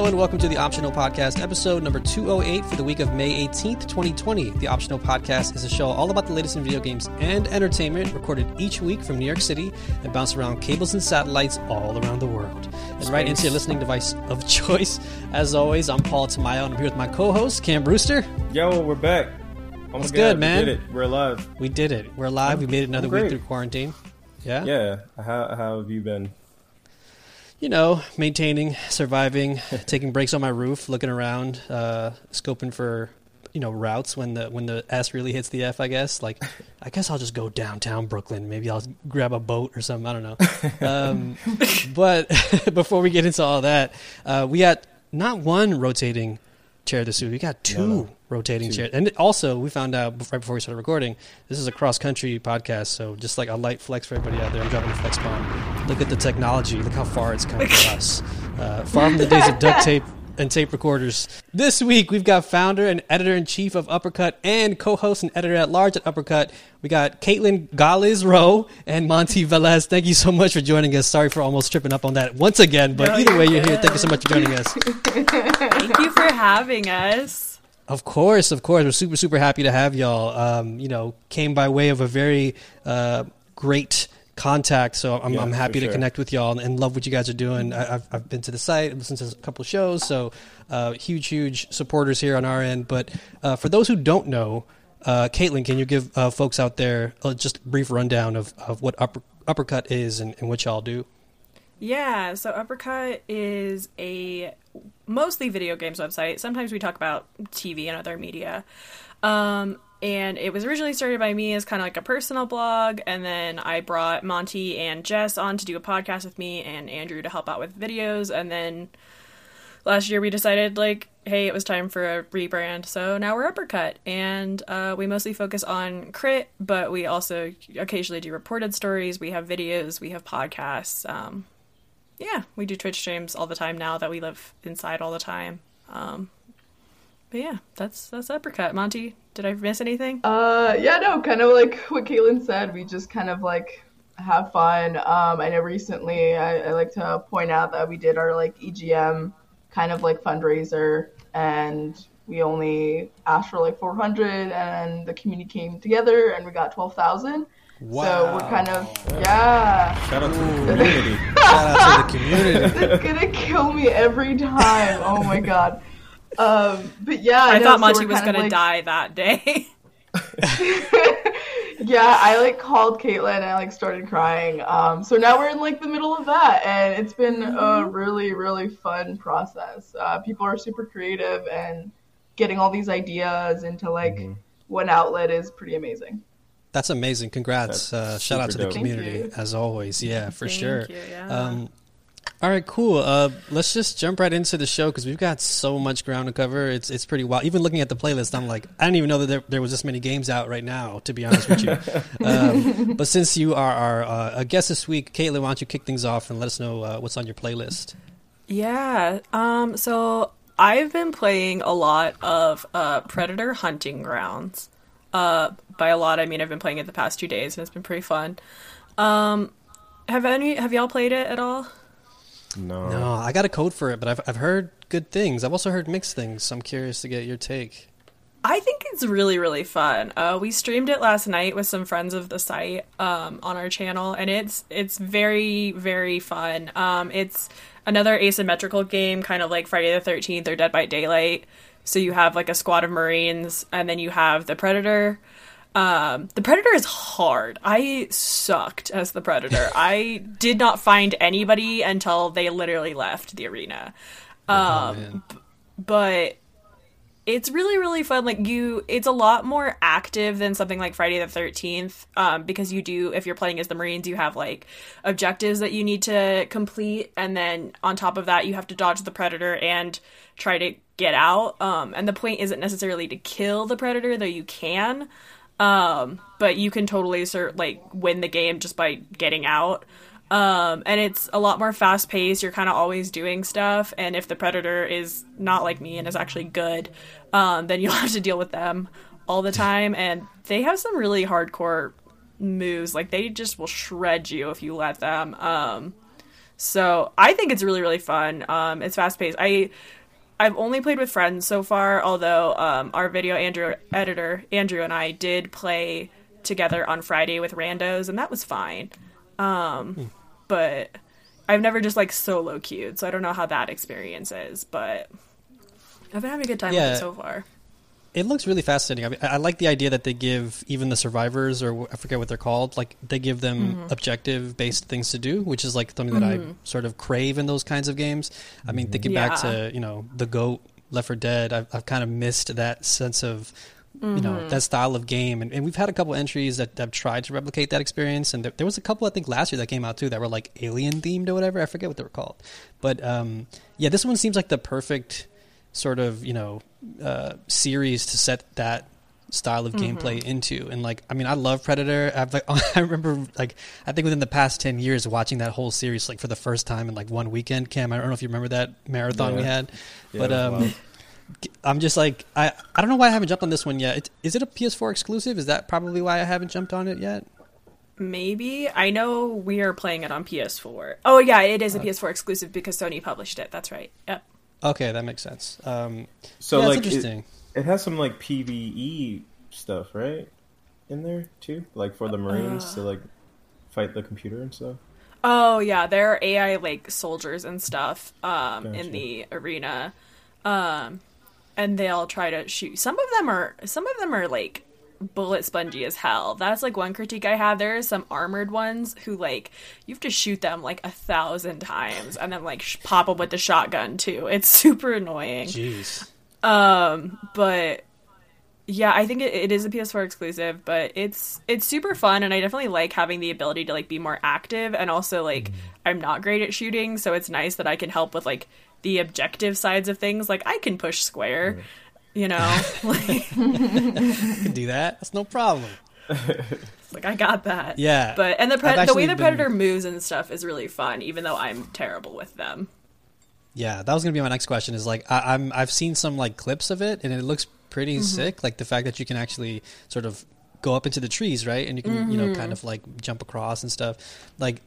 Hello and welcome to the Optional Podcast, episode number 208 for the week of May 18th, 2020. The Optional Podcast is a show all about the latest in video games and entertainment, recorded each week from New York City and bounced around cables and satellites all around the world. And right into your listening device of choice. As always, I'm Paul Tamayo and I'm here with my co-host, Cam Brewster. Yo, we're back. Oh What's good, man? We did it. We're alive. We did it. We're live. We made it another week through quarantine. Yeah? Yeah. How, how have you been? You know, maintaining, surviving, taking breaks on my roof, looking around, uh, scoping for you know routes when the when the S really hits the F. I guess like I guess I'll just go downtown Brooklyn. Maybe I'll grab a boat or something. I don't know. Um, but before we get into all that, uh, we got not one rotating chair this week. We got two No, no. rotating Two. chairs, and also we found out right before we started recording. This is a cross country podcast, so just like a light flex for everybody out there. I'm dropping a flex bomb. Look at the technology. Look how far it's come for us. Uh, far from the days of duct tape and tape recorders. This week we've got founder and editor in chief of Uppercut and co-host and editor at large at Uppercut. We got Caitlin Galiz-Rowe and Monti Velez. Thank you so much for joining us. Sorry for almost tripping up on that once again, but No, either way, you're you're here. Thank you so much for joining us. Thank you for having us. Of course, of course. We're super, super happy to have y'all. Um, you know, came by way of a very uh, great contact, so I'm, Yeah, I'm happy to sure. connect with y'all and, and love what you guys are doing. I, I've, I've been to the site, I've listened to a couple shows, so uh, huge, huge supporters here on our end. But uh, for those who don't know, uh, Caitlin, can you give uh, folks out there uh, just a brief rundown of, of what upper, Uppercut is and, and what y'all do? Yeah, so Uppercut is a mostly video games website. Sometimes we talk about TV and other media. Um, and it was originally started by me as kind of like a personal blog, and then I brought Monti and Jess on to do a podcast with me and Andrew to help out with videos, and then last year we decided like hey it was time for a rebrand so now we're uppercut. And uh, we mostly focus on crit but we also occasionally do reported stories. We have videos we have podcasts um, yeah we do twitch streams all the time now that we live inside all the time. Um, but yeah that's that's uppercut monti did i miss anything Uh, yeah, no, kind of like what Caitlin said. We just kind of like have fun. Um, I know recently I, I like to point out that we did our like EGM kind of like fundraiser, and we only asked for like 400, and the community came together, and we got 12,000. Wow. So we're kind of yeah. Shout out to the community. Shout out to the community. It's gonna kill me every time. Oh my god. Um, but yeah, i no, thought so monti we're was gonna like- die that day yeah, I like called Caitlin and I like started crying. Um, so now we're in like the middle of that, and it's been a really, really fun process. Uh, people are super creative and getting all these ideas into like Mm-hmm. one outlet is pretty amazing. That's amazing. Congrats. That's Uh, shout out to super the dope. community as always. Yeah, for Thank sure. you, yeah. Um, all right, cool. Uh, let's just jump right into the show because we've got so much ground to cover. It's it's pretty wild. Even looking at the playlist, I'm like, I didn't even know that there, there was this many games out right now. To be honest with you, um, but since you are our uh, guest this week, Caitlin, why don't you kick things off and let us know uh, what's on your playlist? Yeah. Um. So I've been playing a lot of uh, Predator Hunting Grounds. Uh, by a lot, I mean I've been playing it the past two days, and it's been pretty fun. Um, have any have y'all played it at all? No. No, I got a code for it, but I've I've heard good things. I've also heard mixed things. So I'm curious to get your take. I think it's really really fun. Uh, we streamed it last night with some friends of the site um, on our channel, and it's it's very very fun. Um, it's another asymmetrical game, kind of like Friday the Thirteenth or Dead by Daylight. So you have like a squad of Marines, and then you have the Predator. Um, the Predator is hard. I sucked as the Predator. I did not find anybody until they literally left the arena. Oh, Um, man. but it's really really fun like you it's a lot more active than something like friday the 13th um, because you do if you're playing as the marines you have like objectives that you need to complete and then on top of that you have to dodge the predator and try to get out um, and the point isn't necessarily to kill the predator though you can um, but you can totally sort like win the game just by getting out um, and it's a lot more fast paced. You're kind of always doing stuff, and if the predator is not like me and is actually good, um, then you'll have to deal with them all the time. And they have some really hardcore moves. Like they just will shred you if you let them. Um, So I think it's really really fun. Um, it's fast paced. I I've only played with friends so far, although um, our video Andrew editor Andrew and I did play together on Friday with randos, and that was fine. Um, Hmm. But I've never just like solo queued, so I don't know how that experience is. But I've been having a good time with it so far. It looks really fascinating. I, mean, I like the idea that they give even the survivors, or I forget what they're called, like they give them Mm-hmm. objective based things to do, which is like something that I sort of crave in those kinds of games. I mean, thinking back to you know the Goat, Left 4 Dead, I've, I've kind of missed that sense of you Mm-hmm. know that style of game, and, and we've had a couple entries that have tried to replicate that experience, and there, there was a couple I think last year that came out too that were like alien themed or whatever. I forget what they were called, but um, yeah, this one seems like the perfect sort of you know uh, series to set that style of gameplay into and like i mean i love predator I've, like, i remember like i think within the past 10 years watching that whole series like for the first time in like one weekend cam i don't know if you remember that marathon we had Yeah, but um wild. i'm just like i i don't know why i haven't jumped on this one yet it, is it a ps4 exclusive is that probably why i haven't jumped on it yet Maybe I know we are playing it on PS4. Oh yeah, it is a PS4 exclusive because Sony published it. That's right. Yep. Okay that makes sense um So yeah, like it's it, interesting it has some like PVE stuff, right? In there too, like for the Marines to like fight the computer and stuff. Oh yeah, there are AI like soldiers and stuff um, Gotcha. in the arena, um, and they'll try to shoot. Some of them are some of them are like bullet spongy as hell. That's like one critique I have. There are some armored ones who like you have to shoot them like a thousand times and then like sh- pop them with the shotgun too. It's super annoying. jeez Um, but yeah, I think it, it is a PS4 exclusive, but it's it's super fun, and I definitely like having the ability to like be more active, and also like I'm not great at shooting, so it's nice that I can help with like the objective sides of things. Like I can push square, you know, like, i can do that that's no problem like I got that. Yeah. but and the I've pre- the way the been- predator moves and stuff is really fun, even though I'm terrible with them. Yeah, that was gonna be my next question. Is like I, I'm I've seen some like clips of it and it looks pretty Mm-hmm. sick. Like the fact that you can actually sort of go up into the trees, right? And you can you know Mm-hmm. kind of like jump across and stuff. Like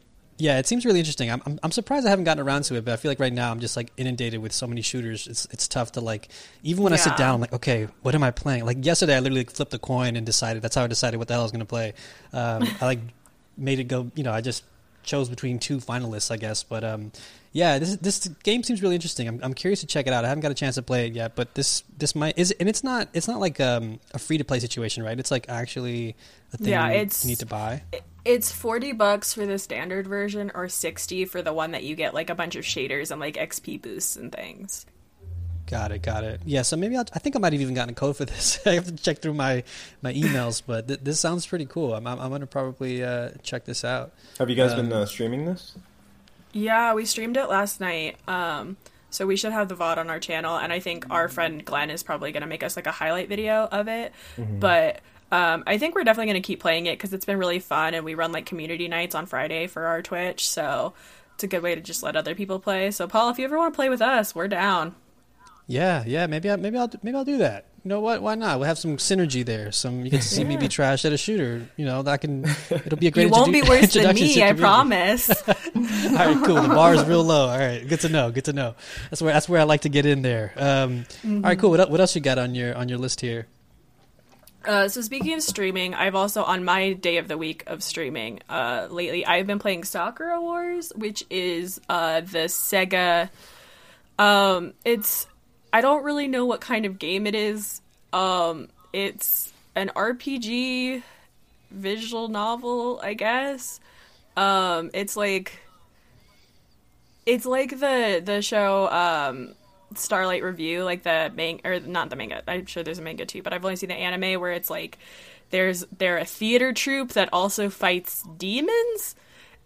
yeah, it seems really interesting. I'm, I'm I'm surprised I haven't gotten around to it, but I feel like right now I'm just like inundated with so many shooters. It's it's tough to like even when I sit down, I'm like, okay, what am I playing? Like yesterday, I literally flipped a coin and decided. That's how I decided what the hell I was gonna play. Um, I like made it go. You know, I just chose between two finalists, I guess. But um, yeah, this this game seems really interesting. I'm, I'm curious to check it out. I haven't got a chance to play it yet, but this this might is and it's not it's not like um, a free to play situation, right? It's like actually a thing Yeah, you need to buy. It's forty bucks for the standard version, or sixty for the one that you get like a bunch of shaders and like XP boosts and things. Got it, got it. Yeah, so maybe I'll, I think I might have even gotten a code for this. I have to check through my my emails, but th- this sounds pretty cool. I'm I'm, I'm gonna probably uh, check this out. Have you guys been Um, uh, streaming this? Yeah, we streamed it last night. Um, so we should have the VOD on our channel, and I think our friend Glenn is probably going to make us like a highlight video of it. But um, I think we're definitely going to keep playing it because it's been really fun, and we run like community nights on Friday for our Twitch, so it's a good way to just let other people play. So Paul, if you ever want to play with us, we're down. Yeah, yeah. Maybe I, maybe I'll maybe I'll do that. You know what? Why not? We'll have some synergy there. Some you to see me be trash at a shooter. You know that can. It'll be a great. You won't be introdu- worse than me, I promise. All right, cool. The bar is real low. All right, good to know. Good to know. That's where that's where I like to get in there. Um, All right, cool. What, what else you got on your on your list here? Uh, so speaking of streaming, I've also on my day of the week of streaming uh, lately. I've been playing Sakura Wars, which is uh, the Sega. Um, it's I don't really know what kind of game it is. Um, it's an RPG visual novel, I guess. Um, it's like it's like the the show um Starlight Revue, like the manga, or not the manga. I'm sure there's a manga too, but I've only seen the anime where it's like there's they're a theater troupe that also fights demons,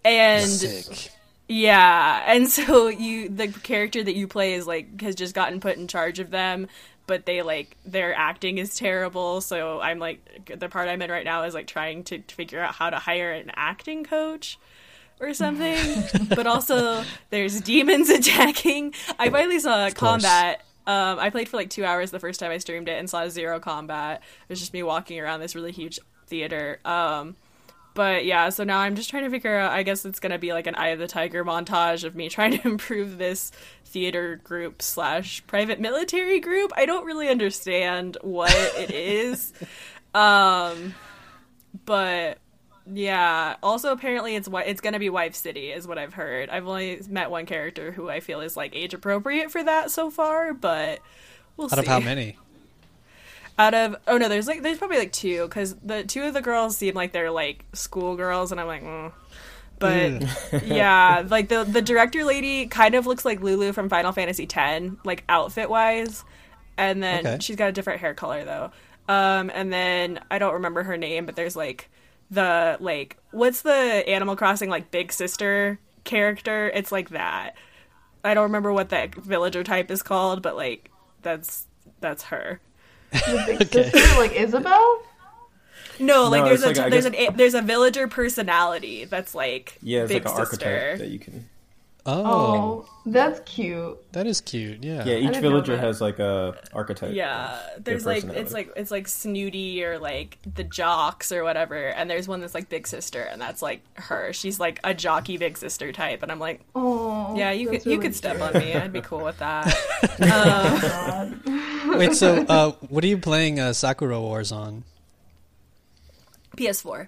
and Sick. yeah, and so you the character that you play is like has just gotten put in charge of them, but they like their acting is terrible. So I'm like the part I'm in right now is like trying to figure out how to hire an acting coach or something. but also there's demons attacking. I finally saw combat. Um, I played for like two hours the first time I streamed it and saw zero combat. It was just me walking around this really huge theater. Um, but yeah, so now I'm just trying to figure out. I guess it's gonna be like an Eye of the Tiger montage of me trying to improve this theater group slash private military group. I don't really understand what it is, um, but yeah. Also, apparently, it's wi- it's gonna be Wife City, is what I've heard. I've only met one character who I feel is like age appropriate for that so far, but we'll Out see. Out of how many? Out of oh no, there's like there's probably like two because the two of the girls seem like they're like schoolgirls, and I'm like, mm. but yeah, like the the director lady kind of looks like Lulu from Final Fantasy X, like outfit wise, and then Okay. she's got a different hair color though. Um, and then I don't remember her name, but there's like the like what's the Animal Crossing like big sister character? It's like that. I don't remember what that villager type is called, but like that's that's her. The big sister, like Isabel. No, like No, there's a like, I there's guess- an there's a villager personality that's like Yeah, it's big like an sister. archetype that you can. Oh, Oh, that's cute. that is cute. Yeah. Yeah, each villager has like a archetype. Yeah, there's like it's like it's like Snooty or like the jocks or whatever, and there's one that's like big sister, and that's like her. She's like a jockey big sister type, and I'm like, Oh, yeah, you could that's you could step cute. on me. I'd be cool with that. um, Wait, so uh, what are you playing uh, Sakura Wars on? PS4.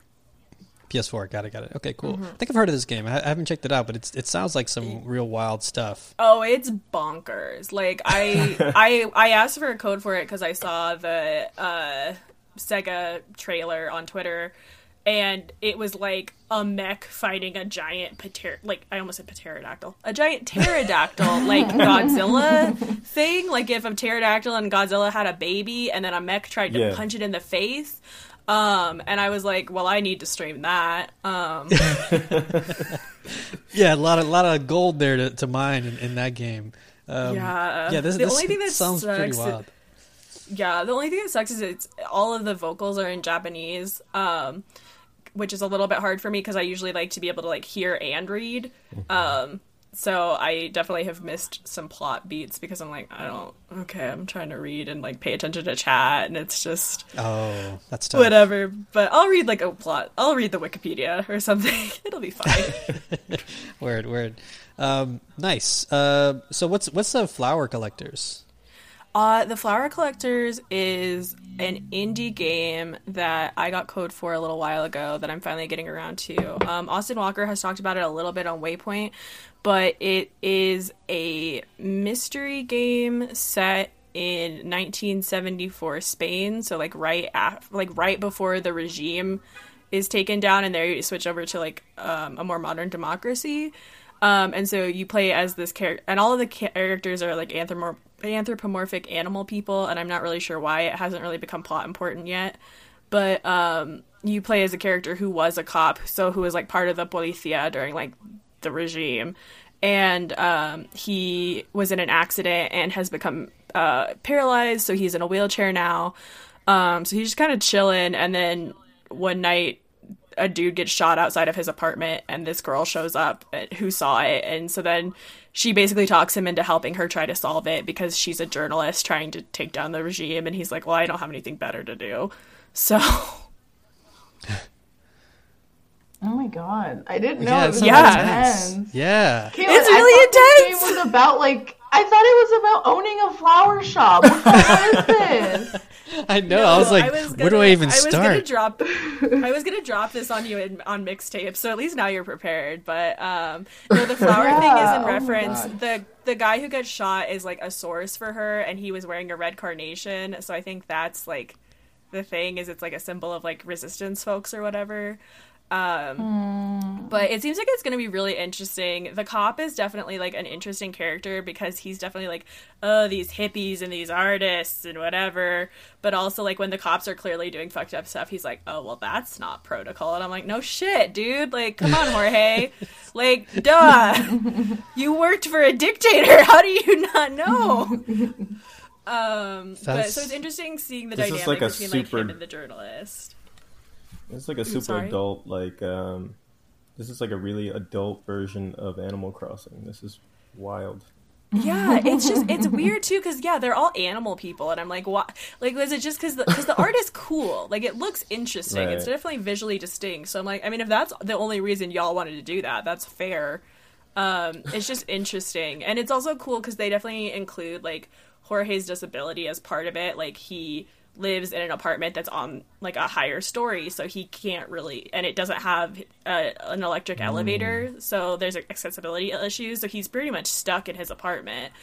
PS4. Got it. Got it. Okay, cool. Mm-hmm. I think I've heard of this game. I, I haven't checked it out, but it's it sounds like some real wild stuff. Oh, it's bonkers. Like I I I asked for a code for it because I saw the uh, Sega trailer on Twitter, and it was like a mech fighting a giant pter like I almost said pterodactyl, a giant pterodactyl like Godzilla thing. Like if a pterodactyl and Godzilla had a baby, and then a mech tried to Yeah. punch it in the face. Um, and I was like, well, I need to stream that. Um, Yeah, a lot of lot of gold there to, to mine in, in that game. Um, Yeah. yeah. This, The this only thing that sounds pretty sucks- wild. Yeah, the only thing that sucks is it's all of the vocals are in Japanese, um, which is a little bit hard for me because I usually like to be able to like hear and read. Um, so I definitely have missed some plot beats because I'm like, I don't. Okay, I'm trying to read and like pay attention to chat, and it's just Oh, that's tough. whatever. But I'll read like a plot. I'll read the Wikipedia or something. It'll be fine. Word, word. Um, nice. Uh, so what's what's the flower collectors? Uh, the Flower Collectors is an indie game that I got code for a little while ago that I'm finally getting around to. Um, Austin Walker has talked about it a little bit on Waypoint, but it is a mystery game set in 1974 Spain, so like right af- like right before the regime is taken down, and there you switch over to like um, a more modern democracy. Um, and so you play as this character, and all of the characters are like anthropomor- anthropomorphic animal people, and I'm not really sure why it hasn't really become plot important yet. But um, you play as a character who was a cop, so who was like part of the policia during like the regime, and um, he was in an accident and has become uh, paralyzed, so he's in a wheelchair now. Um, so he's just kind of chilling, and then one night a dude gets shot outside of his apartment and this girl shows up uh, who saw it and so then she basically talks him into helping her try to solve it because she's a journalist trying to take down the regime and he's like well i don't have anything better to do so Oh my god, I didn't know Yeah, it it was sounds Yeah. intense. Yeah. Caitlin, It's really thought this intense. game was about like I thought it was about owning a flower shop. What the hell is this? I know. I was like, was where do I gonna- even I was gonna drop. I was gonna drop this on you in, on mixtape, so at least now you're prepared. But um, no, the flower thing is in oh reference. God. the The guy who gets shot is like a source for her, and he was wearing a red carnation. So I think that's like the thing is it's like a symbol of like resistance folks or whatever. Um, but it seems like it's going to be really interesting. The cop is definitely like an interesting character because he's definitely like, oh, these hippies and these artists and whatever. But also, like, when the cops are clearly doing fucked up stuff, he's like, oh, well, that's not protocol. And I'm like, no shit, dude. Like, come on, Jorge. like, duh. you worked for a dictator. How do you not know? Um, but so it's interesting seeing the This is dynamic like a between like super- him and the journalist. It's like a super adult, like um, this is like a really adult version of Animal Crossing. This is wild. Yeah, it's just it's weird too because yeah, they're all animal people, and I'm like, what? Like, was it just because the because the art is cool? Like, it looks interesting. It's definitely visually distinct. So I'm like, I mean, if that's the only reason y'all wanted to do that, that's fair. Um, it's just interesting, and it's also cool because they definitely include like Jorge's disability as part of it. Like he lives in an apartment that's on like a higher story, so he can't really, and it doesn't have a, an electric elevator, so there's accessibility issues. So he's pretty much stuck in his apartment.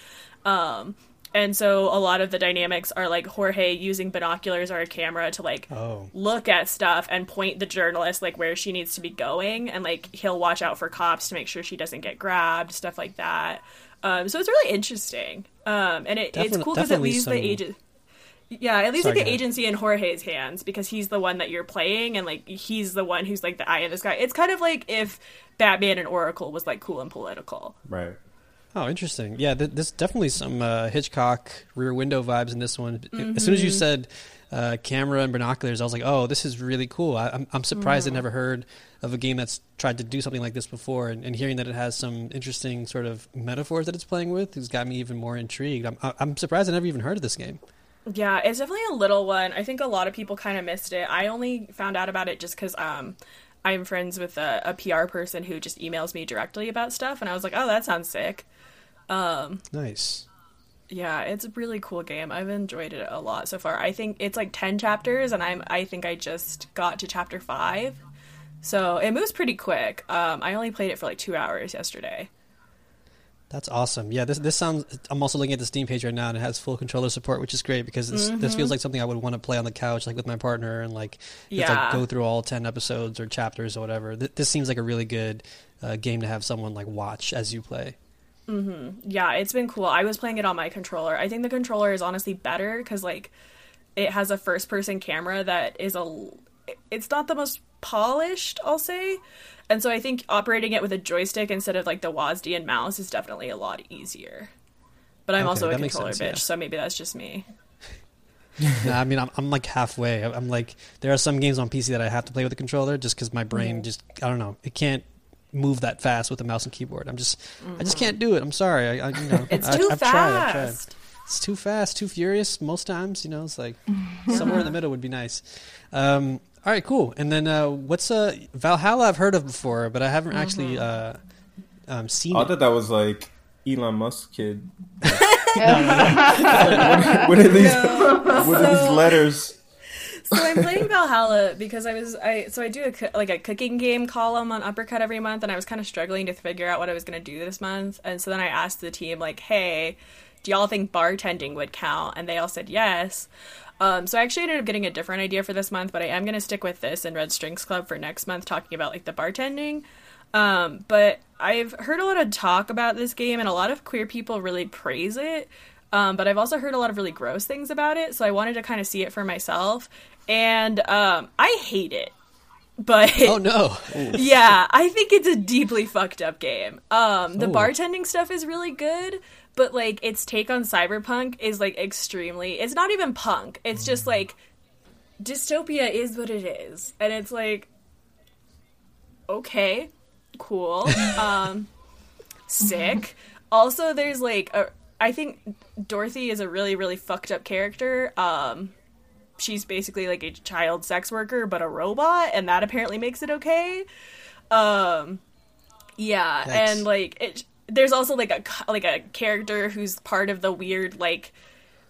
Um, and so a lot of the dynamics are like Jorge using binoculars or a camera to like Oh. look at stuff and point the journalist like where she needs to be going and like he'll watch out for cops to make sure she doesn't get grabbed stuff like that um, so it's really interesting um, and it, it's cool because it leaves some- the agent yeah it leaves Sorry, like the agency in jorge's hands because he's the one that you're playing and like he's the one who's like the eye of the sky it's kind of like if batman and oracle was like cool and political Right. Oh, interesting. Yeah, th- there's definitely some uh, Hitchcock Rear Window vibes in this one. As soon as you said uh, camera and binoculars, I was like, "Oh, this is really cool." I, I'm, I'm surprised I never heard of a game that's tried to do something like this before, and, and hearing that it has some interesting sort of metaphors that it's playing with has got me even more intrigued. I'm, I'm surprised I never even heard of this game. Yeah, it's definitely a little one. I think a lot of people kind of missed it. I only found out about it just because um, I'm friends with a, a PR person who just emails me directly about stuff, and I was like, oh, that sounds sick. Nice. Yeah, it's a really cool game. I've enjoyed it a lot so far. I think it's like ten chapters, and I'm I think I just got to chapter five, so it moves pretty quick. Um, I only played it for like two hours yesterday. That's awesome. Yeah, this this sounds. I'm also looking at the Steam page right now, and it has full controller support, which is great because this, this feels like something I would want to play on the couch, like with my partner, and like Yeah. like go through all ten episodes or chapters or whatever. Th- this seems like a really good uh, game to have someone like watch as you play. Mm-hmm. yeah, it's been cool. I was playing it on my controller. I think the controller is honestly better because like it has a first person camera that is a it's not the most polished, I'll say. And so I think operating it with a joystick instead of like the WASD and mouse is definitely a lot easier. But I'm Okay, also a controller sense, yeah. bitch, so maybe that's just me. nah, I mean, I'm, I'm like halfway. I'm I'm like there are some games on PC that I have to play with a controller just because my brain just I don't know it can't move that fast with a mouse and keyboard. I'm just I just can't do it. I'm sorry. I, I you know It's I, too I've tried, I've tried. fast. it's too fast, too furious most times. You know, it's like somewhere in the middle would be nice. Um, all right, cool. And then uh, what's uh, Valhalla? I've heard of before, but I haven't actually uh, um, seen I it. thought that was like Elon Musk kid. what are these? What are these letters? so I'm playing Valhalla because I was I so I do a like a cooking game column on Uppercut every month, and I was kind of struggling to figure out what I was going to do this month, and so then I asked the team like, "Hey, do y'all think bartending would count?" And they all said yes. Um, so I actually ended up getting a different idea for this month, but I am going to stick with this in Red Strings Club for next month, talking about like the bartending. Um, but I've heard a lot of talk about this game, and a lot of queer people really praise it. Um, but I've also heard a lot of really gross things about it, so I wanted to kind of see it for myself. And um, I hate it. But Oh no! yeah, I think it's a deeply fucked up game. Um, the Ooh. bartending stuff is really good, but like its take on cyberpunk is like extremely. It's not even punk. It's just like dystopia is what it is, and it's like okay, cool, um, sick. Also, there's like a. I think Dorothy is a really really fucked up character. Um, she's basically like a child sex worker but a robot and that apparently makes it okay um yeah Yikes. and like it there's also like a c- like a character who's part of the weird like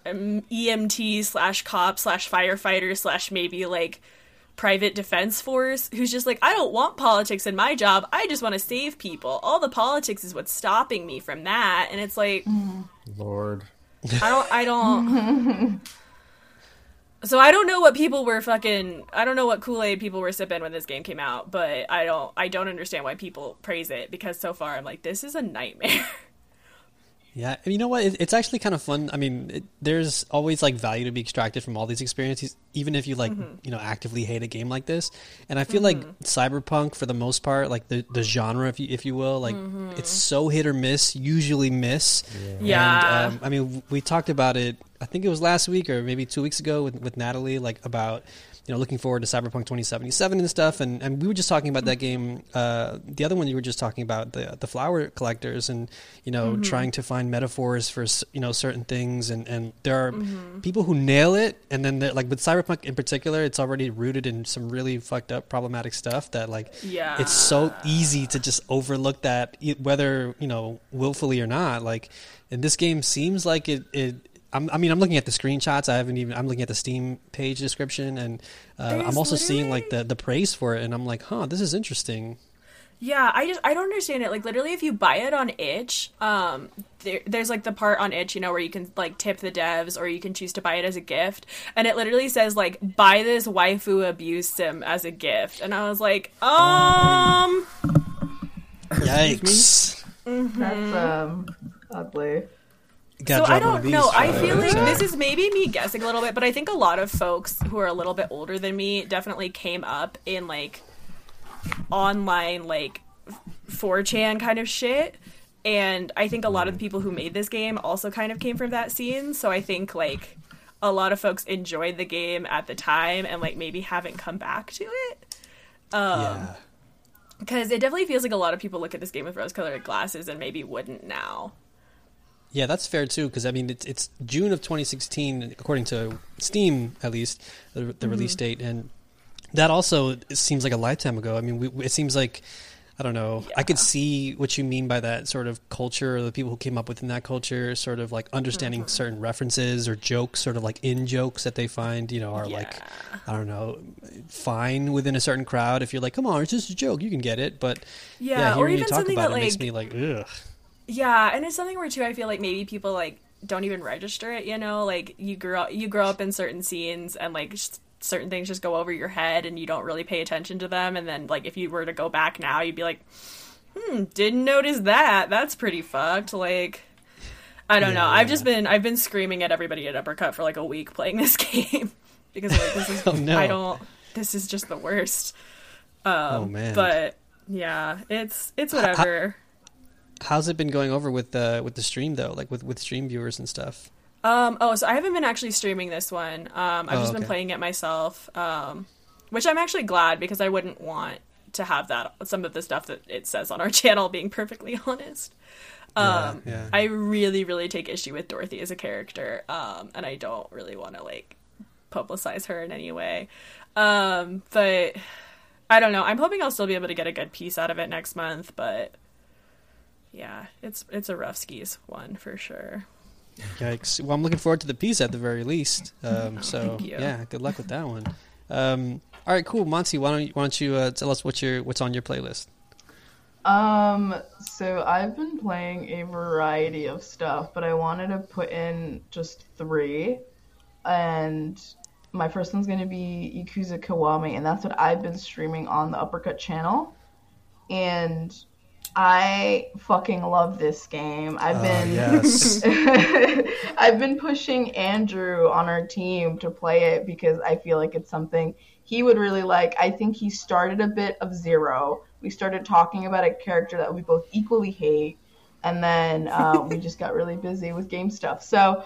um, emt slash cop slash firefighter slash maybe like private defense force who's just like i don't want politics in my job i just want to save people all the politics is what's stopping me from that and it's like Lord. I don't. I don't. So I don't know what people were fucking. I don't know what Kool Aid people were sipping when this game came out, but I don't. I don't understand why people praise it because so far I'm like, this is a nightmare. Yeah, and you know what? It's actually kind of fun. I mean, it, there's always like value to be extracted from all these experiences, even if you like, mm-hmm. you know, actively hate a game like this. And I feel like mm-hmm. cyberpunk, for the most part, like the the genre, if you if you will, like it's mm-hmm. so hit or miss. Usually miss. Yeah. And, um, I mean, we talked about it. I think it was last week or maybe two weeks ago with with Natalie, like about you know, looking forward to Cyberpunk 2077 and stuff. And, and we were just talking about that game. Uh, the other one you were just talking about the the flower collectors, and you know, Mm-hmm. trying to find metaphors for you know certain things. And and there are Mm-hmm. people who nail it, and then like with Cyberpunk in particular, it's already rooted in some really fucked up, problematic stuff that like Yeah. it's so easy to just overlook that, whether you know willfully or not. Like, and this game seems like it. it I'm, I mean, I'm looking at the screenshots. I haven't even. I'm looking at the Steam page description, and uh, I'm also seeing like the the praise for it, and I'm like, huh, this is interesting. Yeah, I just I don't understand it. Like literally, if you buy it on itch, um, there, there's like the part on itch, you know, where you can like tip the devs, or you can choose to buy it as a gift, and it literally says like buy this waifu abuse sim as a gift, and I was like, um, Yikes! That's um ugly. So I dropped one of don't know. I feel like this is maybe me guessing a little bit, but I think a lot of folks who are a little bit older than me definitely came up in like online like 4chan kind of shit. And I think a lot of the people who made this game also kind of came from that scene. So I think like a lot of folks enjoyed the game at the time and like maybe haven't come back to it. Um, yeah. Because it definitely feels like a lot of people look at this game with rose colored glasses and maybe wouldn't now. Yeah, that's fair too. Because I mean, it's, it's June of 2016, according to Steam, at least the, the release Mm-hmm. date, and that also seems like a lifetime ago. I mean, we, it seems like I don't know. I could see what you mean by that sort of culture, or the people who came up within that culture, sort of like understanding Mm-hmm. certain references or jokes, sort of like in jokes that they find, you know, are like I don't know, fine within a certain crowd. If you're like, come on, it's just a joke, you can get it. But Yeah, yeah, or hearing you even talk something about that it makes me like, ugh. Yeah, and it's something where too I feel like maybe people like don't even register it. You know, like you grow up, you grow up in certain scenes, and like sh- certain things just go over your head, and you don't really pay attention to them. And then like if you were to go back now, you'd be like, hmm, didn't notice that. That's pretty fucked. Like. I don't know. I've yeah. just been I've been screaming at everybody at Uppercut for like a week playing this game because like this is Oh, no. I don't this is just the worst. Um, Oh, man. But yeah, it's it's whatever. How's it been going over with the with the stream though? Like with with stream viewers and stuff. Um, oh, so I haven't been actually streaming this one. Um, I've Oh, just been okay. playing it myself, um, which I'm actually glad because I wouldn't want to have that some of the stuff that it says on our channel. Being perfectly honest, um, Yeah, yeah. I really, really take issue with Dorothy as a character, um, and I don't really want to like publicize her in any way. Um, but I don't know. I'm hoping I'll still be able to get a good piece out of it next month, but. Yeah, it's it's a rough skis one for sure. Yikes! Well, I'm looking forward to the piece at the very least. Um, so yeah, good luck with that one. Um, all right, cool, Monti. Why don't you, why don't you uh, tell us what your what's on your playlist? Um, so I've been playing a variety of stuff, but I wanted to put in just three. And my first one's going to be Yakuza Kiwami, and that's what I've been streaming on the Uppercut channel. And I fucking love this game. I've Oh, been yes. I've been pushing Andrew on our team to play it because I feel like it's something he would really like. I think he started a bit of Zero. We started talking about a character that we both equally hate, and then uh, we just got really busy with game stuff. So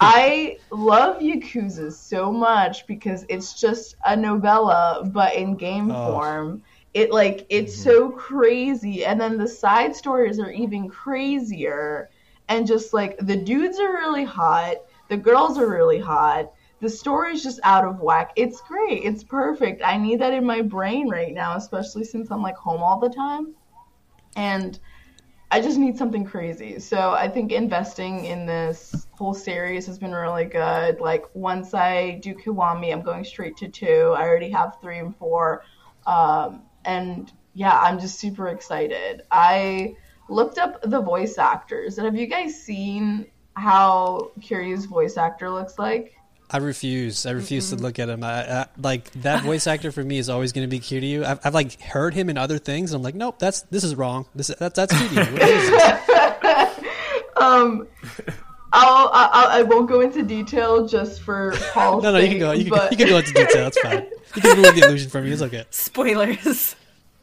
I love Yakuza so much because it's just a novella, but in game Oh. form. It like it's so crazy, and then the side stories are even crazier and just like the dudes are really hot, the girls are really hot, the story's just out of whack. It's great, it's perfect. I need that in my brain right now, especially since I'm like home all the time. And I just need something crazy. So I think investing in this whole series has been really good. Like once I do Kiwami, I'm going straight to two. I already have three and four. Um, and yeah, I'm just super excited. I looked up the voice actors. And have you guys seen how Kiryu's voice actor looks like? I refuse. I refuse to look at him. I, I, like that voice actor for me is always going to be Kiryu. I've, I've like heard him in other things. And I'm like, nope, that's this is wrong. This that, that's Kiryu. What is this? Um, I'll, I'll I won't go into detail just for Paul's No, no, you can go. You can, but you can go into detail. That's fine. You can ruin the illusion for me. It's okay. Spoilers.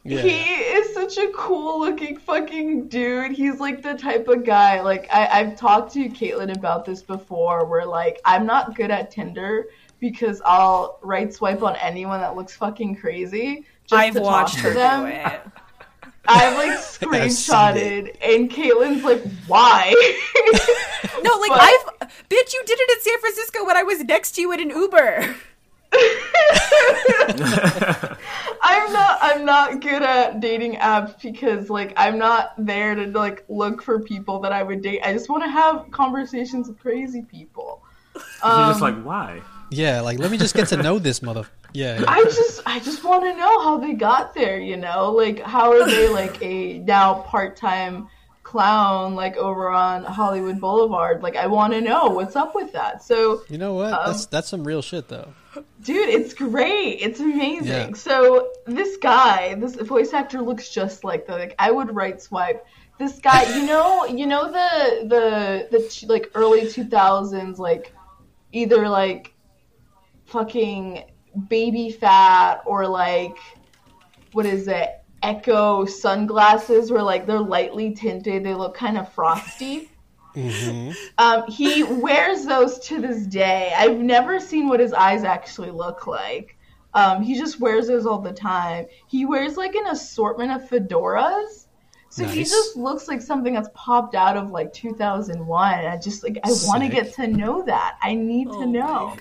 Yeah. he is such a cool looking fucking dude. He's like the type of guy. Like I, I've talked to Caitlin about this before, where like I'm not good at Tinder because I'll right swipe on anyone that looks fucking crazy. Just I've to talk watched to her them. do it. I've like seen screenshotted, and Caitlin's like, "Why?" No, like But- I've bitch, you did it in San Francisco when I was next to you in an Uber. I'm not. I'm not good at dating apps because like I'm not there to like look for people that I would date. I just want to have conversations with crazy people. You're just Um, like, why? Yeah, like let me just get to know this mother. Yeah, yeah. I just I just want to know how they got there, you know? Like how are they like a now part-time clown like over on Hollywood Boulevard? Like I want to know what's up with that. So, You know what? Um, that's that's some real shit though. dude, it's great. It's amazing. Yeah. So, this guy, this voice actor looks just like the like I would right swipe this guy, you know, you know the the the like early 2000s like either like fucking Baby Phat or like what is it? Ecko sunglasses where like they're lightly tinted. They look kind of frosty. Hmm um, he wears those to this day. I've never seen what his eyes actually look like. Um, he just wears those all the time. He wears like an assortment of fedoras. So he just looks like something that's popped out of like 2001 i just like i want to get to know that. I need Oh to know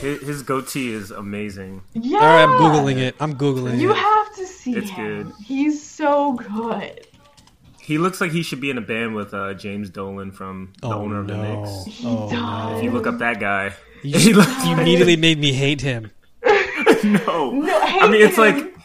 His, his goatee is amazing. yeah All right, I'm googling it. I'm googling You it. You have to see It's him. good. He's so good. He looks like he should be in a band with uh, James Dolan from the oh owner of the no! Knicks. He Oh does. If you look up that guy, You, he looks you immediately made me hate him. no. No, I mean, it's hate like him.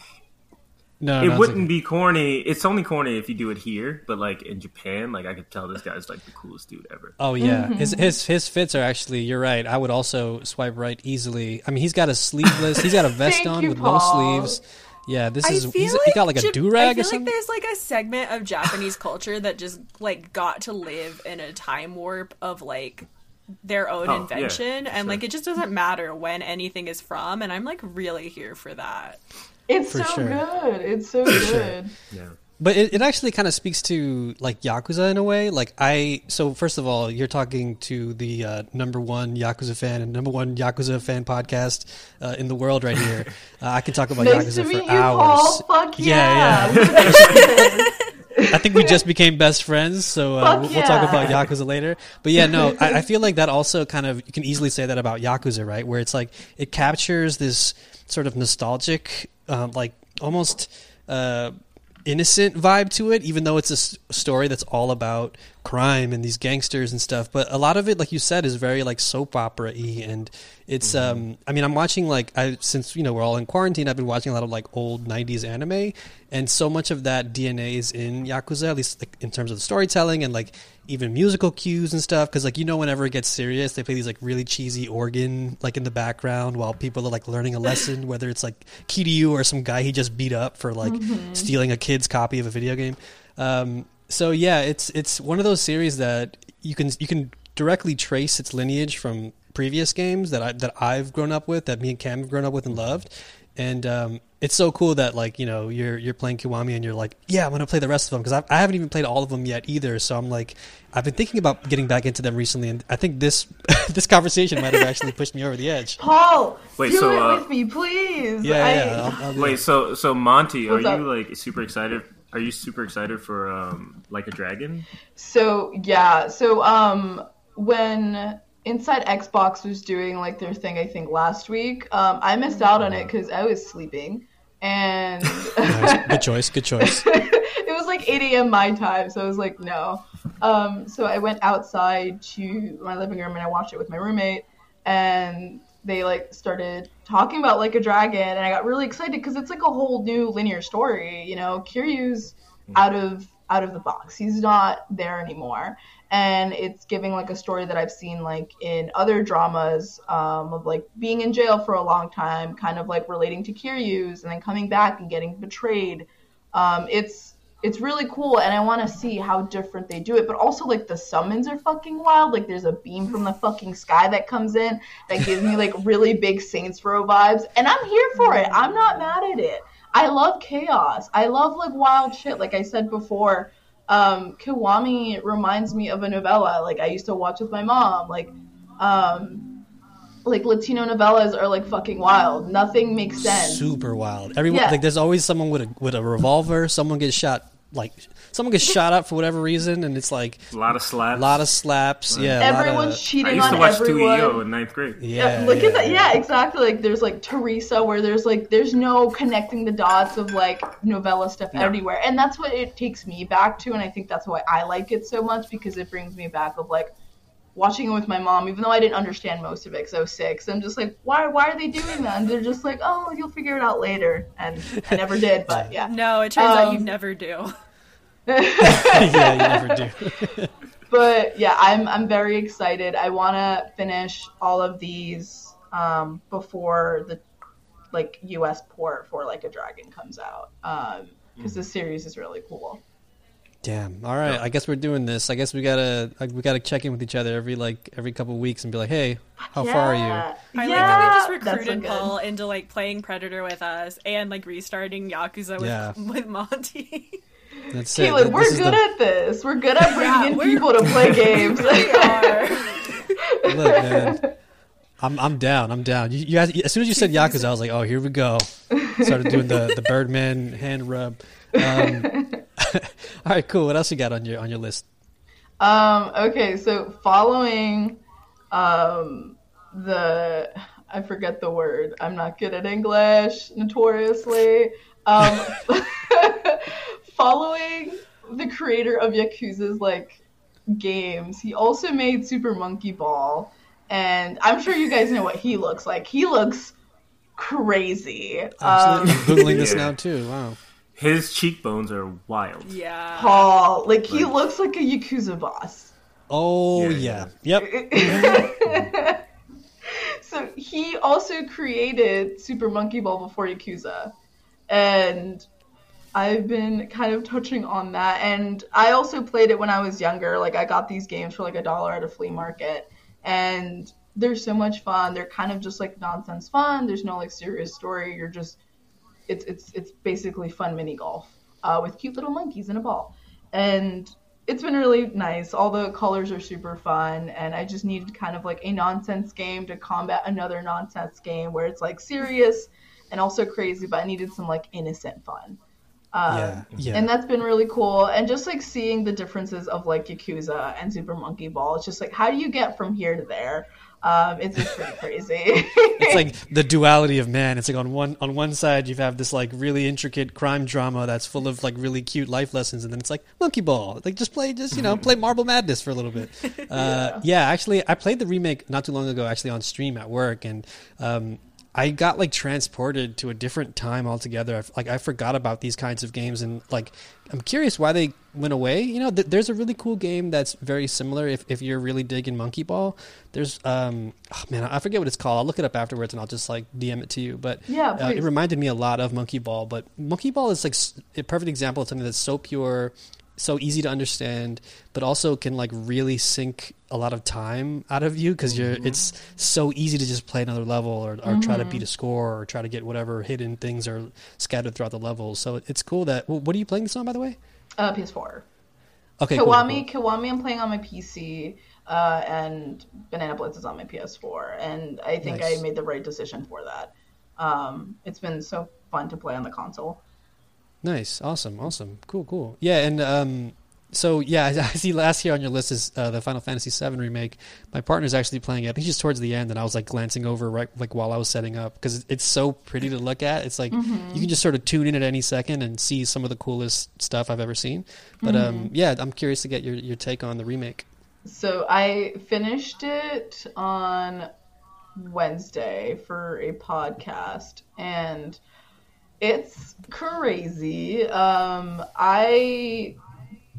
No, it no, wouldn't okay. be corny. It's only corny if you do it here, but like in Japan, like I could tell this guy's like the coolest dude ever. Oh yeah, Mm-hmm. his his his fits are actually. You're right. I would also swipe right easily. I mean, he's got a sleeveless. He's got a vest on you, with Paul. no sleeves. Yeah, this I is. feel He's, like he got like a Jap- do I rag feel or like there's like a segment of Japanese culture that just like got to live in a time warp of like their own Oh, yeah, invention and sure. like it just doesn't matter when anything is from and I'm like really here for that. It's so sure. good. It's so sure. good. Yeah. But it, it actually kind of speaks to like Yakuza in a way. Like I, so first of all, you're talking to the uh, number one Yakuza fan and number one Yakuza fan podcast uh, in the world right here. Uh, I could talk about Nice Yakuza to meet for you, hours. Paul. Fuck Yeah, yeah. I think we just became best friends, so uh, we'll, we'll talk about Yakuza later. But yeah, no, I, I feel like that also kind of you can easily say that about Yakuza, right? Where it's like it captures this sort of nostalgic, um, like almost uh, innocent vibe to it, even though it's a s- story that's all about crime and these gangsters and stuff. But a lot of it, like you said, is very like soap opera y, and it's. Um, I mean, I'm watching like I since you know we're all in quarantine. I've been watching a lot of like old '90s anime, and so much of that DNA is in Yakuza, at least like, in terms of the storytelling and like even musical cues and stuff. Because like you know, whenever it gets serious, they play these like really cheesy organ like in the background while people are like learning a lesson, whether it's like Kiryu or some guy he just beat up for like stealing a kid's copy of a video game. Um, so yeah, it's it's one of those series that you can you can directly trace its lineage from previous games that I that I've grown up with, that me and Cam have grown up with and loved. And um, it's so cool that like you know you're you're playing Kiwami and you're like, yeah, I'm gonna play the rest of them because I, I haven't even played all of them yet either. So I'm like, I've been thinking about getting back into them recently, and I think this this conversation might have actually pushed me over the edge. Paul, Wait, do so, it uh, with me, please. Yeah, I- yeah. I'll, I'll Wait, it. so so Monti, are What's you like super excited? Are you super excited for um like a dragon? So yeah, so um when Inside Xbox was doing like their thing, I think last week, um, I missed out on it because I was sleeping, and Nice. Good choice. Good choice. it was like 8 a.m. my time, so I was like, no. Um, so I went outside to my living room and I watched it with my roommate, and they like started talking about like a dragon, and I got really excited because it's like a whole new linear story. You know, Kiryu's out of out of the box. He's not there anymore, and it's giving like a story that I've seen like in other dramas um, of like being in jail for a long time, kind of like relating to Kiryu's, and then coming back and getting betrayed. Um, it's it's really cool, and I want to see how different they do it. But also, like the summons are fucking wild. Like there's a beam from the fucking sky that comes in that gives me like really big Saints Row vibes, and I'm here for it. I'm not mad at it. I love chaos. I love like wild shit. Like I said before, um, Kiwami reminds me of a novella like I used to watch with my mom. Like, um, like Latino novellas are like fucking wild. Nothing makes sense. Super wild. Everyone Yeah. like there's always someone with a with a revolver. Someone gets shot like someone gets shot up for whatever reason, and it's like A lot of slaps. a lot of slaps. Yeah, a lot of- Everyone's I cheating used to watch everyone. 2EO in ninth grade. yeah. Yeah, look yeah, at that. Yeah, exactly. Like there's like Teresa, where there's like there's no connecting the dots of like novella stuff Yeah. anywhere, and that's what it takes me back to, and I think that's why I like it so much because it brings me back of like watching it with my mom, even though I didn't understand most of it because I was six. I'm just like, why? Why are they doing that? And they're just like, oh, you'll figure it out later, and I never did, but yeah. No, it turns out you Um, never do. Yeah, you never do. but yeah, I'm I'm very excited. I want to finish all of these um, before the like U.S. port for like a dragon comes out because this series is really cool. Damn. All right. I guess we're doing this. I guess we gotta like, we gotta check in with each other every like every couple weeks and be like, hey, how far are you? Yeah. I yeah, like that we just recruited. Paul into like playing Predator with us and like restarting Yakuza with, Yeah. with Monti. That's it. Caitlin, This we're good the- at this. We're good at bringing Yeah, in people to play games. we are. Look, man. I'm I'm down. I'm down. You, you guys, as soon as you said Yakuza, I was like, oh, here we go. Started doing the the Birdman hand rub. Um, all right, cool. What else you got on your on your list? Um, okay, so following um, the I forget the word. I'm not good at English, notoriously. Um, following the creator of Yakuza's like games, he also made Super Monkey Ball, and I'm sure you guys know what he looks like. He looks crazy. Um, Absolutely. Googling this now too. Wow. His cheekbones are wild. Yeah. Paul, like he Right. looks like a Yakuza boss. Oh Yeah, yeah. Yep. so he also created Super Monkey Ball before Yakuza, and I've been kind of touching on that. And I also played it when I was younger. Like I got these games for like a dollar at a flea market, and they're so much fun. They're kind of just like nonsense fun. There's no like serious story. You're just it's it's it's basically fun mini golf uh, with cute little monkeys and a ball, and it's been really nice. All the colors are super fun, and I just needed kind of like a nonsense game to combat another nonsense game where it's like serious and also crazy, but I needed some like innocent fun. Um, Yeah. Yeah. And that's been really cool. And just like seeing the differences of like Yakuza and Super Monkey Ball, it's just like, how do you get from here to there? Um, it's just pretty crazy. it's like the duality of man. It's like on one on one side you have this like really intricate crime drama that's full of like really cute life lessons, and then it's like monkey ball. Like just play, just you know, play Marble Madness for a little bit. Uh, yeah. actually, I played the remake not too long ago, actually on stream at work, and um, I got like transported to a different time altogether. I, like I forgot about these kinds of games, and like I'm curious why they went away. You know, th- there's a really cool game that's very similar. If if you're really digging Monkey Ball, there's um oh, man, I forget what it's called. I'll look it up afterwards, and I'll just like DM it to you. But Yeah, uh, it reminded me a lot of Monkey Ball. But Monkey Ball is like a perfect example of something that's so pure, so easy to understand, but also can like really sink a lot of time out of you because you're it's so easy to just play another level or, or try to beat a score or try to get whatever hidden things are scattered throughout the levels. So it's cool that. Well, what are you playing this on, by the way? uh, PS4. Okay, cool, Kiwami, cool. Kiwami, I'm playing on my PC, uh, and Banana Blitz is on my PS4, and I think Nice. I made the right decision for that. Um, it's been so fun to play on the console. Nice, awesome, awesome, cool, cool. Yeah, and um, so yeah, I see last here on your list is uh, the Final Fantasy VII remake. My partner's actually playing it. I think she's towards the end, and I was like glancing over right like while I was setting up because it's so pretty to look at. It's like you can just sort of tune in at any second and see some of the coolest stuff I've ever seen. But um, yeah, I'm curious to get your your take on the remake. So I finished it on Wednesday for a podcast, and it's crazy. Um, I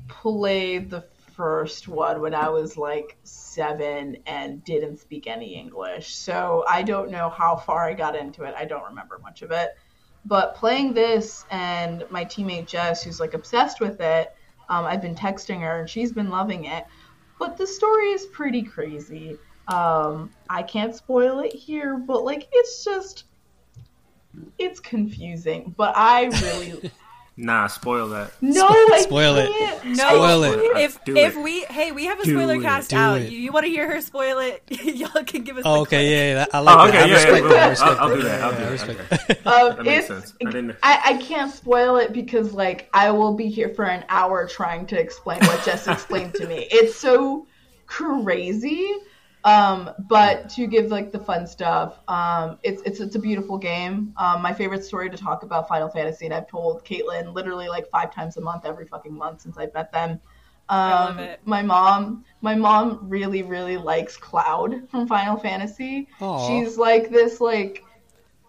played the first one when I was like seven and didn't speak any English, so I don't know how far I got into it. I don't remember much of it. But playing this and my teammate Jess, who's like obsessed with it, um, I've been texting her and she's been loving it. But the story is pretty crazy. Um, I can't spoil it here, but like it's just it's confusing. But I really Nah, spoil that. No, I Spoil it. can't. No, Spoil it. If Do if it. we hey we have a Do spoiler it. cast Do out. it. You, you want to hear her spoil it? Y'all can give us. Oh, the okay, clip. yeah, yeah, I like Oh, that. okay, I yeah, respect yeah, that. I I'll- respect I'll do that, I'll Yeah, do I that, respect okay. Um, That makes sense. I I, I can't spoil it because like I will be here for an hour trying to explain what Jess explained to me. It's so crazy. Um, but to give like the fun stuff, um, it's it's it's a beautiful game. Um, my favorite story to talk about Final Fantasy, and I've told Caitlin literally like five times a month, every fucking month since I've met them. Um. My mom, my mom really really likes Cloud from Final Fantasy. Aw. She's like this like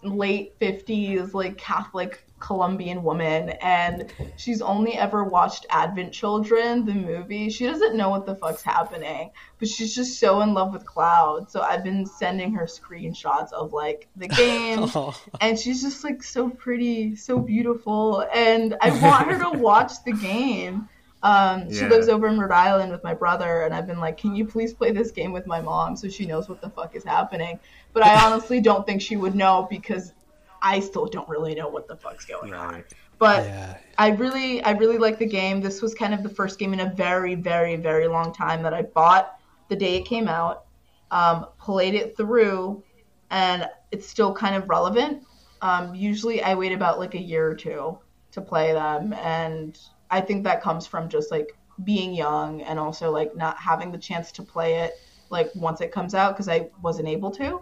late 50s like catholic colombian woman and she's only ever watched advent children the movie she doesn't know what the fuck's happening but she's just so in love with cloud so i've been sending her screenshots of like the game Oh, and she's just like so pretty so beautiful and i want her to watch the game um, she Yeah. lives over in Rhode Island with my brother, and I've been like, "Can you please play this game with my mom so she knows what the fuck is happening?" But I honestly don't think she would know because I still don't really know what the fuck's going on. But yeah. I really, I really like the game. This was kind of the first game in a very, very, very long time that I bought the day it came out, um, played it through, and it's still kind of relevant. Um, usually, I wait about like a year or two to play them, and I think that comes from just like being young and also like not having the chance to play it like once it comes out because I wasn't able to.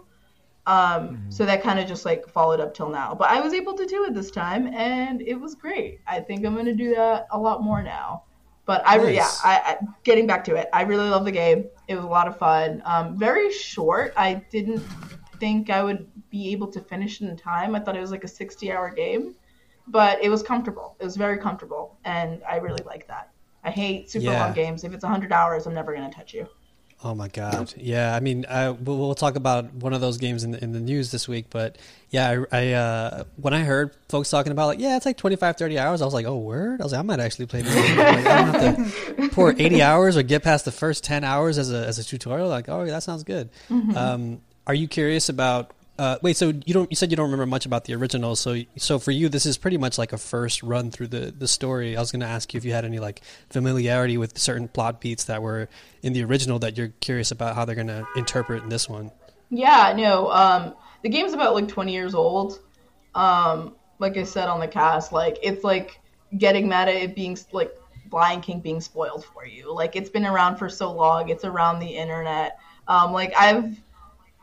Um, So that kind of just like followed up till now. But I was able to do it this time, and it was great. I think I'm gonna do that a lot more now. But I, re- yeah, I, I getting back to it. I really love the game. It was a lot of fun. Um, very short. I didn't think I would be able to finish it in time. I thought it was like a 60 hour game, but it was comfortable. It was very comfortable, and I really like that. I hate super Yeah. long games. If it's 100 hours, I'm never gonna touch you. Oh my god! Yeah, I mean, I, we'll, talk about one of those games in the, in the news this week. But yeah, I, I uh, when I heard folks talking about like, yeah, it's like 25, 30 hours, I was like, oh word! I was like, I might actually play this game. Like, I don't have to pour eighty hours or get past the first ten hours as a as a tutorial. Like, oh, that sounds good. Um, are you curious about? Uh, wait, so you don't? You said you don't remember much about the original. So, so for you, this is pretty much like a first run through the the story. I was going to ask you if you had any like familiarity with certain plot beats that were in the original that you're curious about how they're going to interpret in this one. Yeah, no. Um, the game's about like 20 years old. Um, like I said on the cast, like it's like getting mad at it being like Lion King being spoiled for you. Like it's been around for so long. It's around the internet. Um, like I've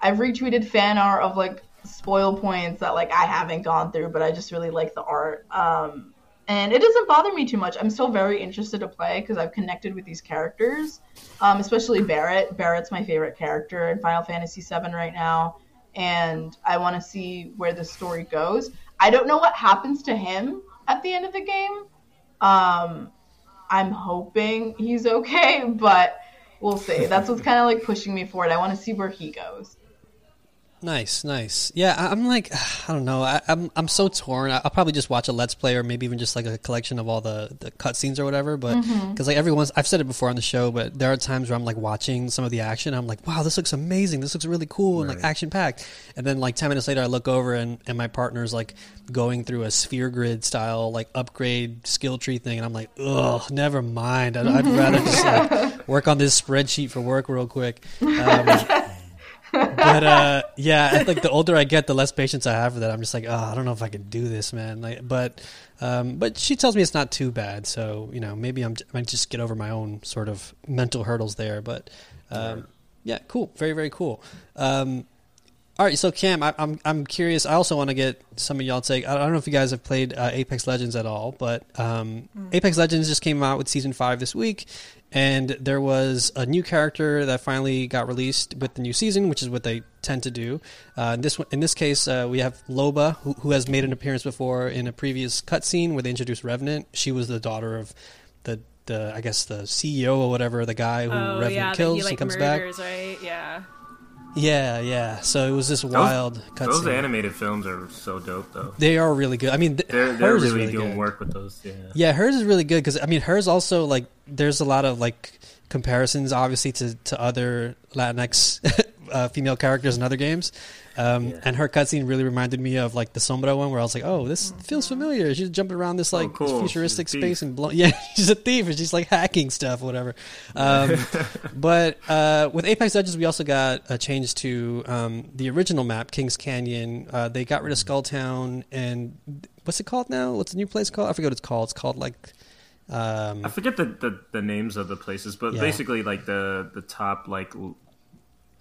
I've retweeted fan art of like spoil points that like I haven't gone through, but I just really like the art. Um, and it doesn't bother me too much. I'm still very interested to play because I've connected with these characters, um, especially Barrett. Barrett's my favorite character in Final Fantasy VII right now, and I want to see where the story goes. I don't know what happens to him at the end of the game. Um, I'm hoping he's okay, but we'll see. That's what's kind of like pushing me forward. I want to see where he goes. Nice, nice. Yeah, I- I'm like, I don't know. I, I'm I'm so torn. I- I'll probably just watch a let's play or maybe even just like a collection of all the the cutscenes or whatever. But because like everyone's, I've said it before on the show, but there are times where I'm like watching some of the action. I'm like, wow, this looks amazing. This looks really cool and like action packed. And then like ten minutes later, I look over and and my partner's like going through a sphere grid style like upgrade skill tree thing, and I'm like, ugh, never mind. I'd, I'd rather just like work on this spreadsheet for work real quick. Um, but uh, yeah, I think the older I get, the less patience I have for that. I'm just like, oh, I don't know if I can do this, man. Like, but um, but she tells me it's not too bad, so you know, maybe I'm I might just get over my own sort of mental hurdles there. But um, yeah, cool, very very cool. Um, all right, so Cam, I, I'm I'm curious. I also want to get some of y'all take. I don't know if you guys have played uh, Apex Legends at all, but um, Apex Legends just came out with season five this week, and there was a new character that finally got released with the new season, which is what they tend to do. Uh, in this one, in this case, uh, we have Loba, who, who has made an appearance before in a previous cutscene where they introduced Revenant. She was the daughter of the the I guess the CEO or whatever, the guy who Oh Revenant yeah, kills he like and comes back. right? Yeah. Yeah, yeah. So it was this wild Those cutscene. animated films are so dope, though. They are really good. I mean, th- They're they're hers really, is really doing good. work with those. Yeah. Yeah, hers is really good because I mean, hers also like there's a lot of like comparisons, obviously to to other Latinx uh, female characters in other games. Um, Yeah. And her cutscene really reminded me of like the Sombra one, where I was like, "Oh, this feels familiar." She's jumping around this like Oh, cool. futuristic space and blow- yeah, she's a thief and she's like hacking stuff, whatever. Um, but uh, with Apex Legends, we also got a change to um, the original map, Kings Canyon. Uh, they got rid of Skulltown and what's it called now? What's the new place called? I forget what it's called. It's called like. Um, I forget the, the, the names of the places, but Yeah. basically, like the the top like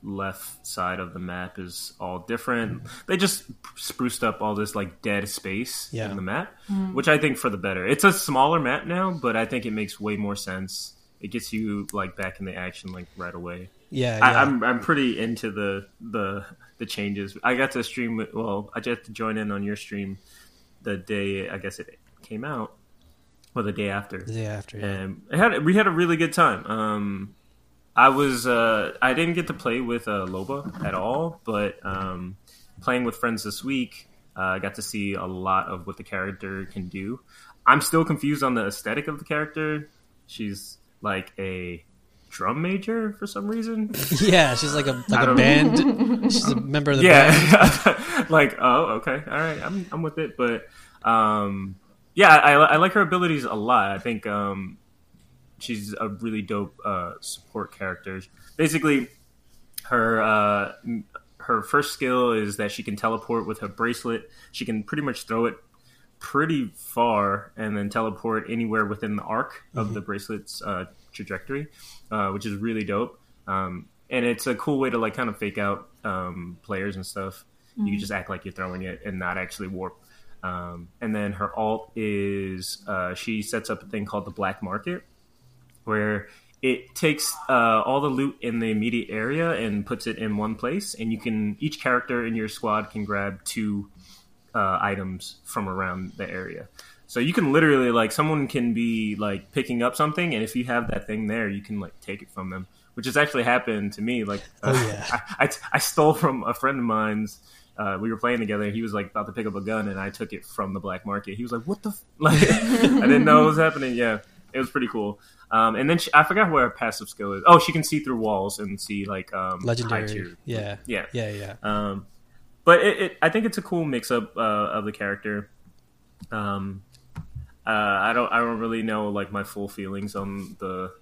left side of the map is all different. They just spruced up all this like dead space Yeah. in the map, which I think for the better. It's a smaller map now, but I think it makes way more sense. It gets you like back in the action like right away. yeah, yeah. I, I'm I'm pretty into the the the changes. I got to stream. Well, I just to join in on your stream the day I guess it came out, or the day after the day after. Yeah. and it had we had a really good time. Um, I was uh, I didn't get to play with uh, Loba at all, but um, playing with friends this week, uh, I got to see a lot of what the character can do. I'm still confused on the aesthetic of the character. She's like a drum major for some reason. yeah, she's like a like a band. she's a member of the band. like oh okay all right i'm, I'm with it but um yeah I, I like her abilities a lot i think um she's a really dope uh support character basically her uh her first skill is that she can teleport with her bracelet she can pretty much throw it pretty far and then teleport anywhere within the arc of the bracelet's uh, trajectory, uh, which is really dope. Um, and it's a cool way to like kind of fake out um, players and stuff. You can just act like you're throwing it and not actually warp. Um, and then her alt is uh, she sets up a thing called the black market, where it takes uh, all the loot in the immediate area and puts it in one place, and you can each character in your squad can grab two uh, items from around the area. So you can literally like someone can be like picking up something, and if you have that thing there, you can like take it from them, which has actually happened to me. Like, Oh, uh, yeah. I, I, I stole from a friend of mine's. Uh, we were playing together. He was like about to pick up a gun, and I took it from the black market. He was like, "What the?" F-? Like, I didn't know it was happening. Yeah, it was pretty cool. Um, and then she, I forgot what her passive skill is. Oh, she can see through walls and see like um, high Legendary. tier. Yeah. Yeah. Yeah, yeah. Um, but it, it, I think it's a cool mix up uh, of the character. Um, uh, I don't I don't really know like my full feelings on the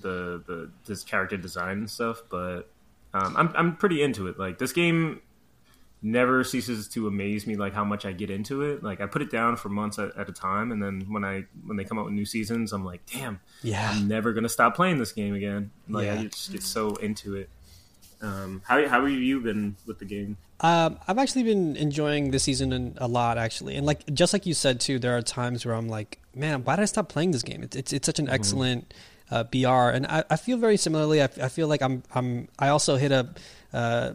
the the this character design and stuff, but um, I'm I'm pretty into it. Like this game never ceases to amaze me like how much I get into it. Like I put it down for months at, at a time and then when I when they come out with new seasons, I'm like, "Damn, Yeah. I'm never to stop playing this game again." Like Yeah. I just get so into it. Um, how how have you been with the game? Um, I've actually been enjoying this season a lot, actually, and like just like you said too, there are times where I'm like, man, why did I stop playing this game? It's it's, it's such an excellent uh, BR, and I, I feel very similarly. I feel like I'm I'm I also hit a Uh,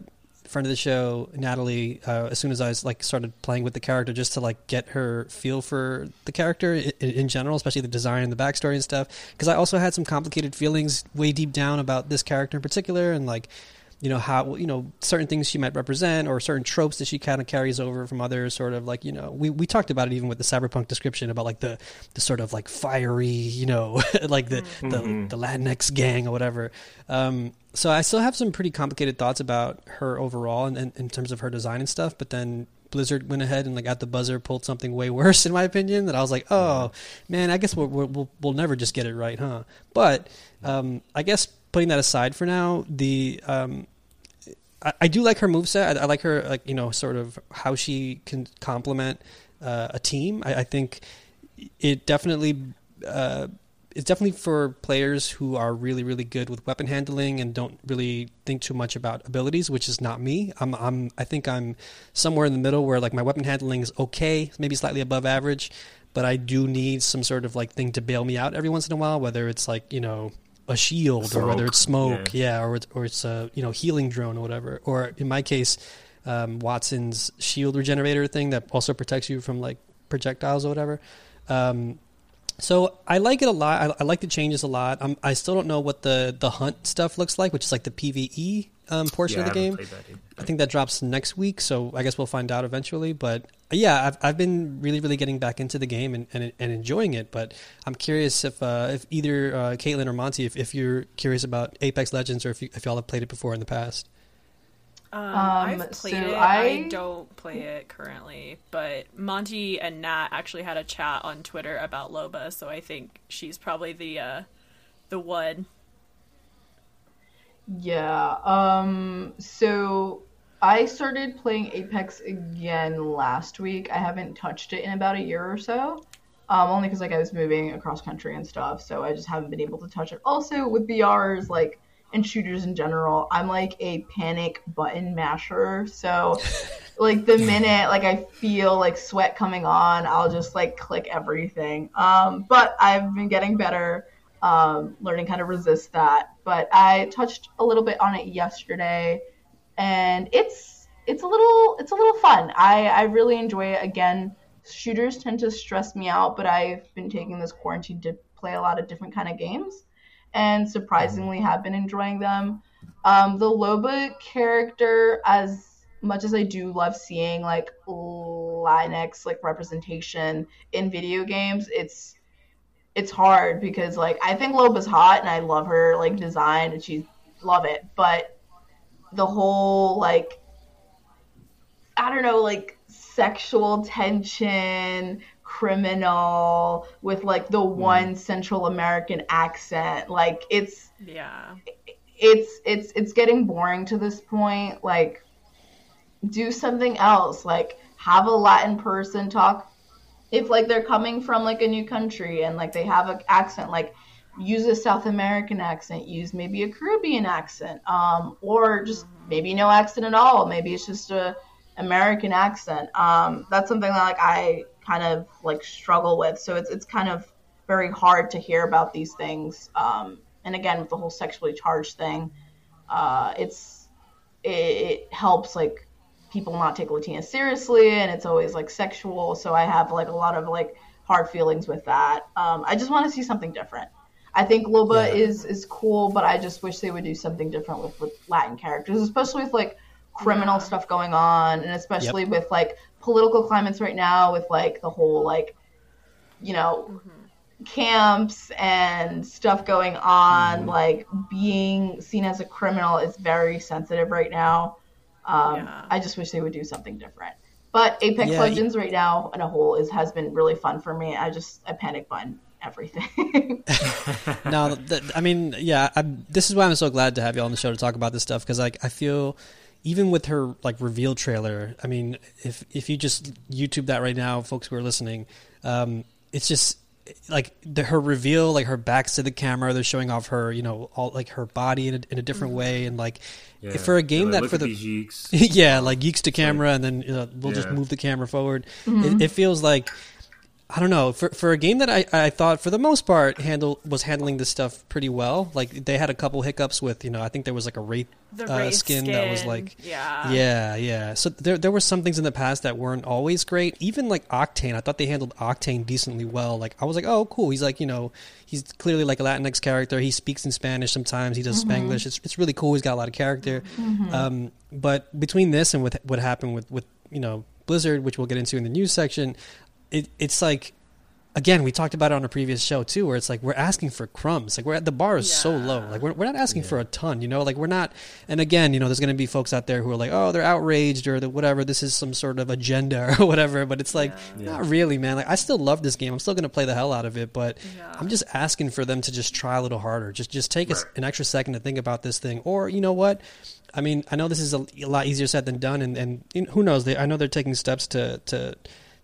friend of the show natalie uh, as soon as i was like started playing with the character just to like get her feel for the character in, in general especially the design and the backstory and stuff. Because i also had some complicated feelings way deep down about this character in particular and like you know how you know certain things she might represent or certain tropes that she kind of carries over from other sort of like you know we, we talked about it even with the cyberpunk description about like the the sort of like fiery you know like the, the the latinx gang or whatever. Um so i still have some pretty complicated thoughts about her overall and in, in terms of her design and stuff but then Blizzard went ahead and like at the buzzer pulled something way worse in my opinion that I was like, oh man, I guess we'll we'll, we'll, we'll never just get it right, huh? But um, I guess putting that aside for now, the um, I, I do like her moveset. I, I like her like you know sort of how she can complement uh, a team. I, I think it definitely. Uh, it's definitely for players who are really, really good with weapon handling and don't really think too much about abilities, which is not me. I'm, I'm, I think I'm somewhere in the middle where like my weapon handling is okay, maybe slightly above average, but I do need some sort of like thing to bail me out every once in a while, whether it's like you know a shield or whether it's smoke, yeah, or it's, or it's a you know healing drone or whatever, or in my case, um, Wattson's shield regenerator thing that also protects you from like projectiles or whatever. Um, so I like it a lot. I, I like the changes a lot. I'm, I still don't know what the the hunt stuff looks like, which is like the PVE um, portion Yeah, of the game. Played that either. I think that drops next week, so I guess we'll find out eventually. But yeah, I've I've been really really getting back into the game and, and, and enjoying it. But I'm curious if uh, if either uh, Caitlin or Monti, if, if you're curious about Apex Legends or if you, if y'all have played it before in the past. Um, Um, I've played so it. I... I- don't play it currently, but Monti and Nat actually had a chat on Twitter about Loba, so I think she's probably the uh, the one. Yeah. Um. So I started playing Apex again last week. I haven't touched it in about a year or so. Um, only because like I was moving across country and stuff, so I just haven't been able to touch it. Also, with BRs, like and shooters in general, I'm like a panic button masher. So, like the minute like I feel like sweat coming on, I'll just like click everything. Um, but I've been getting better, um, learning how to resist that. But I touched a little bit on it yesterday, and it's it's a little it's a little fun. I I really enjoy it. Again, shooters tend to stress me out, but I've been taking this quarantine to play a lot of different kind of games and surprisingly have been enjoying them. Um, the Loba character, as much as I do love seeing like Latinx like representation in video games, it's it's hard because like I think Loba's hot and I love her like design and she's love it, but the whole like I don't know like sexual tension criminal with like the mm. one Central American accent. Like it's Yeah. it's it's it's getting boring to this point. Like do something else. Like have a Latin person talk if like they're coming from like a new country and like they have an accent like use a South American accent, use maybe a Caribbean accent, um, or just maybe no accent at all. Maybe it's just a American accent. Um, that's something that like I kind of like struggle with. So it's it's kind of very hard to hear about these things. Um, and again, with the whole sexually charged thing, uh, it's it, it helps like people not take Latina seriously, and it's always like sexual. So I have like a lot of like hard feelings with that. Um, I just want to see something different. I think Loba Yeah. is is cool, but I just wish they would do something different with, with Latin characters, especially with like criminal Yeah. stuff going on, and especially with like political climates right now, with like the whole like you know camps and stuff going on. Mm-hmm. Like being seen as a criminal is very sensitive right now. Um, Yeah. I just wish they would do something different. But Apex Yeah, Legends right now in a whole is has been really fun for me. I just I panic button everything. no, th- I mean, yeah, i this is why I'm so glad to have you on the show to talk about this stuff because like I feel even with her like reveal trailer, I mean, if if you just YouTube that right now, folks who are listening, um, it's just like the, her reveal, like her back's to the camera, they're showing off her, you know, all like her body in a, in a different mm-hmm. way, and like Yeah. for a game Like, that look for at the these geeks. yeah, like geeks to camera, and then you know, we'll just move the camera forward. It, mm-hmm. it feels like I don't know for for a game that I, I thought for the most part handle was handling this stuff pretty well. Like they had a couple hiccups with you know I think there was like a The uh, race skin, that was like yeah. yeah yeah. So there there were some things in the past that weren't always great. Even like Octane, I thought they handled Octane decently well. Like I was like oh cool, he's like you know he's clearly like a Latinx character. He speaks in Spanish sometimes. He does Spanglish. It's it's really cool. He's got a lot of character. Um, but between this and with what happened with with you know Blizzard, which we'll get into in the news section, it it's like again we talked about it on a previous show too where it's like we're asking for crumbs. Like we're at the bar is so low. Like we're, we're not asking for a ton you know? Like we're not and again you know there's going to be folks out there who are like oh they're outraged or the, whatever this is some sort of agenda or whatever but it's like not really man. Like i still love this game. I'm still going to play the hell out of it but Yeah. i'm just asking for them to just try a little harder. Just just take us Right. an extra second to think about this thing. Or you know what? I mean, I know this is a, a lot easier said than done, and, and you know, who knows? They, I know they're taking steps to, to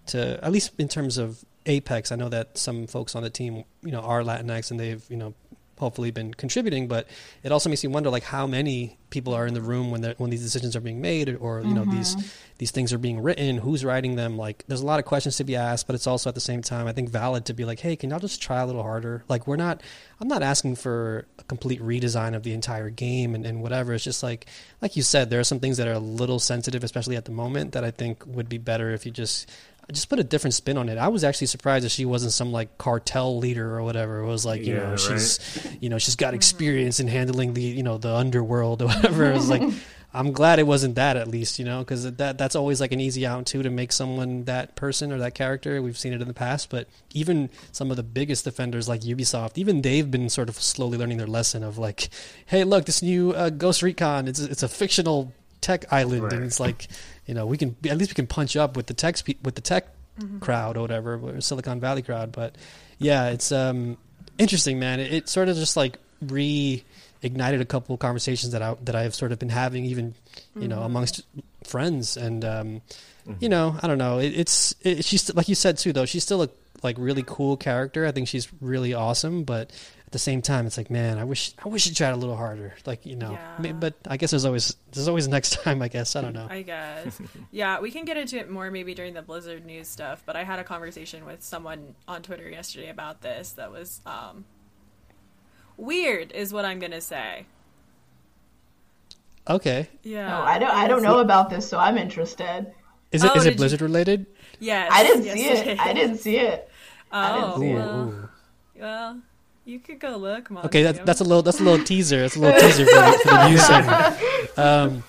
to at least in terms of Apex. I know that some folks on the team, you know, are Latinx, and they've you know hopefully been contributing. But it also makes me wonder, like, how many people are in the room when when these decisions are being made, or you know these mm-hmm. these things are being written. Who's writing them? Like, there's a lot of questions to be asked, but it's also at the same time, I think, valid to be like, hey, can y'all just try a little harder? Like, we're not. I'm not asking for a complete redesign of the entire game and, and whatever. It's just like, like you said, there are some things that are a little sensitive, especially at the moment, that I think would be better if you just just put a different spin on it. I was actually surprised that she wasn't some like cartel leader or whatever. It was like, you Yeah, know, right. she's you know, she's got experience in handling the, you know, the underworld or whatever. It was like I'm glad it wasn't that at least, you know, because that that's always like an easy out too to make someone that person or that character. We've seen it in the past, but even some of the biggest offenders like Ubisoft, even they've been sort of slowly learning their lesson of like, hey, look, this new uh, Ghost Recon, it's it's a fictional tech island, and it's like, you know, we can at least we can punch up with the tech spe- with the tech Mm-hmm. crowd or whatever, or Silicon Valley crowd. But yeah, it's um interesting, man. It, it sort of just like reignited a couple conversations that I that I've sort of been having, even you know, amongst friends, and um, you know, I don't know. It, it's it, she's like you said too, though. She's still a like really cool character. I think she's really awesome, but at the same time, it's like, man, I wish I wish she tried a little harder. Like you know, Yeah. may- but I guess there's always there's always next time. I guess I don't know. I guess. yeah, we can get into it more maybe during the Blizzard news stuff, but I had a conversation with someone on Twitter yesterday about this that was um weird is what I'm going to say. Okay, Yeah. No, I don't. I don't know about this, so I'm interested. is it Oh, is did it you- Blizzard related? Yes. I didn't yes, see it it. I didn't see it. Oh, didn't see it. well, Ooh. well, you could go look, Monti. Okay, that's that's a little that's a little teaser. That's a little teaser for the, for the news segment. Um,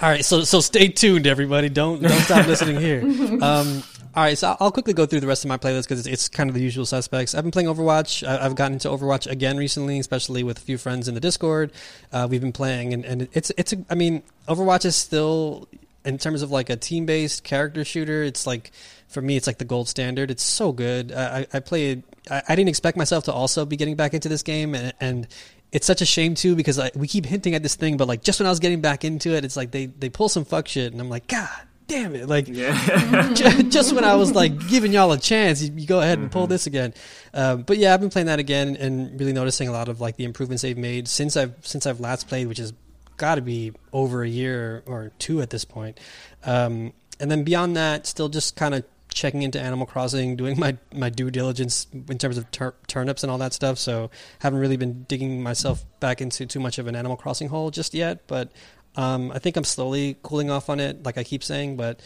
all right, so so stay tuned, everybody. Don't don't stop listening here. Um, all right, so I'll- quickly go through the rest of my playlist because it's, it's kind of the usual suspects. I've been playing Overwatch. I, I've gotten into Overwatch again recently, especially with a few friends in the Discord. Uh, we've been playing, and, and it's it's. A, I mean, Overwatch is still in terms of like a team based character shooter. It's like for me, it's like the gold standard. It's so good. I, I played. I, I didn't expect myself to also be getting back into this game, and, and it's such a shame too because I, we keep hinting at this thing, but like just when I was getting back into it, it's like they they pull some fuck shit, and I'm like, God damn it! Like Yeah. ju- just when I was like giving y'all a chance, you, you go ahead and pull this again. Um, but yeah, I've been playing that again and really noticing a lot of like the improvements they've made since I've since I've last played, which has got to be over a year or two at this point. Um, and then beyond that, still just kind of checking into Animal Crossing, doing my my due diligence in terms of tur- turnips and all that stuff. So haven't really been digging myself back into too much of an Animal Crossing hole just yet, but. Um, I think I'm slowly cooling off on it, like I keep saying. But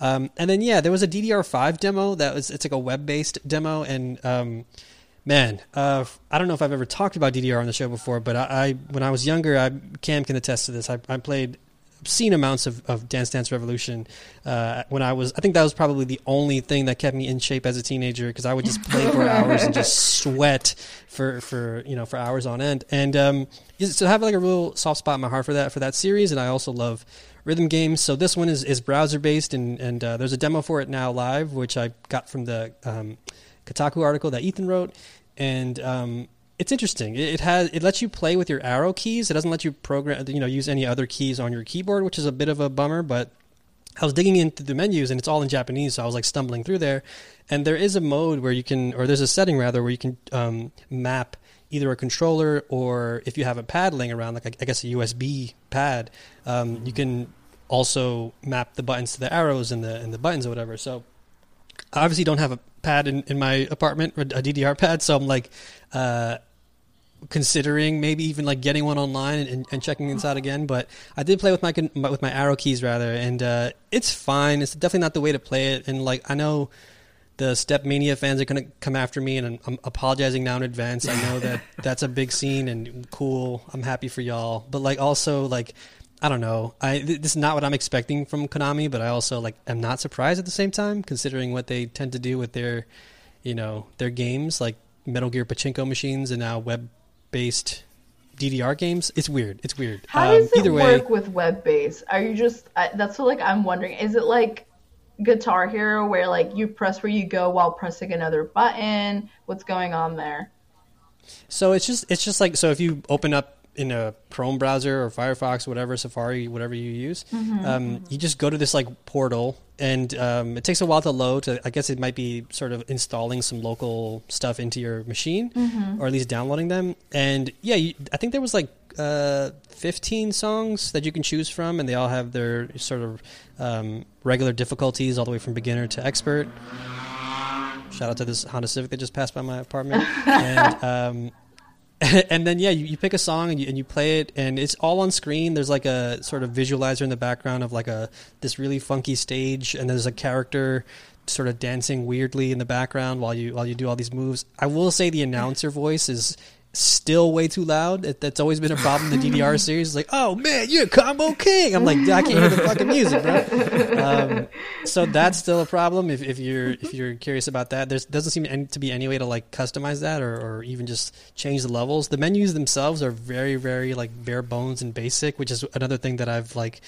um, and then yeah, there was a DDR5 demo that was it's like a web based demo, and um, man, uh, I don't know if I've ever talked about DDR on the show before, but I, I when I was younger, I Cam can attest to this. I, I played obscene amounts of, of Dance Dance Revolution uh, when I was. I think that was probably the only thing that kept me in shape as a teenager because I would just play for hours and just sweat for for you know for hours on end. And um, so I have like a real soft spot in my heart for that for that series, and I also love rhythm games. So this one is is browser based, and and uh, there's a demo for it now live, which I got from the um, Kotaku article that Ethan wrote, and um, it's interesting. It, has it lets you play with your arrow keys. It doesn't let you program you know use any other keys on your keyboard, which is a bit of a bummer, but. I was digging into the menus and it's all in Japanese, so I was like stumbling through there. And there is a mode where you can, or there's a setting rather, where you can um, map either a controller or if you have a pad laying around, like I guess a USB pad, um, you can also map the buttons to the arrows and the and the buttons or whatever. So I obviously don't have a pad in, in my apartment, a DDR pad, so I'm like uh, considering maybe even like getting one online and, and checking inside again. But I did play with my with my arrow keys rather, and uh, it's fine. It's definitely not the way to play it. And like I know the Step Mania fans are going to come after me, and I'm, I'm apologizing now in advance. I know that that's a big scene and cool. I'm happy for y'all, but like also like. I don't know. I th- this is not what I'm expecting from Konami, but I also like am not surprised at the same time, considering what they tend to do with their, you know, their games like Metal Gear Pachinko machines and now web-based DDR games. It's weird. It's weird. How Um, does it either way, work with web based? Are you just I, that's what like I'm wondering. Is it like Guitar Hero where like you press where you go while pressing another button? What's going on there? So it's just it's just like so if you open up in a Chrome browser or Firefox, whatever Safari, whatever you use, um, you just go to this like portal, and um, it takes a while to load. To, I guess it might be sort of installing some local stuff into your machine, or at least downloading them. And yeah, you, I think there was like uh, 15 songs that you can choose from, and they all have their sort of um, regular difficulties, all the way from beginner to expert. Shout out to this Honda Civic that just passed by my apartment. and um, and then yeah, you, you pick a song and you, and you play it, and it's all on screen. There's like a sort of visualizer in the background of like a this really funky stage, and there's a character sort of dancing weirdly in the background while you while you do all these moves. I will say the announcer voice is still way too loud. That, that's always been a problem in the DDR series. Like, oh man, you're a combo king. I'm like, I can't hear the fucking music, bro. Um, so that's still a problem. If, if you're if you're curious about that, there doesn't seem any, to be any way to like customize that or, or even just change the levels. The menus themselves are very very like bare bones and basic, which is another thing that I've like.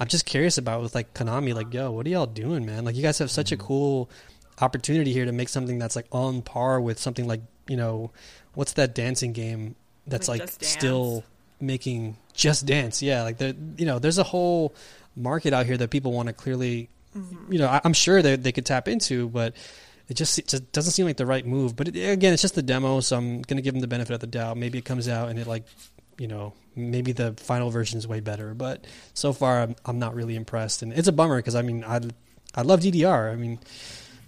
I'm just curious about with like Konami. Like, yo, what are y'all doing, man? Like, you guys have such a cool opportunity here to make something that's like on par with something like you know what's that dancing game that's Like like, still making just dance yeah like there you know there's a whole market out here that people want to clearly mm-hmm. you know I, i'm sure that they could tap into but it just, it just doesn't seem like the right move. But it, again it's just the demo so i'm gonna give them the benefit of the doubt. Maybe it comes out and it like you know maybe the final version is way better. But so far i'm, I'm not really impressed. And it's a bummer because i mean i i love ddr i mean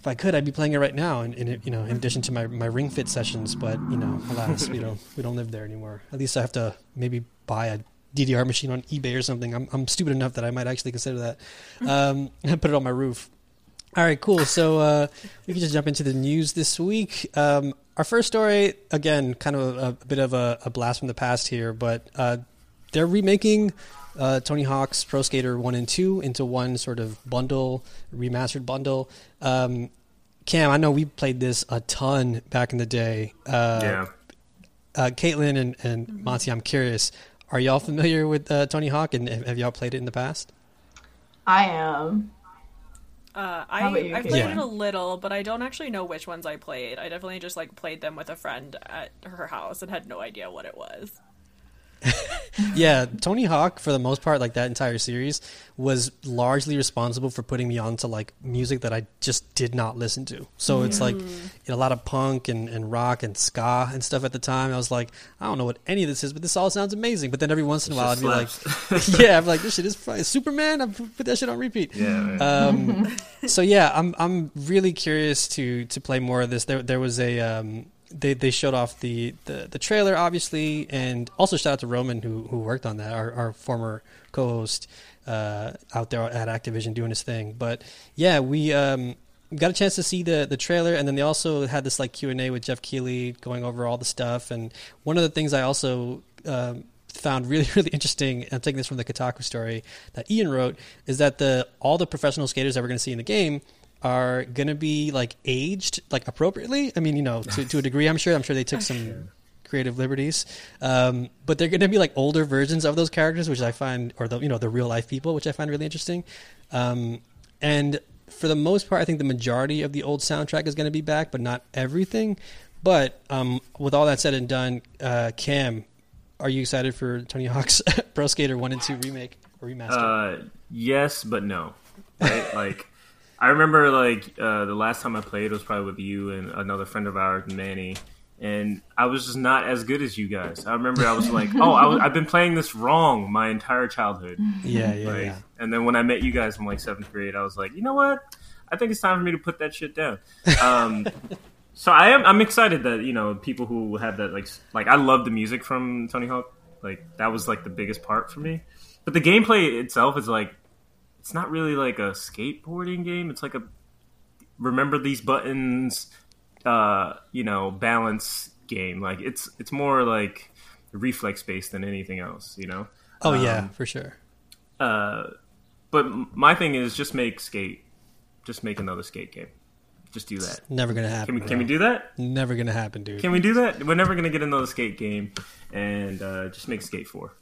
if I could, I'd be playing it right now, and, and it, you know, in addition to my, my Ring Fit sessions. But you know, alas, we don't we don't live there anymore. At least I have to maybe buy a DDR machine on eBay or something. I'm I'm stupid enough that I might actually consider that. Um, and put it on my roof. All right, cool. So uh, we can just jump into the news this week. Um, our first story, again, kind of a, a bit of a, a blast from the past here, but uh, they're remaking uh, Tony Hawk's Pro Skater 1 and 2 into one sort of bundle, remastered bundle. Um, Cam, I know we played this a ton back in the day. Uh, yeah. uh, Caitlin and, and Monti, I'm curious, are y'all familiar with uh, Tony Hawk and have have y'all played it in the past? I am. Uh, I you, I played Yeah. it a little, but I don't actually know which ones I played. I definitely just like played them with a friend at her house and had no idea what it was. yeah, Tony Hawk for the most part, like that entire series, was largely responsible for putting me onto like music that I just did not listen to. So it's like you know, a lot of punk and, and rock and ska and stuff at the time. I was like, I don't know what any of this is, but this all sounds amazing. But then every once in a while, I'd Just be like. Yeah, I'm like, this shit is fine. Superman. I put that shit on repeat. yeah. Um, so yeah, I'm I'm really curious to to play more of this. There there was a um, they they showed off the, the the trailer obviously, and also shout out to Roman who who worked on that, our our former co-host uh, out there at Activision doing his thing. But yeah, we. Um, Got a chance to see the the trailer, and then they also had this like Q and A with Geoff Keighley going over all the stuff. And one of the things I also um, found really really interesting, and I'm taking this from the Kotaku story that Ian wrote, is that the all the professional skaters that we're going to see in the game are going to be like aged like appropriately. I mean, you know, to to a degree, I'm sure. I'm sure they took some creative liberties, um, but they're going to be like older versions of those characters, which I find, or the you know the real life people, which I find really interesting. Um, and for the most part, I think the majority of the old soundtrack is going to be back, but not everything. But um, with all that said and done, uh, Cam, are you excited for Tony Hawk's Pro Skater One and Two remake or remaster? Uh, yes, but no. Right? like, I remember like uh, the last time I played was probably with you and another friend of ours, Manny, and I was just not as good as you guys. I remember I was like, oh, I was, I've been playing this wrong my entire childhood. yeah, yeah, Like, yeah. and then when I met you guys in like seventh grade, I was like, you know what? I think it's time for me to put that shit down. Um, so I am. I'm excited that you know people who have that like like I love the music from Tony Hawk. Like that was like the biggest part for me. But the gameplay itself is like it's not really like a skateboarding game. It's like a remember these buttons, uh, you know, balance game. Like it's it's more like reflex based than anything else. You know. Oh yeah, Um, for sure. uh, but my thing is just make skate, just make another skate game. Just do that. Never gonna happen. Can we can we do that? Never gonna happen, dude. Can we do that? We're never gonna get another skate game, and uh, just make Skate Four.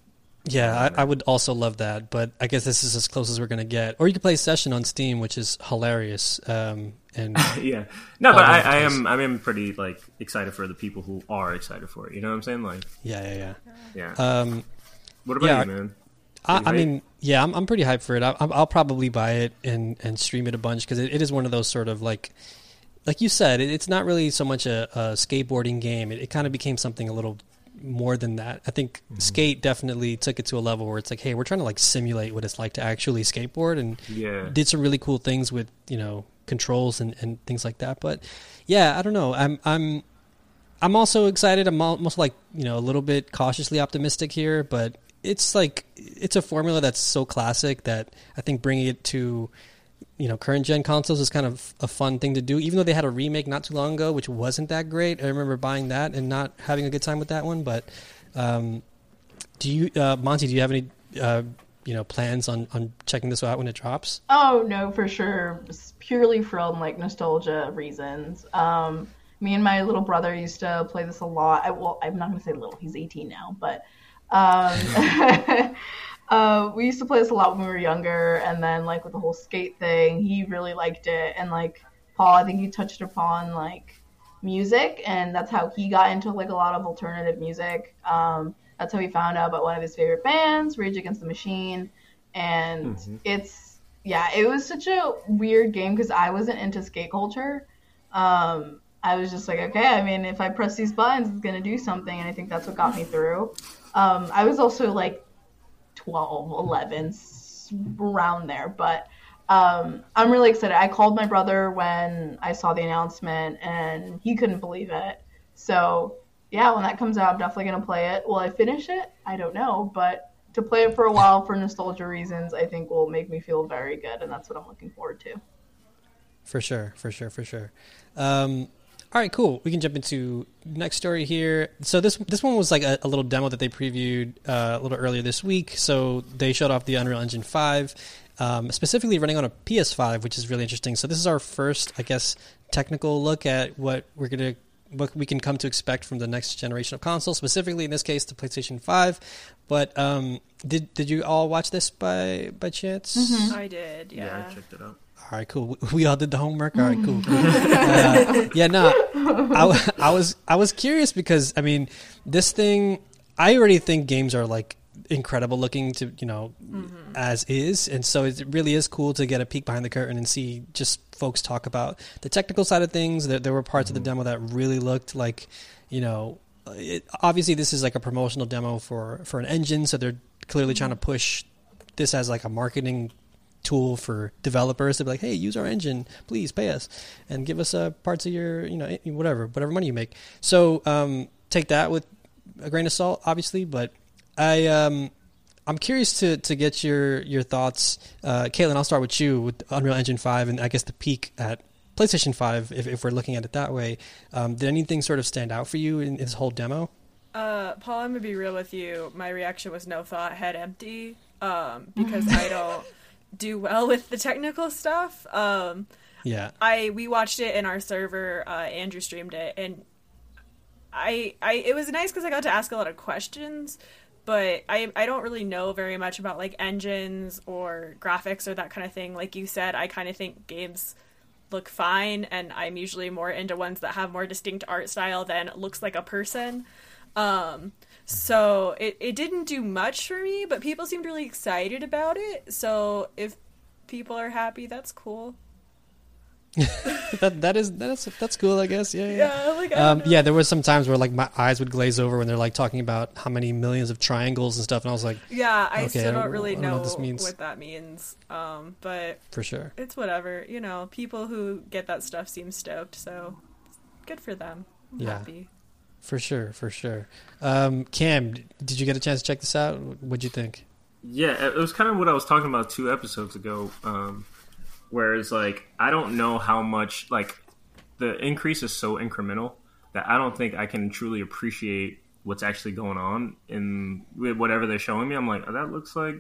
Yeah, I, I would also love that, but I guess this is as close as we're gonna get. Or you could play a Session on Steam, which is hilarious. Um, and yeah, no, but I, I am I am pretty like excited for the people who are excited for it. You know what I'm saying? Like, yeah, yeah, yeah. yeah. Um, what about yeah, you, man? I, I mean, yeah, I'm, I'm pretty hyped for it. I, I'm- I'll probably buy it and, and stream it a bunch because it, it is one of those sort of like, like you said, it, it's not really so much a, a skateboarding game. It, it kind of became something a little more than that. I think mm-hmm. Skate definitely took it to a level where it's like, hey, we're trying to like simulate what it's like to actually skateboard and Yeah, did some really cool things with you know controls and, and things like that. But yeah, I don't know. I'm I'm I'm also excited. I'm almost like you know a little bit cautiously optimistic here, but it's like it's a formula that's so classic that I think bringing it to you know current gen consoles is kind of a fun thing to do. Even though they had a remake not too long ago, which wasn't that great. I remember buying that and not having a good time with that one. But um, do you, uh, Monti? Do you have any uh, you know plans on on checking this out when it drops? Oh no, for sure. It's purely from like nostalgia reasons. Um, me and my little brother used to play this a lot. I, well, I'm not gonna say little. He's 18 now, but um, uh, we used to play this a lot when we were younger. And then like with the whole skate thing, he really liked it. And like Paul, I think you touched upon like music, and that's how he got into like a lot of alternative music. Um, that's how he found out about one of his favorite bands, Rage Against the Machine, and Mhm. it's yeah, it was such a weird game because I wasn't into skate culture. Um, I was just like, okay, I mean, if I press these buttons, it's gonna do something, and I think that's what got me through. Um, I was also like 12, 11, s- around there, but um, I'm really excited. I called my brother when I saw the announcement, and he couldn't believe it. So yeah, when that comes out, I'm definitely gonna play it. Will I finish it? I don't know, but to play it for a while for nostalgia reasons, I think will make me feel very good, and that's what I'm looking forward to. For sure, for sure, for sure. Um, all right, cool. We can jump into next story here. So this this one was like a, a little demo that they previewed uh, a little earlier this week. So they showed off the Unreal Engine five, um, specifically running on a PS5, which is really interesting. So this is our first, I guess, technical look at what we're gonna what we can come to expect from the next generation of consoles, specifically in this case the PlayStation Five. But um, did did you all watch this by by chance? I did, Yeah, yeah. I checked it out. All right, cool. We all did the homework. All right, cool. cool. Uh, yeah, no, I, I was I was curious because I mean, this thing. I already think games are like incredible looking to you know mm-hmm. as is, and so it really is cool to get a peek behind the curtain and see just folks talk about the technical side of things. There, there were parts of the mm-hmm. demo that really looked like you know. It, obviously, this is like a promotional demo for for an engine, so they're clearly trying to mm-hmm. push this as like a marketing tool for developers to be like, hey, use our engine, please pay us and give us uh, parts of your, you know, whatever, whatever money you make. So um, take that with a grain of salt, obviously. But I, um, I'm curious to to get your your thoughts, uh, Caitlin. I'll start with you with Unreal Engine Five, and I guess the peak at PlayStation Five, if, if we're looking at it that way. Um, did anything sort of stand out for you in this whole demo? Uh, Paul, I'm gonna be real with you. My reaction was no thought, head empty, um, because I don't do well with the technical stuff. Um, Yeah, I we watched it in our server. Uh, Andrew streamed it, and I I it was nice because I got to ask a lot of questions. But I I don't really know very much about like engines or graphics or that kind of thing. Like you said, I kind of think games look fine, and I'm usually more into ones that have more distinct art style than looks like a person. Um, so it, it didn't do much for me, but people seemed really excited about it. So if people are happy, that's cool. that that is that's that's cool, I guess. Yeah, yeah. Yeah, like Um, yeah, there was some times where like my eyes would glaze over when they're like talking about how many millions of triangles and stuff, and I was like, Yeah, I okay, still don't, don't really I don't know know, what this means. what that means. Um, but for sure. it's whatever. You know, people who get that stuff seem stoked, so good for them. I'm Yeah. happy. For sure, for sure. Um, Cam, did you get a chance to check this out? What'd you think? Yeah, it was kind of what I was talking about two episodes ago. Um, whereas, like, I don't know how much like the increase is so incremental that I don't think I can truly appreciate what's actually going on in whatever they're showing me. I'm like, oh, that looks like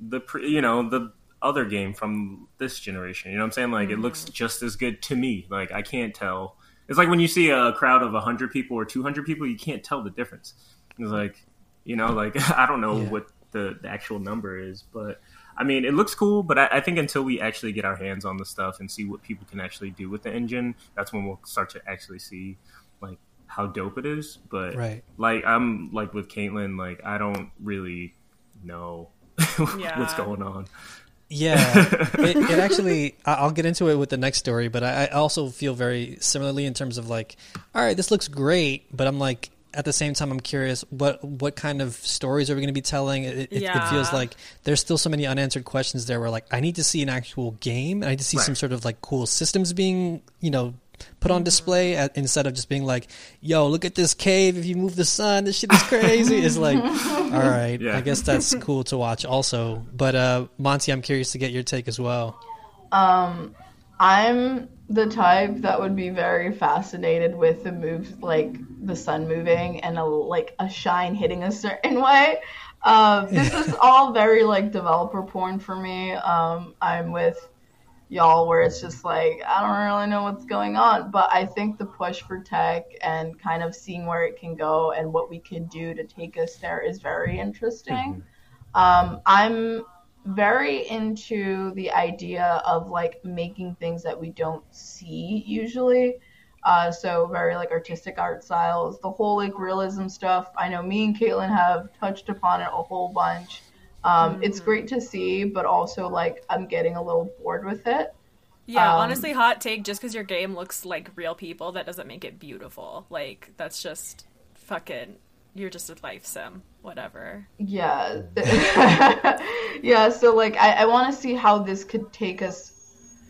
the pre, you know the other game from this generation. You know what I'm saying? Like, it looks just as good to me. Like, I can't tell. It's like when you see a crowd of 100 people or 200 people, you can't tell the difference. It's like, you know, like I don't know Yeah. what the, the actual number is, but I mean, it looks cool. But I, I think until we actually get our hands on the stuff and see what people can actually do with the engine, that's when we'll start to actually see like how dope it is. But Right. like I'm like with Caitlin, like I don't really know Yeah. what's going on. Yeah, it, it actually. I- I'll get into it with the next story, but I, I also feel very similarly in terms of like, all right, this looks great, but I'm like, at the same time, I'm curious what what kind of stories are we going to be telling? It, it, it feels like there's still so many unanswered questions there. Where like, I need to see an actual game, and I need to see Right. some sort of like cool systems being, you know. Put on display at, instead of just being like, "Yo, look at this cave! If you move the sun, this shit is crazy." It's like, all right, Yeah. I guess that's cool to watch also. But uh, Monti, I'm curious to get your take as well. Um, I'm the type that would be very fascinated with the move, like the sun moving and a like a shine hitting a certain way. Uh, this is all very like developer porn for me. Um, I'm with y'all where it's just like I don't really know what's going on, but I think the push for tech and kind of seeing where it can go and what we can do to take us there is very interesting. Um, I'm very into the idea of like making things that we don't see usually. Uh, so very like artistic art styles, the whole like realism stuff. I know me and Caitlin have touched upon it a whole bunch. Um, It's great to see, but also like I'm getting a little bored with it. Yeah, Um, honestly, hot take. Just because your game looks like real people, that doesn't make it beautiful. Like that's just fucking. You're just a life sim. Whatever. Yeah. yeah, so like I, I want to see how this could take us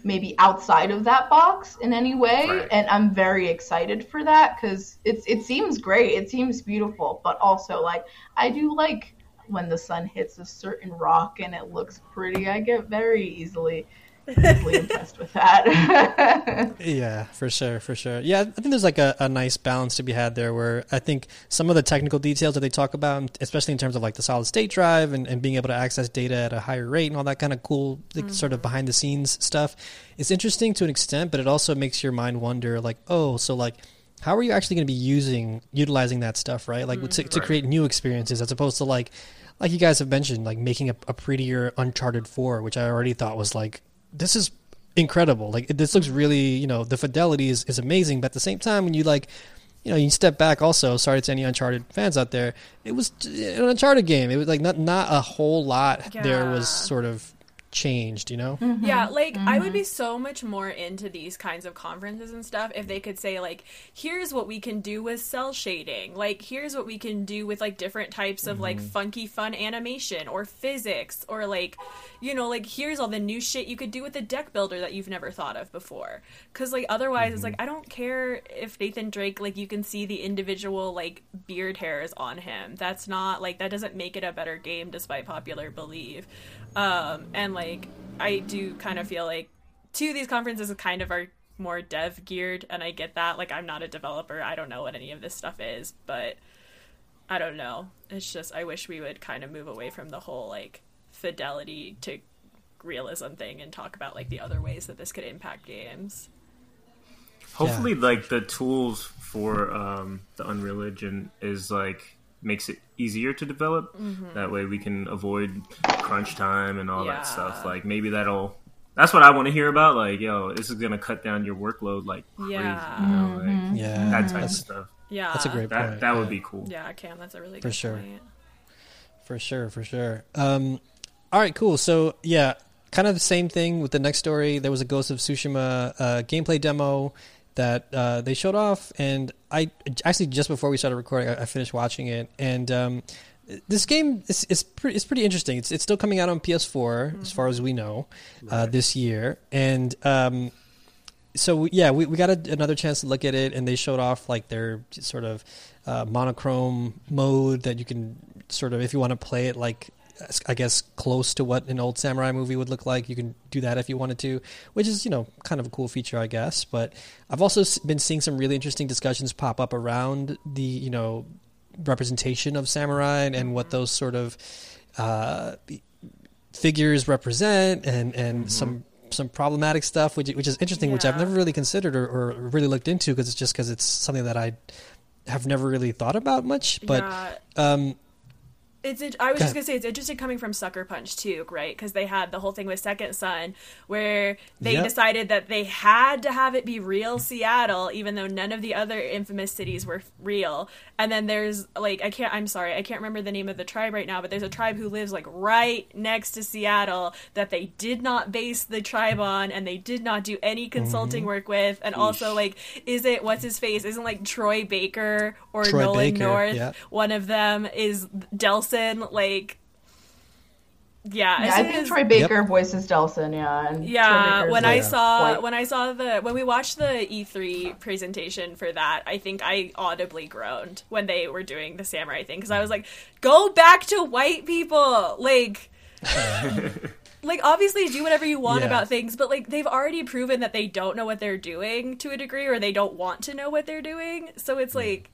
maybe outside of that box in any way Right. and I'm very excited for that cuz it's it seems great. It seems beautiful, but also like I do like when the sun hits a certain rock and it looks pretty. I get very easily easily impressed with that. Yeah, for sure, for sure. Yeah, I think there's like a, a nice balance to be had there where I think some of the technical details that they talk about, especially in terms of like the solid state drive and, and being able to access data at a higher rate and all that kind of cool, like, mm-hmm. sort of behind the scenes stuff, is interesting to an extent, but it also makes your mind wonder like, oh, so like, how are you actually going to be using, utilizing that stuff, right? Like to, to mm-hmm. create new experiences as opposed to like, like you guys have mentioned, like making a, a prettier Uncharted 4, which I already thought was like, this is incredible. Like this looks really, you know, the fidelity is, is amazing. But at the same time, when you like, you know, you step back. Also, sorry to any Uncharted fans out there. It was an Uncharted game. It was like not not a whole lot there was sort of changed. You know, mm-hmm. Yeah, like I would mm-hmm. be so much more into these kinds of conferences and stuff if they could say like, here's what we can do with cel shading. Like here's what we can do with like different types of like mm-hmm. funky fun animation or physics or like you know, like here's all the new shit you could do with a deck builder that you've never thought of before. Cuz like otherwise it's like I don't care if Nathan Drake like you can see the individual like beard hairs on him. That's not like that doesn't make it a better game despite popular belief. Um, and like I do kind of feel like two of these conferences kind of are more dev geared, and I get that. Like I'm not a developer, I don't know what any of this stuff is, but I don't know. It's just I wish we would kind of move away from the whole like fidelity to realism thing and talk about like the other ways that this could impact games. Hopefully, like the tools for um, the Unreal Engine is like makes it easier to develop. That way, we can avoid crunch time and all Yeah. that stuff. Like maybe that'll. That's what I want to hear about. Like, yo, this is gonna cut down your workload like crazy. Yeah. You know, like, yeah, that type of that's stuff. Yeah, that's a great That point. that yeah. would be cool. Yeah, Cam, that's a really For good sure. point. For sure, for sure. Um, all right, cool. So yeah, kind of the same thing with the next story. There was a Ghost of Tsushima uh, gameplay demo that uh, they showed off, and I actually just before we started recording, I, I finished watching it, and um, this game is, is pretty is pretty interesting. It's it's still coming out on PS4 as far as we know uh, this year, and um, so yeah, we, we got a, another chance to look at it, and they showed off like their sort of uh, monochrome mode that you can sort of, if you want to play it like, I guess close to what an old samurai movie would look like, you can do that if you wanted to, which is you know kind of a cool feature, I guess. But I've also been seeing some really interesting discussions pop up around the you know representation of samurai and, and what those sort of uh, figures represent and and some some problematic stuff which which is interesting which I've never really considered or, or really looked into because it's just because it's something that I have never really thought about much. But yeah, um It's. in- I was just gonna say it's interesting coming from Sucker Punch too, right? Because they had the whole thing with Second Son, where they Yep. decided that they had to have it be real Seattle, even though none of the other infamous cities were real. And then there's like I can't. I'm sorry, I can't remember the name of the tribe right now, but there's a tribe who lives like right next to Seattle that they did not base the tribe on, and they did not do any consulting Mm-hmm. work with. And also, like, is it what's his face? Isn't like Troy Baker or Troy Nolan Baker, North? yeah. One of them is Delsin. Like, yeah, Yeah, I think as- Troy Baker voices Delsin, yeah. And yeah, when I saw white. when I saw the when we watched the E3 presentation for that, I think I audibly groaned when they were doing the samurai thing because I was like, "Go back to white people!" Like, like obviously do whatever you want Yeah. about things, but like they've already proven that they don't know what they're doing to a degree, or they don't want to know what they're doing. So it's mm. like,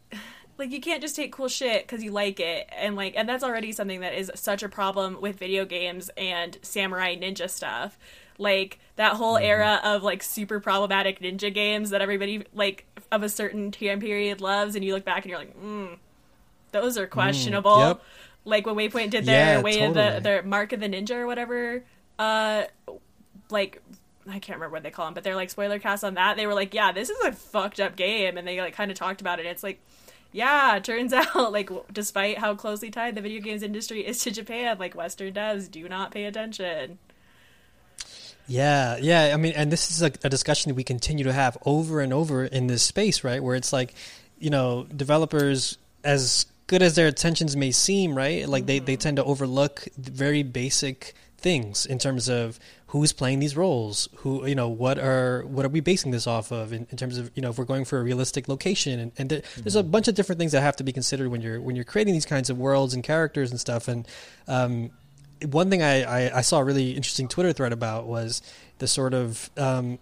like you can't just take cool shit because you like it, and like, and that's already something that is such a problem with video games and samurai ninja stuff. Like that whole era of like super problematic ninja games that everybody like of a certain time period loves, and you look back and you're like, mm, those are questionable. yep. Like when Waypoint did their Yeah, way of the their Mark of the Ninja or whatever, uh, like I can't remember what they call them, but they're like spoiler cast on that. They were like, yeah, this is a fucked up game, and they like kind of talked about it. It's like, yeah, turns out like w- despite how closely tied the video games industry is to Japan, like Western devs do not pay attention. Yeah, yeah. I mean, and this is a, a discussion that we continue to have over and over in this space, right? Where it's like, you know, developers, as good as their intentions may seem, right? Like they, they mm-hmm. tend to overlook very basic things in terms of who's playing these roles, who, you know, what are what are we basing this off of in, in terms of, you know, if we're going for a realistic location, and, and there, there's a bunch of different things that have to be considered when you're when you're creating these kinds of worlds and characters and stuff, and um, one thing I, I, I saw a really interesting Twitter thread about was the sort of um,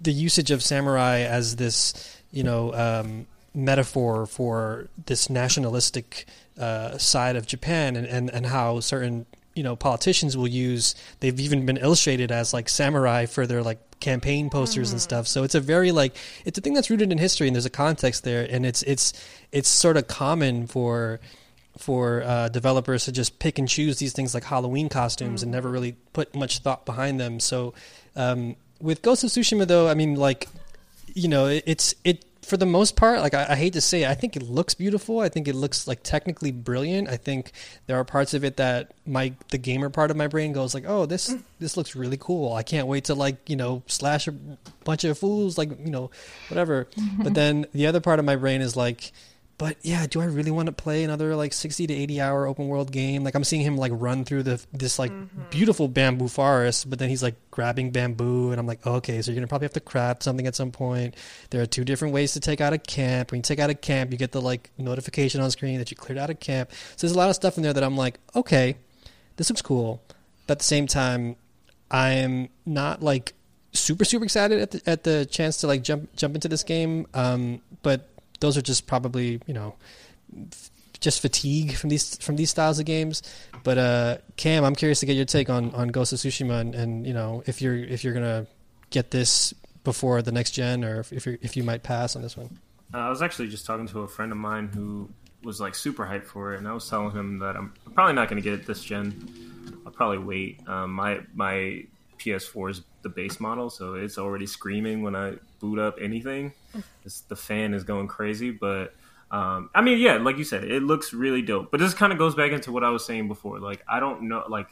the usage of samurai as this, you know, um, metaphor for this nationalistic uh, side of Japan, and, and, and how certain you know politicians will use. They've even been illustrated as like samurai for their like campaign posters and stuff. So it's a very like it's a thing that's rooted in history, and there's a context there, and it's it's it's sort of common for for uh, developers to just pick and choose these things like Halloween costumes and never really put much thought behind them. So um, with Ghost of Tsushima, though, I mean, like you know, it, it's it for the most part. Like I, I hate to say, it, I think it looks beautiful. I think it looks like technically brilliant. I think there are parts of it that my the gamer part of my brain goes like, oh, this this looks really cool. I can't wait to like you know slash a bunch of fools like you know whatever. Mm-hmm. But then the other part of my brain is like but yeah, do I really want to play another like 60 to 80 hour open world game? Like I'm seeing him like run through the this like beautiful bamboo forest, but then he's like grabbing bamboo and I'm like, okay, so you're going to probably have to craft something at some point. There are two different ways to take out a camp. When you take out a camp, you get the like notification on screen that you cleared out a camp. So there's a lot of stuff in there that I'm like, okay, this looks cool. But at the same time, I'm not like super super excited at the at the chance to like jump jump into this game. Um, but those are just probably you know just fatigue from these from these styles of games. But uh, Cam, I'm curious to get your take on, on Ghost of Tsushima and, and you know if you're if you're gonna get this before the next gen or if if, if you might pass on this one. Uh, I was actually just talking to a friend of mine who was like super hyped for it, and I was telling him that I'm probably not to get it this gen. I'll probably wait. Um, my my PS4 is the base model, so it's already screaming when I boot up anything. It's, the fan is going crazy, but um, I mean, yeah, like you said, it looks really dope. But this kind of goes back into what I was saying before. Like, I don't know, like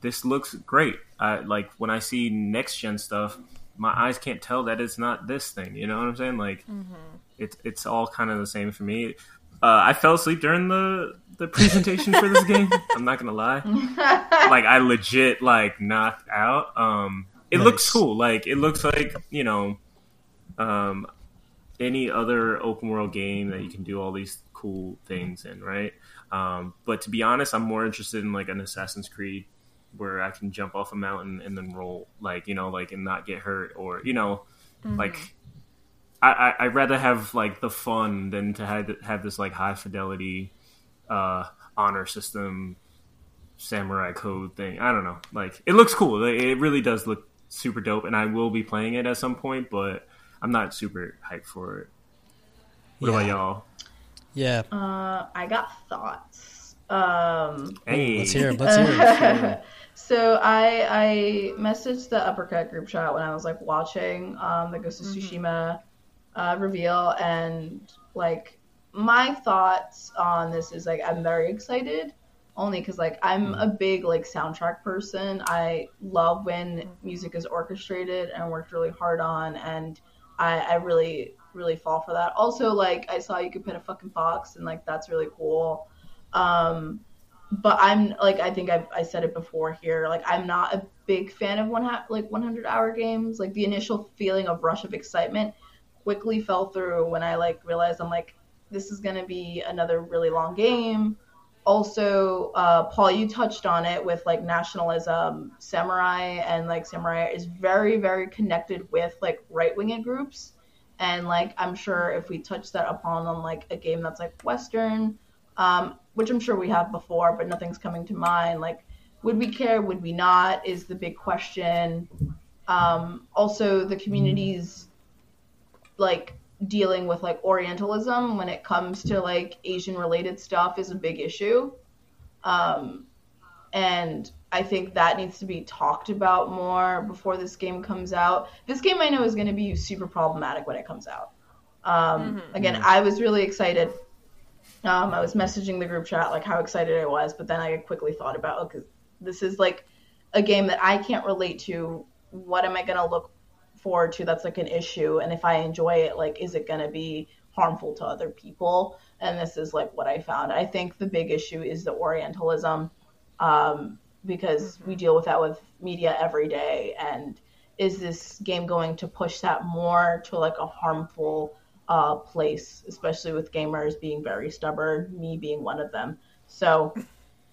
this looks great. I like when I see next gen stuff, my eyes can't tell that it's not this thing. You know what I'm saying? Like, it's it's all kind of the same for me. Uh, I fell asleep during the the presentation for this game. I'm not gonna lie. Like I legit like knocked out. Um, it Nice. looks cool. Like it looks like you know, um, any other open world game that you can do all these cool things in, right? Um, but to be honest, I'm more interested in like an Assassin's Creed where I can jump off a mountain and then roll, like you know, like and not get hurt, or you know, like I, I I'd rather have like the fun than to have have this like high fidelity uh, honor system samurai code thing. I don't know. Like it looks cool. Like, It really does look super dope, and I will be playing it at some point. But I'm not super hyped for it. What about y'all? Yeah, Uh, I got thoughts. Um, Hey, let's hear 'em, Let's hear 'em. so I I messaged the uppercut group chat when I was like watching um, the Ghost of Tsushima uh, reveal, and like my thoughts on this is like I'm very excited, only because like I'm a big like soundtrack person. I love when music is orchestrated and worked really hard on, and I, I really really fall for that. Also, like I saw you could put a fucking fox, and like that's really cool. Um, but I'm like I think I've, I said it before here. Like I'm not a big fan of one ha- like 100 hour games. Like the initial feeling of rush of excitement quickly fell through when I like realized I'm like this is gonna be another really long game. Also, uh, Paul, you touched on it with like nationalism, samurai, and like samurai is very, very connected with like right winged groups. And like, I'm sure if we touch that upon on like a game that's like Western, um, which I'm sure we have before, but nothing's coming to mind. Like, would we care? Would we not? Is the big question. Um, also, the communities like dealing with like Orientalism when it comes to like Asian related stuff is a big issue. Um, and I think that needs to be talked about more before this game comes out. This game I know is going to be super problematic when it comes out. Um, Mm-hmm. Again, I was really excited. Um, I was messaging the group chat like how excited I was, but then I quickly thought about because this is like a game that I can't relate to. What am I going to look forward to that's like an issue? And if I enjoy it, like, is it going to be harmful to other people? And this is like what I found. I think the big issue is the Orientalism um, because we deal with that with media every day. And is this game going to push that more to like a harmful uh, place, especially with gamers being very stubborn, me being one of them? So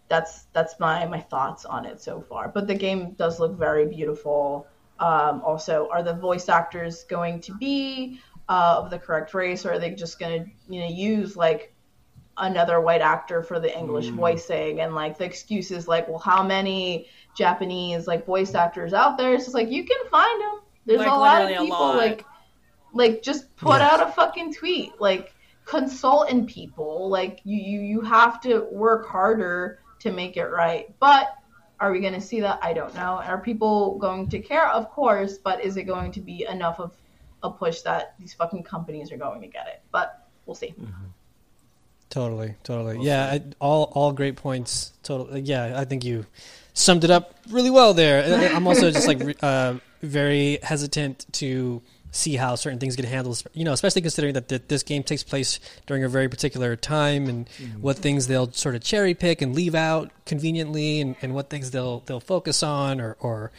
that's that's my my thoughts on it so far. But the game does look very beautiful. Um, also, are the voice actors going to be uh, of the correct race, or are they just going to you know use like another white actor for the English voicing? And like the excuse is like, well, how many Japanese like voice actors out there? It's just like you can find them. There's Like, a lot of people. lot. Like, like just put Yes. out a fucking tweet. Like consult in people. Like you, you you have to work harder to make it right. But are we going to see that? I don't know. Are people going to care? Of course, but is it going to be enough of a push that these fucking companies are going to get it? But we'll see. Totally, totally. yeah, I, all all great points. Totally. Yeah, I think you summed it up really well there. I'm also just like uh, very hesitant to see how certain things get handled. You know, especially considering that th- this game takes place during a very particular time, and what things they'll sort of cherry pick and leave out conveniently, and, and what things they'll they'll focus on or or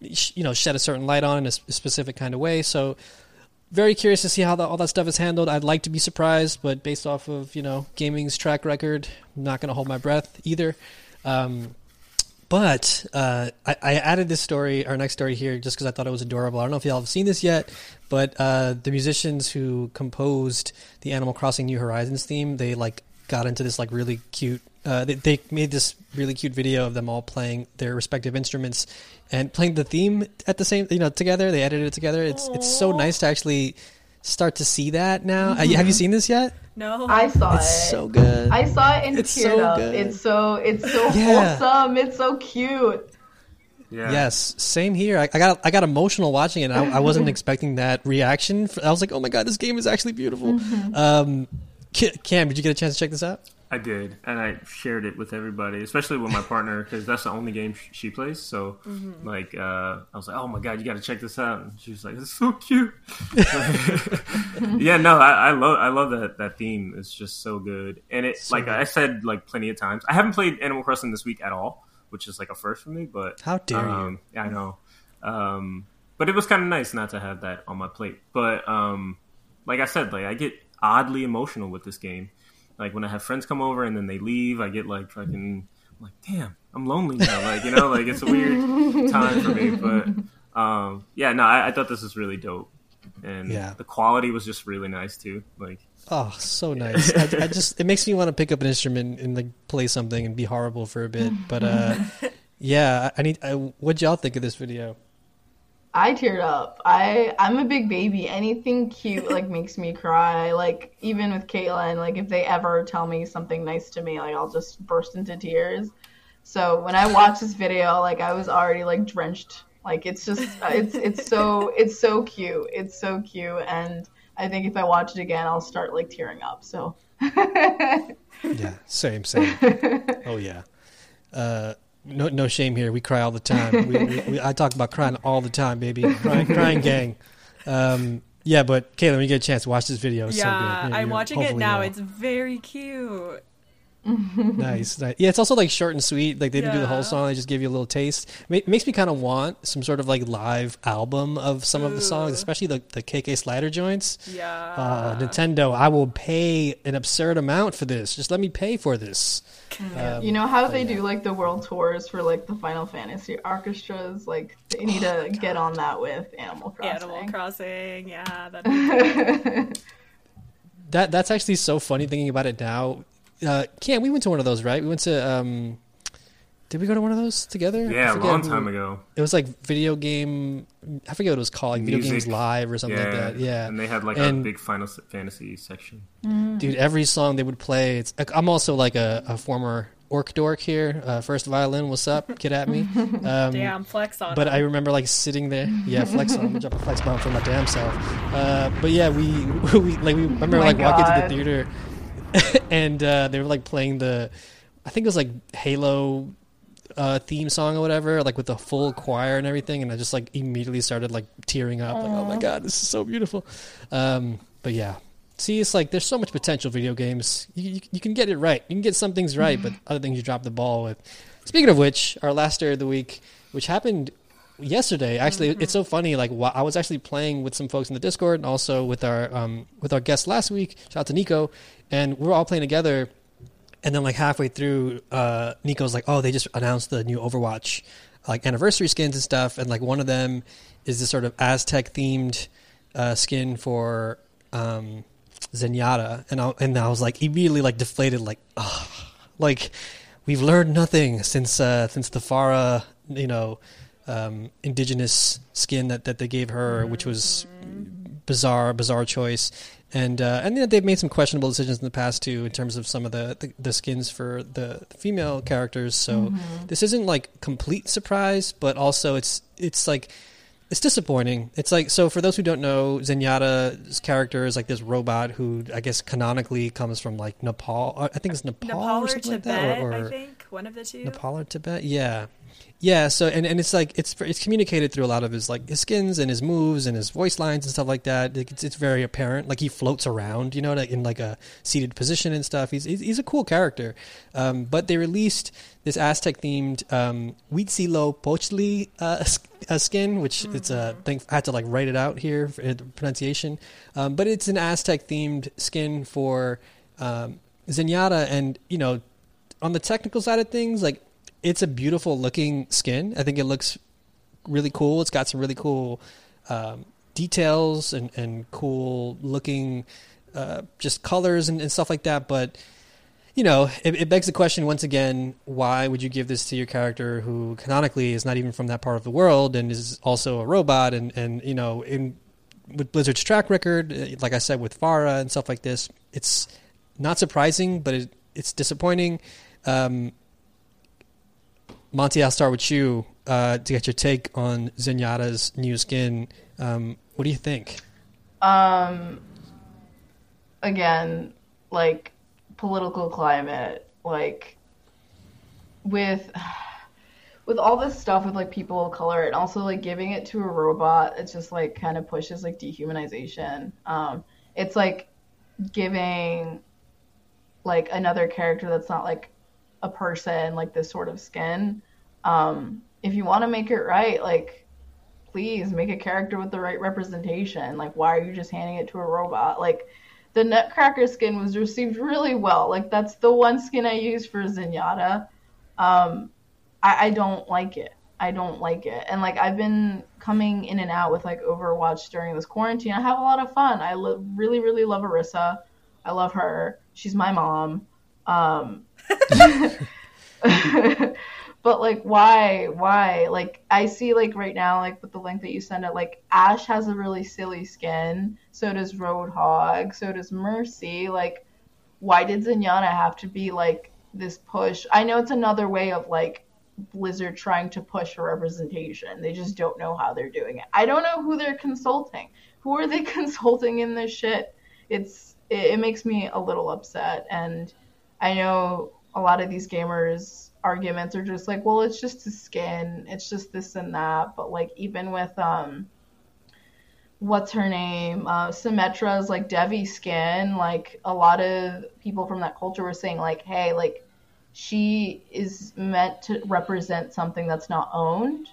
you know shed a certain light on in a specific kind of way. So very curious to see how the, all that stuff is handled. I'd like to be surprised, but based off of you know gaming's track record, I'm not going to hold my breath either. Um, but uh, I, I added this story, our next story here, just because I thought it was adorable. I don't know if y'all have seen this yet, but uh, the musicians who composed the Animal Crossing New Horizons theme, they like got into this like really cute. Uh, they, they made this really cute video of them all playing their respective instruments and playing the theme at the same, you know, together. They edited it together. It's it's so nice to actually start to see that now. Uh, have you seen this yet? No. I saw It's it. so good. I saw it and It's teared so up. good. It's so it's so Yeah. wholesome. It's so cute. Yeah. Yes, same here. I, I got I got emotional watching it. I, I wasn't expecting that reaction. I was like, "Oh my god, this game is actually beautiful." Mm-hmm. Um, Cam, did you get a chance to check this out? I did, and I shared it with everybody, especially with my partner, because that's the only game sh- she plays. So, like, uh, I was like, "Oh my god, you got to check this out!" And she was like, "It's so cute." yeah, no, I, I love, I love that that theme. It's just so good, and it, So like good. I said, like plenty of times. I haven't played Animal Crossing this week at all, which is like a first for me. But How dare you. um, yeah, I know. Um, but it was kind of nice not to have that on my plate. But um, like I said, like I get oddly emotional with this game. Like when I have friends come over and then they leave, I get like fucking I'm like, damn, I'm lonely now. Like you know, like it's a weird time for me. But um, yeah, no, I, I thought this was really dope, and Yeah. the quality was just really nice too. Like Oh, so nice. I, I just it makes me want to pick up an instrument and like play something and be horrible for a bit. But uh, yeah, I need. I, what'd y'all think of this video? I teared up. I I'm a big baby. Anything cute like makes me cry. Like even with Caitlin, like if they ever tell me something nice to me, like I'll just burst into tears. So when I watched this video, like I was already like drenched. Like it's just it's it's so it's so cute. It's so cute, and I think if I watch it again, I'll start like tearing up. So Yeah, same, same. oh yeah. Uh, no, no shame here. We cry all the time. We, we, we, I talk about crying all the time, baby. Crying, crying gang. Um, yeah, but Caitlin, when you get a chance, watch this video. It's yeah, so good. You- I'm watching it now. It's very cute. nice, nice. Yeah, it's also like short and sweet. Like they didn't do the whole song; they just give you a little taste. Ma- makes me kind of want some sort of like live album of some of the songs, especially the the KK Slider joints. Yeah. Uh, Nintendo, I will pay an absurd amount for this. Just let me pay for this. Um, You know how they yeah. do like the world tours for like the Final Fantasy orchestras? Like they need to get on that with Animal Crossing. Animal Crossing. Yeah. That'd That that's actually so funny thinking about it now. Uh, Cam, we went to one of those, right? We went to. Um, did we go to one of those together? Yeah, a forget long time ago. It was like video game. I forget what it was called, like video games live or something like that. Yeah, and they had like And- a big Final Fantasy section. dude, every song they would play. It's. I'm also like a, a former orc dork here. Uh, first violin, what's up? Get at me. Um, Damn, flex on. But them. I remember like sitting there, yeah, flex on, I'm drop a flex bomb for my damn self. Uh, but yeah, we, we like we remember my like walking to the theater, and uh, they were like playing the, I think it was like Halo uh, theme song or whatever, like with the full choir and everything, and I just like immediately started like tearing up, like oh my god, this is so beautiful. Um, but yeah. See, it's like there's so much potential video games. You, you, you can get it right. You can get some things right, but other things you drop the ball with. Speaking of which, our last story of the week, which happened yesterday, actually, it's so funny. Like wh- I was actually playing with some folks in the Discord, and also with our um, with our guest last week. Shout out to Nico, and we're all playing together. And then like halfway through, uh, Nico's like, "Oh, they just announced the new Overwatch like anniversary skins and stuff." And like one of them is this sort of Aztec themed uh, skin for um, Zenyatta, and I, and I was like immediately like deflated, like, oh, like we've learned nothing since uh, since the Pharah, you know, um, indigenous skin that, that they gave her, which was bizarre, bizarre choice. And uh, and then they've made some questionable decisions in the past too, in terms of some of the, the, the skins for the, female characters. So this isn't like complete surprise, but also it's it's like it's disappointing. It's like so for those who don't know, Zenyatta's character is like this robot who I guess canonically comes from like Nepal. I think it's Nepal, Nepal or or something Tibet, like that, or, or I think one of the two. Nepal or Tibet. Yeah, yeah. So and, and it's like it's it's communicated through a lot of his like his skins and his moves and his voice lines and stuff like that. Like, It's, it's very apparent. Like he floats around, you know, like in like a seated position and stuff. He's he's, he's a cool character. Um, but they released this Aztec themed um, Huitzilopochtli uh, uh, skin, which it's a thing. I had to like write it out here for the pronunciation. Um, but it's an Aztec themed skin for um, Zenyatta, and you know, on the technical side of things, like it's a beautiful looking skin. I think it looks really cool. It's got some really cool um, details and, and cool looking uh, just colors and, and stuff like that. But you know, it, it begs the question once again: Why would you give this to your character who canonically is not even from that part of the world and is also a robot? And and you know, in with Blizzard's track record, uh, like I said with Pharah and stuff like this, it's not surprising, but it, it's disappointing. Um, Monti, I'll start with you uh, to get your take on Zenyatta's new skin. Um, what do you think? Um, again, like political climate, like with with all this stuff with like people of color and also like giving it to a robot, it just like kind of pushes like dehumanization. Um, it's like giving like another character that's not like a person like this sort of skin. Um, if you want to make it right, like please make a character with the right representation. Like, why are you just handing it to a robot? Like, the Nutcracker skin was received really well. Like, that's the one skin I use for Zenyatta. Um, I, I don't like it. I don't like it. And like, I've been coming in and out with like Overwatch during this quarantine. I have a lot of fun. I lo- really, really love Arissa. I love her. She's my mom. Um, but like why? Why? Like i see like right now like with the link that you send it like ash has a really silly skin. So does roadhog. So does mercy. Like why did zenyatta have to be like this push? I know it's another way of like blizzard trying to push for representation. They just don't know how they're doing it. I don't know who they're consulting. Who are they consulting in this shit? It's it, it makes me a little upset. And i know a lot of these gamers arguments are just like, well, it's just a skin, it's just this and that. But like even with um what's her name? Uh, Symmetra's like Devi skin. Like a lot of people from that culture were saying, like, hey, like she is meant to represent something that's not owned,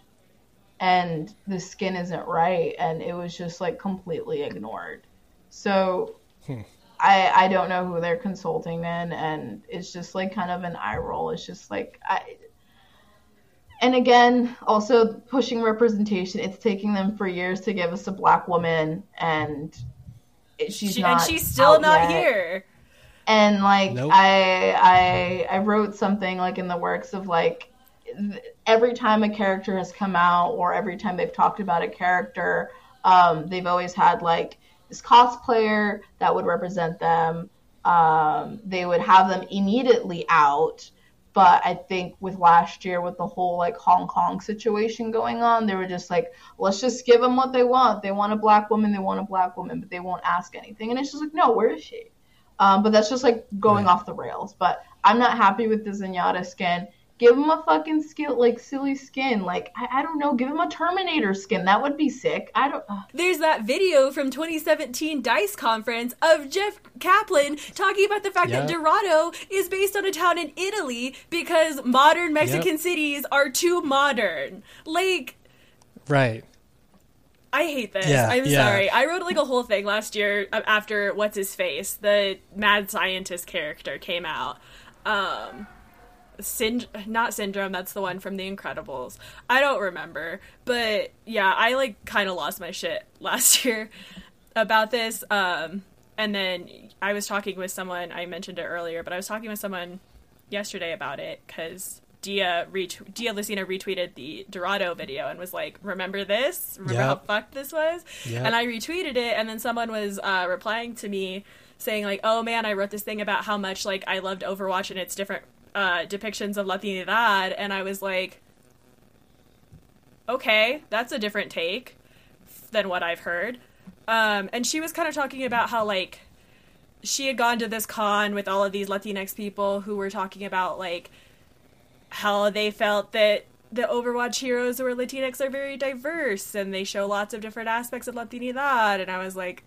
and the skin isn't right, and it was just like completely ignored. So. I, I don't know who they're consulting in, and it's just like kind of an eye roll. It's just like I, and again, also pushing representation. It's taking them for years to give us a black woman, and she's She, not and she's still out not yet. here. And like Nope. I I I wrote something like in the works of like every time a character has come out or every time they've talked about a character, um, they've always had like this cosplayer that would represent them. Um, they would have them immediately out. But I think with last year, with the whole like Hong Kong situation going on, they were just like, let's just give them what they want. They want a black woman, they want a black woman, but they won't ask anything. And it's just like, no, where is she? Um, but that's just like going Right. off the rails. But I'm not happy with the Zenyatta skin. Give him a fucking skill, like silly skin. Like I, I don't know. Give him a Terminator skin. That would be sick. I don't. ugh. There's that video from 2017 Dice Conference of Jeff Kaplan talking about the fact that Dorado is based on a town in Italy because modern Mexican cities are too modern. Like, Right. I hate this. Yeah, I'm yeah. sorry. I wrote like a whole thing last year uh, after what's his face, the mad scientist character came out. Um Synd- not syndrome that's the one from the incredibles i don't remember but yeah i like kind of lost my shit last year about this um and then i was talking with someone i mentioned it earlier but i was talking with someone yesterday about it because Dia ret- Dia Lacina retweeted the Dorado video and was like, "Remember this? Remember how fucked this was?" Yep. And I retweeted it, and then someone was uh, replying to me saying like, "Oh man, I wrote this thing about how much like I loved Overwatch and its different uh, depictions of Latinidad," and I was like, "Okay, that's a different take than what I've heard." Um, and she was kind of talking about how like she had gone to this con with all of these Latinx people who were talking about like how they felt that the Overwatch heroes who are Latinx are very diverse and they show lots of different aspects of Latinidad. And I was like,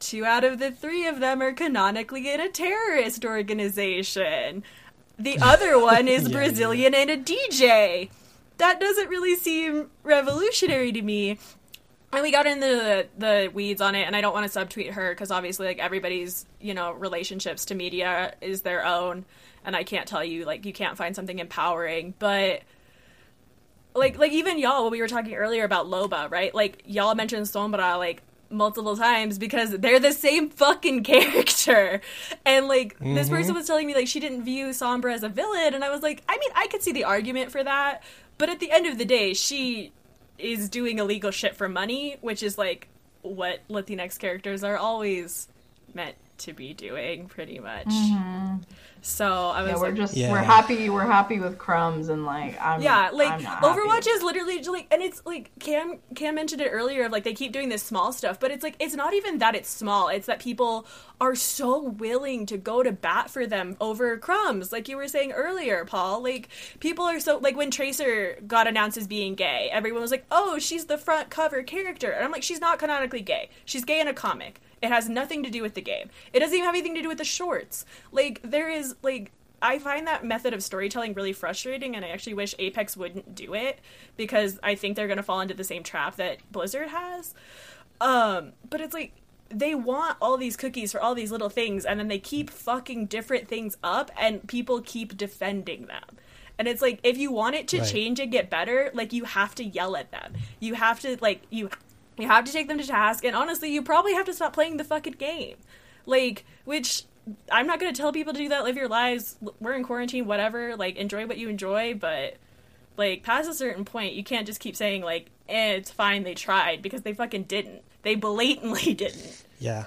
two out of the three of them are canonically in a terrorist organization. The other one is Yeah, yeah, Brazilian and a DJ. That doesn't really seem revolutionary to me. And we got into the, the weeds on it, and I don't want to subtweet her because obviously, like everybody's, you know, relationships to media is their own, and I can't tell you like you can't find something empowering, but like like even y'all when we were talking earlier about Loba, right? Like y'all mentioned Sombra like multiple times because they're the same fucking character. And like this mm-hmm. person was telling me like she didn't view Sombra as a villain. And I was like, I mean, I could see the argument for that, but at the end of the day, she is doing illegal shit for money, which is like what Latinx characters are always meant to be doing pretty much. Mm-hmm. So I was Yeah, we're like, just Yeah. we're happy. We're happy with crumbs and like I'm. yeah, like I'm not happy. Overwatch is literally just like, and it's like Cam Cam mentioned it earlier of like they keep doing this small stuff, but it's like it's not even that it's small. It's that people are so willing to go to bat for them over crumbs, like you were saying earlier, Paul. Like people are so like when Tracer got announced as being gay, everyone was like, "Oh, she's the front cover character," and I'm like, "She's not canonically gay. She's gay in a comic. It has nothing to do with the game. It doesn't even have anything to do with the shorts. Like there is like." I find that method of storytelling really frustrating, and I actually wish Apex wouldn't do it because I think they're going to fall into the same trap that Blizzard has. Um, but it's like they want all these cookies for all these little things, and then they keep fucking different things up, and people keep defending them. And it's like if you want it to Right. change and get better, like you have to yell at them. You have to like you you have to take them to task, and honestly, you probably have to stop playing the fucking game. Like, which I'm not gonna tell people to do that. Live your lives. We're in quarantine, whatever. Like, enjoy what you enjoy, but like past a certain point, you can't just keep saying like, eh, "It's fine." They tried because they fucking didn't. They blatantly didn't. Yeah.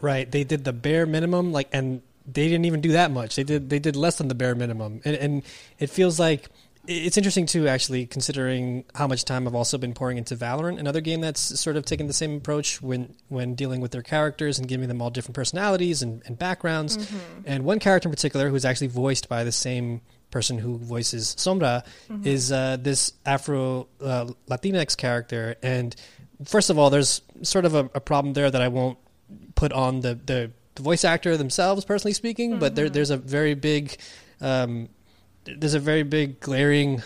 Right. They did the bare minimum, like, and they didn't even do that much. They did they did less than the bare minimum, and and it feels like it's interesting too, actually, considering how much time I've also been pouring into Valorant, another game that's sort of taken the same approach when when dealing with their characters and giving them all different personalities and, and backgrounds. And one character in particular, who's actually voiced by the same person who voices Sombra, is uh, this Afro uh, Latinx character, and first of all, there's sort of a, a problem there that I won't put on the, the, the voice actor themselves, personally speaking, but there, there's a very big, um, there's a very big glaring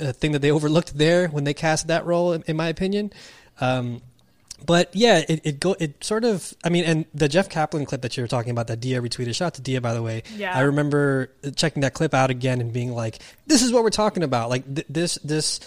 uh, thing that they overlooked there when they cast that role, in, in my opinion. Um, but yeah, it, it go it sort of I mean, and the Jeff Kaplan clip that you were talking about that Dia retweeted, shout out to Dia by the way. Yeah. I remember checking that clip out again and being like, "This is what we're talking about." Like th- this this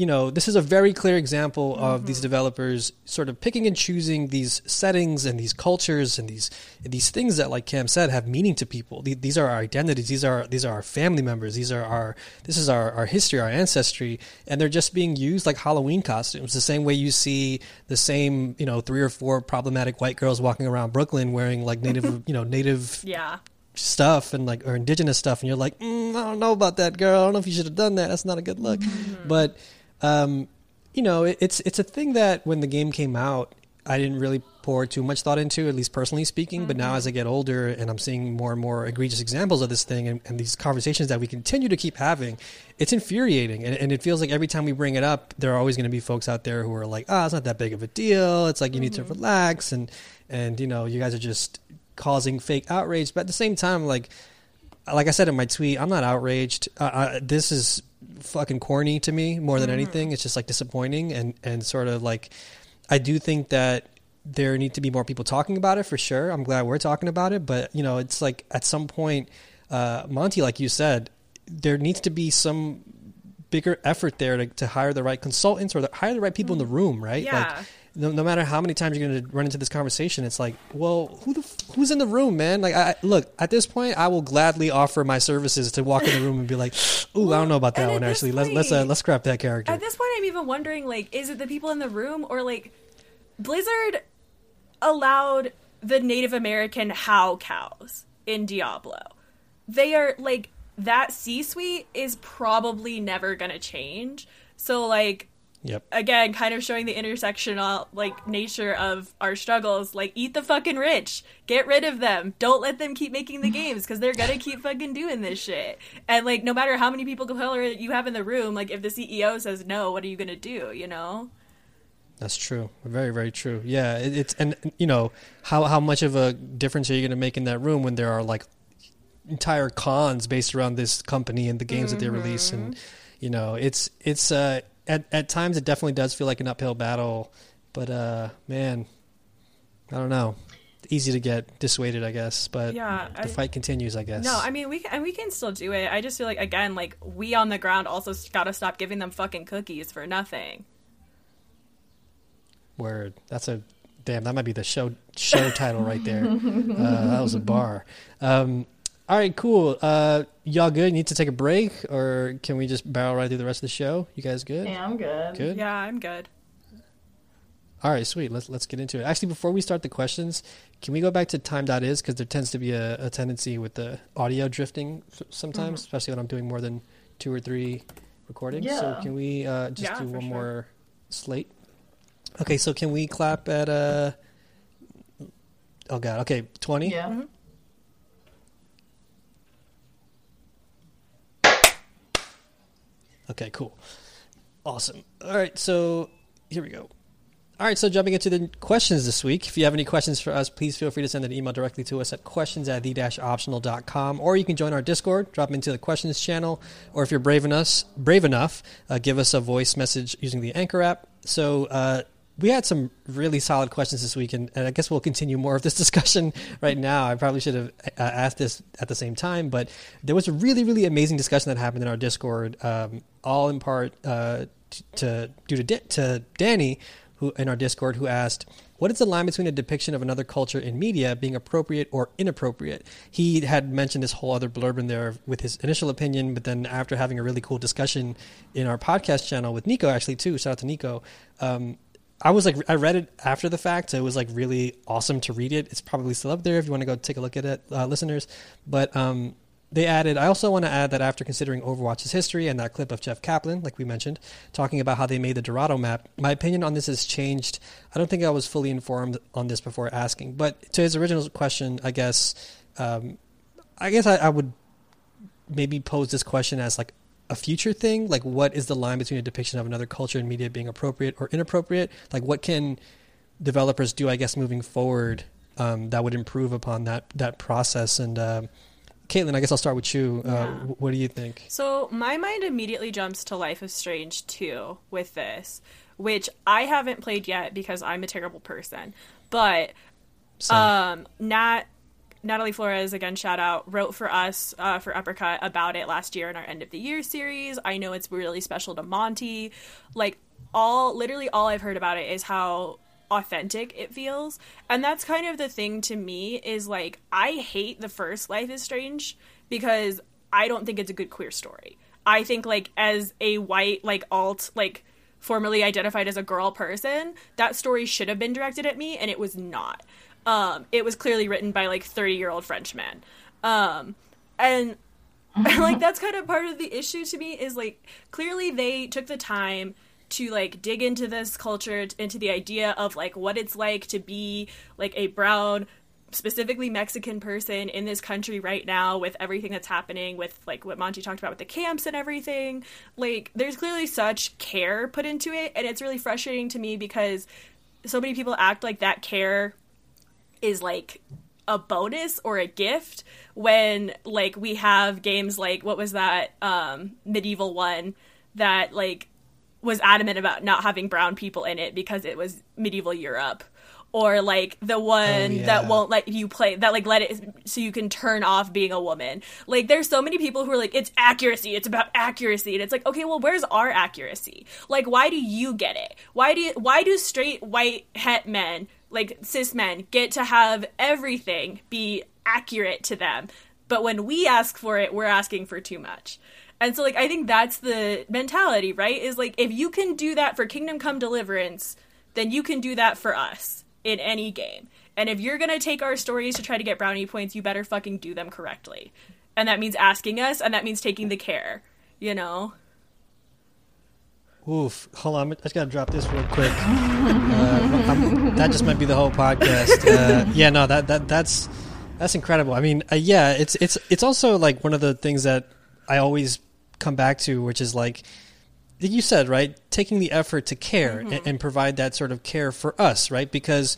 you know, this is a very clear example of these developers sort of picking and choosing these settings and these cultures and these these things that, like Cam said, have meaning to people. These are our identities. These are these are our family members. These are our this is our, our history, our ancestry, and they're just being used like Halloween costumes. The same way you see the same you know three or four problematic white girls walking around Brooklyn wearing like native you know native Yeah. stuff and like or indigenous stuff and you're like mm, i don't know about that girl i don't know if you should have done that that's not a good look but um you know it, it's it's a thing that when the game came out i didn't really pour too much thought into at least personally speaking. But now as i get older and i'm seeing more and more egregious examples of this thing and, and these conversations that we continue to keep having it's infuriating. And, and it feels like every time we bring it up there are always going to be folks out there who are like oh it's not that big of a deal. It's like you need to relax. And and you know you guys are just causing fake outrage. But at the same time like like I said in my tweet, I'm not outraged. Uh, uh, this is fucking corny to me more than anything. It's just like disappointing and and sort of like I do think that there need to be more people talking about it for sure. I'm glad we're talking about it, but you know, it's like at some point, uh, Monti, like you said, there needs to be some bigger effort there to, to hire the right consultants or the, hire the right people in the room, right? Yeah. Like, no, no matter how many times you're going to run into this conversation, it's like, well, who the f- who's in the room, man? Like, I, look, at this point, I will gladly offer my services to walk in the room and be like, ooh, I don't know about that one. Actually, let's let's uh, let's scrap that character. At this point, I'm even wondering, like, is it the people in the room or like Blizzard allowed the Native American how cows in Diablo? They are like that C-suite is probably never gonna change. So like yep. again, kind of showing the intersectional like nature of our struggles. Like, eat the fucking rich, get rid of them. Don't let them keep making the games because they're gonna keep fucking doing this shit. And like, no matter how many people you have in the room, like if the CEO says no, what are you gonna do? You know? That's true. Very, very true. Yeah, it, it's and you know how how much of a difference are you going to make in that room when there are like entire cons based around this company and the games that they release, and you know it's it's uh, at at times it definitely does feel like an uphill battle, but uh, man, I don't know. Easy to get dissuaded, I guess, but Yeah, the I- fight continues, I guess. No, I mean we can, and we can still do it. I just feel like again, like we on the ground also gotta stop giving them fucking cookies for nothing. Word. That's a damn. That might be the show show title right there. Uh, that was a bar. Um, all right, cool. Uh, y'all good? Need to take a break, or can we just barrel right through the rest of the show? You guys good? Yeah, I'm good. Good. Yeah, I'm good. All right, sweet. Let's let's get into it. Actually, before we start the questions, can we go back to time.is because there tends to be a, a tendency with the audio drifting s- sometimes, especially when I'm doing more than two or three recordings. Yeah. So can we uh, just Yeah, do one sure. more slate? Okay, so can we clap at uh Oh god, okay, 20? Yeah. Okay, cool. Awesome. All right, so here we go. All right, so jumping into the questions this week. If you have any questions for us, please feel free to send an email directly to us at questions at the-optional.com, or you can join our Discord, drop into the questions channel, or if you're brave enough, brave enough, uh, give us a voice message using the Anchor app. So uh, we had some really solid questions this week, and, and I guess we'll continue more of this discussion right now. I probably should have uh, asked this at the same time, but there was a really, really amazing discussion that happened in our Discord, um, all in part uh, to due to Da- to Danny, who in our Discord, who asked. What is the line between a depiction of another culture in media being appropriate or inappropriate? He had mentioned this whole other blurb in there with his initial opinion, but then after having a really cool discussion in our podcast channel with Nico, actually too, shout out to Nico, um, I was like, I read it after the fact. So it was like really awesome to read it. It's probably still up there if you want to go take a look at it, uh, listeners. But um, they added, I also want to add that after considering Overwatch's history and that clip of Jeff Kaplan, like we mentioned, talking about how they made the Dorado map, my opinion on this has changed. I don't think I was fully informed on this before asking. But to his original question, I guess, um, I guess I, I would maybe pose this question as like a future thing? Like, what is the line between a depiction of another culture and media being appropriate or inappropriate? Like, what can developers do? I guess moving forward, um, that would improve upon that that process. And uh, Caitlin, I guess I'll start with you. Uh, Yeah. What do you think? So my mind immediately jumps to Life is Strange 2 with this, which I haven't played yet because I'm a terrible person. But Same. um Nat Natalie Flores again shout out wrote for us uh, for Uppercut about it last year in our end of the year series. I know it's really special to Monti. Like all literally all I've heard about it is how authentic it feels. And that's kind of the thing to me is like I hate the first Life is Strange because I don't think it's a good queer story. I think like as a white like alt like formerly identified as a girl person, that story should have been directed at me and it was not. Um it was clearly written by like 30-year-old French men. Um and like that's kind of part of the issue to me is like clearly they took the time to like dig into this culture into the idea of like what it's like to be like a brown specifically Mexican person in this country right now with everything that's happening with like what Monti talked about with the camps and everything. Like there's clearly such care put into it and it's really frustrating to me because so many people act like that care is like a bonus or a gift when like we have games like what was that um medieval one that like was adamant about not having brown people in it because it was medieval Europe? Or like the one yeah. that won't let you play that like let it so you can turn off being a woman. Like there's so many people who are like it's accuracy it's about accuracy and it's like okay well where's our accuracy? Like why do you get it? Why do you, why do straight white het men like cis men get to have everything be accurate to them. But when we ask for it we're asking for too much. And so like i think that's the mentality right? Is like if you can do that for kingdom come deliverance then you can do that for us in any game. And if you're gonna take our stories to try to get brownie points you better fucking do them correctly. And that means asking us and that means taking the care you know Oof. Hold on. I just got to drop this real quick. Uh, that just might be the whole podcast. Uh, yeah, no, that, that that's that's incredible. I mean, uh, yeah, it's it's it's also like one of the things that I always come back to, which is like you said, right? Taking the effort to care and, and provide that sort of care for us, right? Because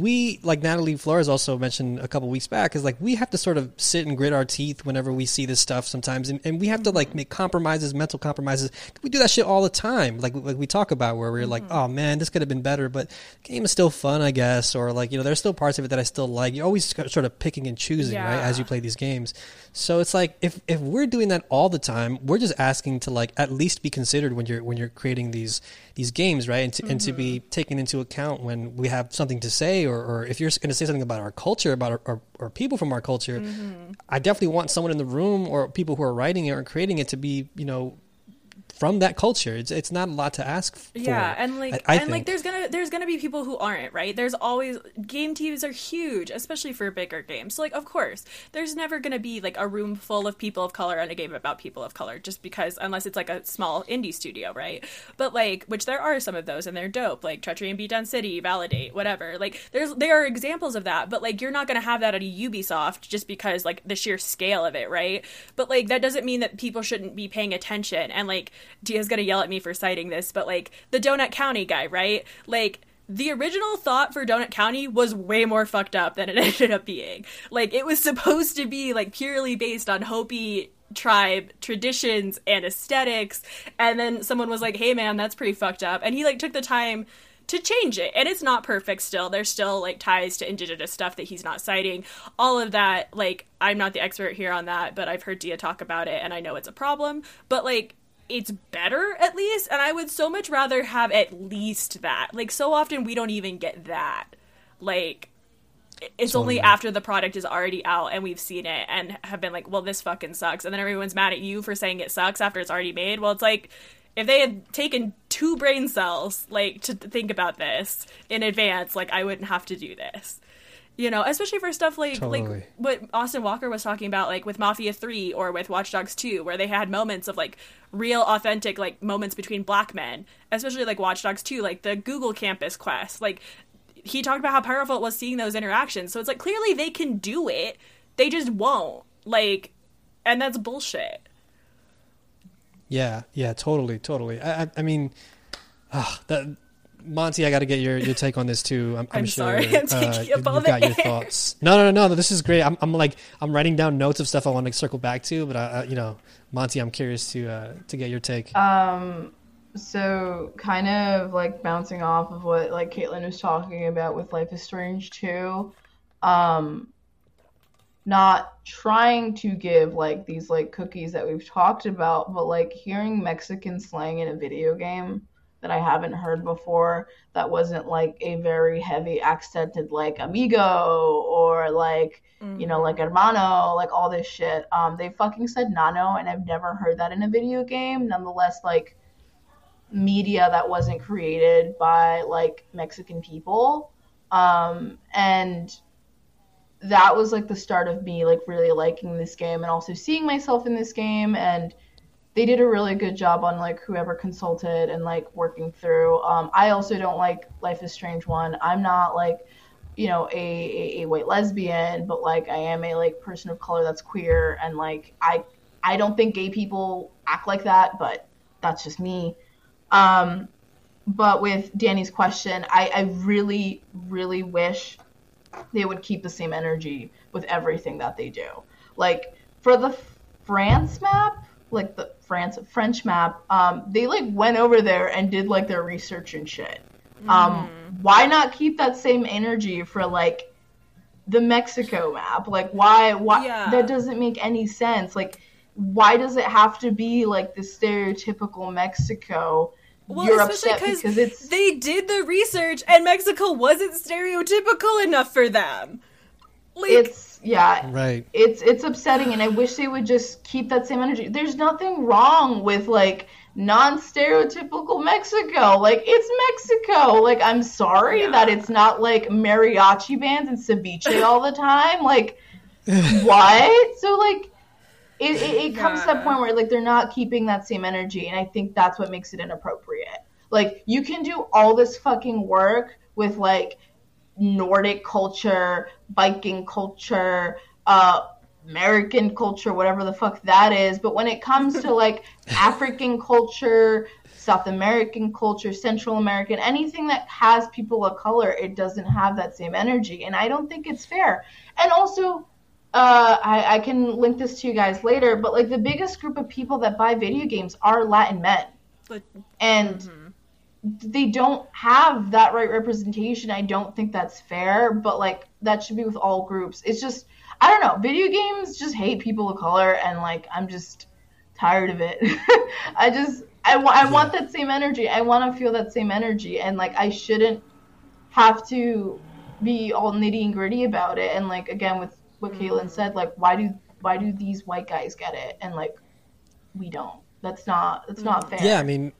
we, like Natalie Flores also mentioned a couple weeks back, is like we have to sort of sit and grit our teeth whenever we see this stuff sometimes, and, and we have to like make compromises, mental compromises. We do that shit all the time, like like we talk about, where we're like, mm-hmm. oh man, this could have been better, but the game is still fun, I guess, or like you know, there's still parts of it that I still like. You're always sort of picking and choosing, right, as you play these games. So it's like if if we're doing that all the time, we're just asking to like at least be considered when you're when you're creating these these games, right? And to, and to be mm-hmm. taken into account when we have something to say, or, or if you're going to say something about our culture, about our, our, or people from our culture, mm-hmm. I definitely want someone in the room or people who are writing it or creating it to be, you know, from that culture. It's it's not a lot to ask for. Yeah, and like I, I and like there's gonna there's gonna be people who aren't right. There's always game teams are huge, especially for bigger games. So like of course there's never gonna be like a room full of people of color on a game about people of color, just because unless it's like a small indie studio, right? But like which there are some of those and they're dope, like Treachery and Beatdown City, Validate, whatever. Like there's there are examples of that, but like you're not gonna have that at a Ubisoft just because like the sheer scale of it, right? But like that doesn't mean that people shouldn't be paying attention and like Dia's gonna yell at me for citing this, but like the Donut County guy, right? Like the original thought for Donut County was way more fucked up than it ended up being. Like it was supposed to be like purely based on Hopi tribe traditions and aesthetics, and then someone was like, "Hey man, that's pretty fucked up," and he like took the time to change it and it's not perfect still there's still like ties to indigenous stuff that he's not citing all of that like i'm not the expert here on that but i've heard dia talk about it and i know it's a problem but like it's better at least and i would so much rather have at least that like so often we don't even get that like it's only after the product is already out and we've seen it and have been like, well, this fucking sucks. And then everyone's mad at you for saying it sucks after it's already made. Well, it's like if they had taken two brain cells, like, to think about this in advance, like, I wouldn't have to do this. You know, especially for stuff like Totally. like what Austin Walker was talking about, like with Mafia Three or with Watch Dogs Two, where they had moments of like real, authentic like moments between black men, especially like Watch Dogs Two, like the Google campus quest. Like he talked about how powerful it was seeing those interactions. So it's like clearly they can do it, they just won't. Like, and that's bullshit. Yeah, yeah, totally, totally. I, I, I mean, uh, that Monti, I got to get your, your take on this too. I'm, I'm, I'm sure sorry, I'm taking uh, up you've the got your thoughts. No, no, no, no. This is great. I'm, I'm like I'm writing down notes of stuff I want to circle back to, but I, I you know, Monti, I'm curious to uh, to get your take. Um, so kind of like bouncing off of what like Caitlin was talking about with Life is Strange too. Um, not trying to give like these like cookies that we've talked about, but like hearing Mexican slang in a video game that I haven't heard before that wasn't like a very heavy accented like amigo or like you know like hermano like all this shit. Um they fucking said nano and I've never heard that in a video game. Nonetheless like media that wasn't created by like Mexican people. Um and that was like the start of me like really liking this game and also seeing myself in this game. And they did a really good job on like whoever consulted and like working through. Um i also don't like life is strange one. I'm not like you know a, a, a white lesbian but like i am a like person of color that's queer and like i i don't think gay people act like that but that's just me. Um but with danny's question i i really really wish they would keep the same energy with everything that they do. Like for the France map, like the France French map, um, they like went over there and did like their research and shit. Um, why not keep that same energy for like the Mexico map? Like why why Yeah. that doesn't make any sense. Like why does it have to be like the stereotypical Mexico? Well, You're especially because it's they did the research and Mexico wasn't stereotypical enough for them. Like, it's yeah. Right. it's it's upsetting and i wish they would just keep that same energy. There's nothing wrong with like non-stereotypical mexico. Like it's mexico. Like i'm sorry that it's not like mariachi bands and ceviche all the time. Like what? So like it, it, it comes to that point where like they're not keeping that same energy and i think that's what makes it inappropriate. Like you can do all this fucking work with like Nordic culture, Viking culture, uh, American culture, whatever the fuck that is. But when it comes to like African culture, South American culture, Central American, anything that has people of color, it doesn't have that same energy. And I don't think it's fair. And also, uh, I, I can link this to you guys later, but like the biggest group of people that buy video games are Latin men. but- And they don't have that right representation. I don't think that's fair, but like that should be with all groups. It's just I don't know. Video games just hate people of color, and like I'm just tired of it. I just I, wa- I want that same energy. I want to feel that same energy, and like I shouldn't have to be all nitty and gritty about it. And like again with what mm-hmm. Caitlin said, like why do why do these white guys get it and like we don't? That's not that's not mm-hmm. fair. Yeah, I mean,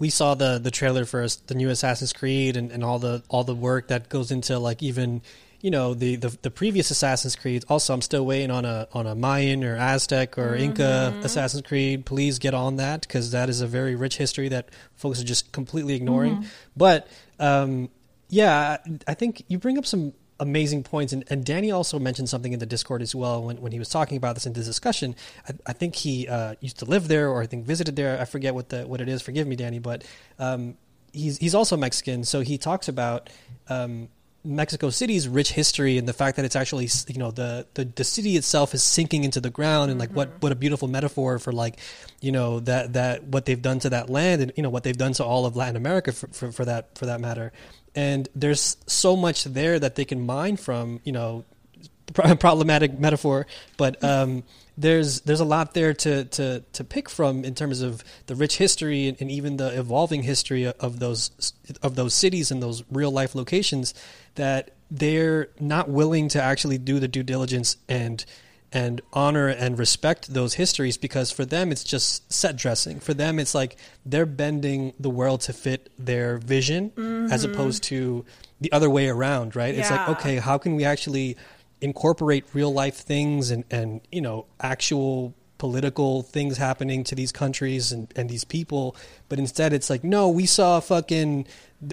we saw the the trailer for us- the new Assassin's Creed and, and all the all the work that goes into like even you know the, the the previous Assassin's Creed. Also, I'm still waiting on a on a Mayan or Aztec or Inca Assassin's Creed. Please get on that because that is a very rich history that folks are just completely ignoring. But um, yeah, I I think you bring up some amazing points, and, and Danny also mentioned something in the Discord as well when, when he was talking about this in this discussion. I, I think he uh, used to live there, or I think visited there. I forget what the what it is. Forgive me, Danny, but um, he's he's also Mexican, so he talks about. Um, Mexico City's rich history and the fact that it's actually you know the the, the city itself is sinking into the ground and like what what a beautiful metaphor for like you know that that what they've done to that land and you know what they've done to all of Latin America for, for, for that for that matter. And there's so much there that they can mine from you know problematic metaphor, but um, there's there's a lot there to, to to pick from in terms of the rich history and, and even the evolving history of those of those cities and those real life locations that they're not willing to actually do the due diligence and and honor and respect those histories because for them it's just set dressing. For them it's like they're bending the world to fit their vision as mm-hmm. opposed to the other way around, right? It's like okay, how can we actually incorporate real life things and and you know actual political things happening to these countries and, and these people but instead it's like no we saw a fucking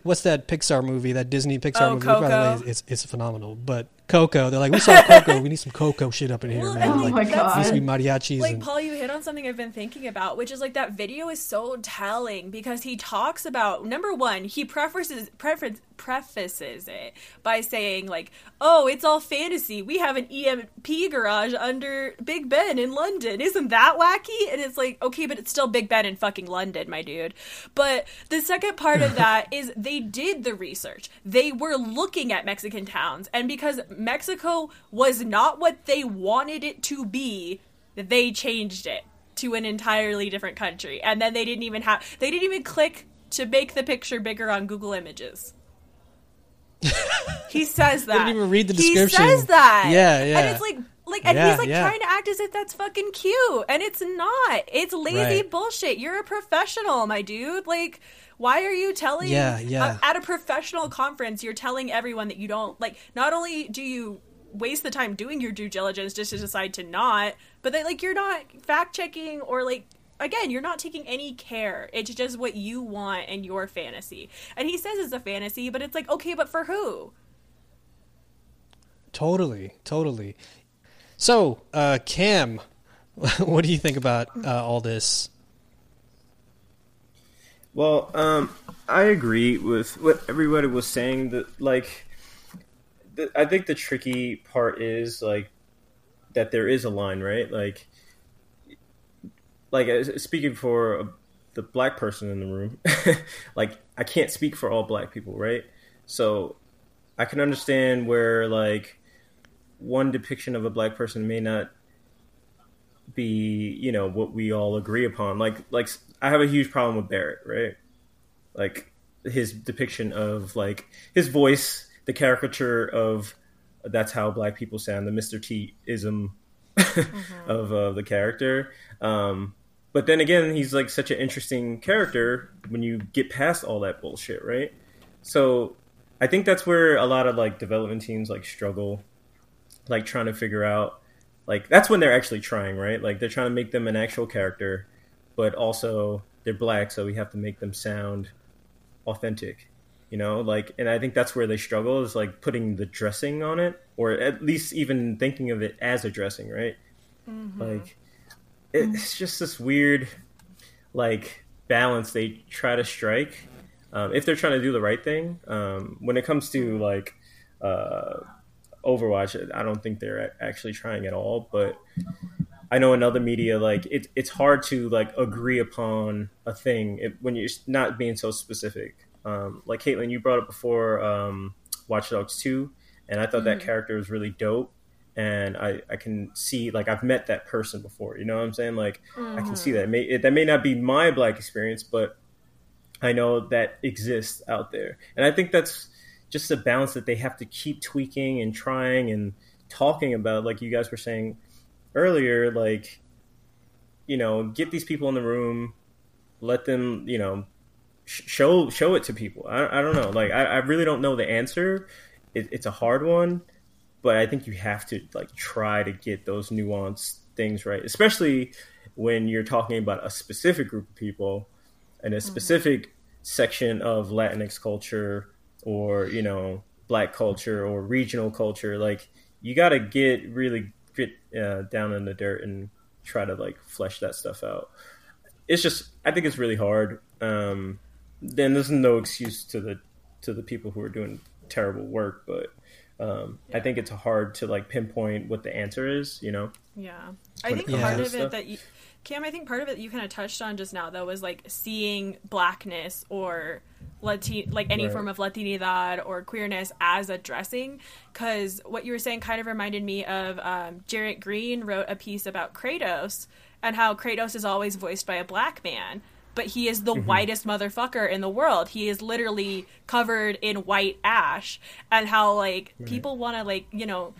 what's that pixar movie that disney pixar Oh, movie? By the way it's, it's phenomenal but Coco. They're like, we saw Coco. We need some Coco shit up in here, Well, man. and, like, Oh my that's- needs to be God. mariachis. like and, Paul, you hit on something I've been thinking about, which is like that video is so telling because he talks about number one, he prefaces prefaces prefaces it by saying like, "Oh, it's all fantasy. We have an EMP garage under Big Ben in London. Isn't that wacky?" And it's like, okay, but it's still Big Ben in fucking London, my dude. But the second part of that is they did the research. They were looking at Mexican towns, and because Mexico was not what they wanted it to be, they changed it to an entirely different country. And then they didn't even have they didn't even click to make the picture bigger on Google Images. he says that. didn't even read the description. He says that. Yeah, yeah. And it's like like and Yeah, he's like yeah. trying to act as if that's fucking cute. And it's not. It's lazy Right. bullshit. You're a professional, my dude. Like why are you telling Yeah, yeah. at a professional conference you're telling everyone that you don't like not only do you waste the time doing your due diligence just to decide to not but that like you're not fact checking or like again you're not taking any care it's just what you want and your fantasy and he says it's a fantasy but it's like okay but for who Totally, totally. So, uh, Cam, what do you think about uh, all this? Well, um, I agree with what everybody was saying. That like, the, I think the tricky part is like that there is a line, right? Like, like uh, speaking for uh, the black person in the room, like I can't speak for all black people, right? So I can understand where like one depiction of a black person may not be you know what we all agree upon. Like like i have a huge problem with Barret right? Like his depiction of like his voice the caricature of that's how black people sound the mr t ism of uh, the character. Um but then again he's like such an interesting character when you get past all that bullshit right? So i think that's where a lot of like development teams like struggle like trying to figure out like that's when they're actually trying right? Like they're trying to make them an actual character but also they're black so we have to make them sound authentic you know? Like and i think that's where they struggle is like putting the dressing on it or at least even thinking of it as a dressing right? Like it, it's just this weird like balance they try to strike um, if they're trying to do the right thing um, when it comes to like uh, Overwatch, I don't think they're actually trying at all. But I know in other media, like it, it's hard to like agree upon a thing if, when you're not being so specific. Um, like Caitlin, you brought up before um, Watch Dogs Two, and I thought that character was really dope. And I, I can see like I've met that person before. You know what I'm saying? Like I can see that. It may, it, that may not be my black experience, but I know that exists out there, and I think that's just a balance that they have to keep tweaking and trying and talking about. Like you guys were saying earlier, like you know, get these people in the room, let them, you know, sh- show show it to people. I, I don't know, like I, I really don't know the answer. It, it's a hard one, but I think you have to like try to get those nuanced things right, especially when you're talking about a specific group of people and a mm-hmm. specific section of Latinx culture or you know black culture or regional culture like you got to get really get uh, down in the dirt and try to like flesh that stuff out it's just i think it's really hard um then there's no excuse to the to the people who are doing terrible work but um i think it's hard to like pinpoint what the answer is you know Yeah. I think it part of stuff. it that you Cam, I think part of it you kind of touched on just now though was like seeing blackness or Latin like any Right. form of Latinidad or queerness as a dressing cuz what you were saying kind of reminded me of um, Jarrett Green wrote a piece about Kratos and how Kratos is always voiced by a black man but he is the whitest motherfucker in the world. He is literally covered in white ash and how like people want to like, you know,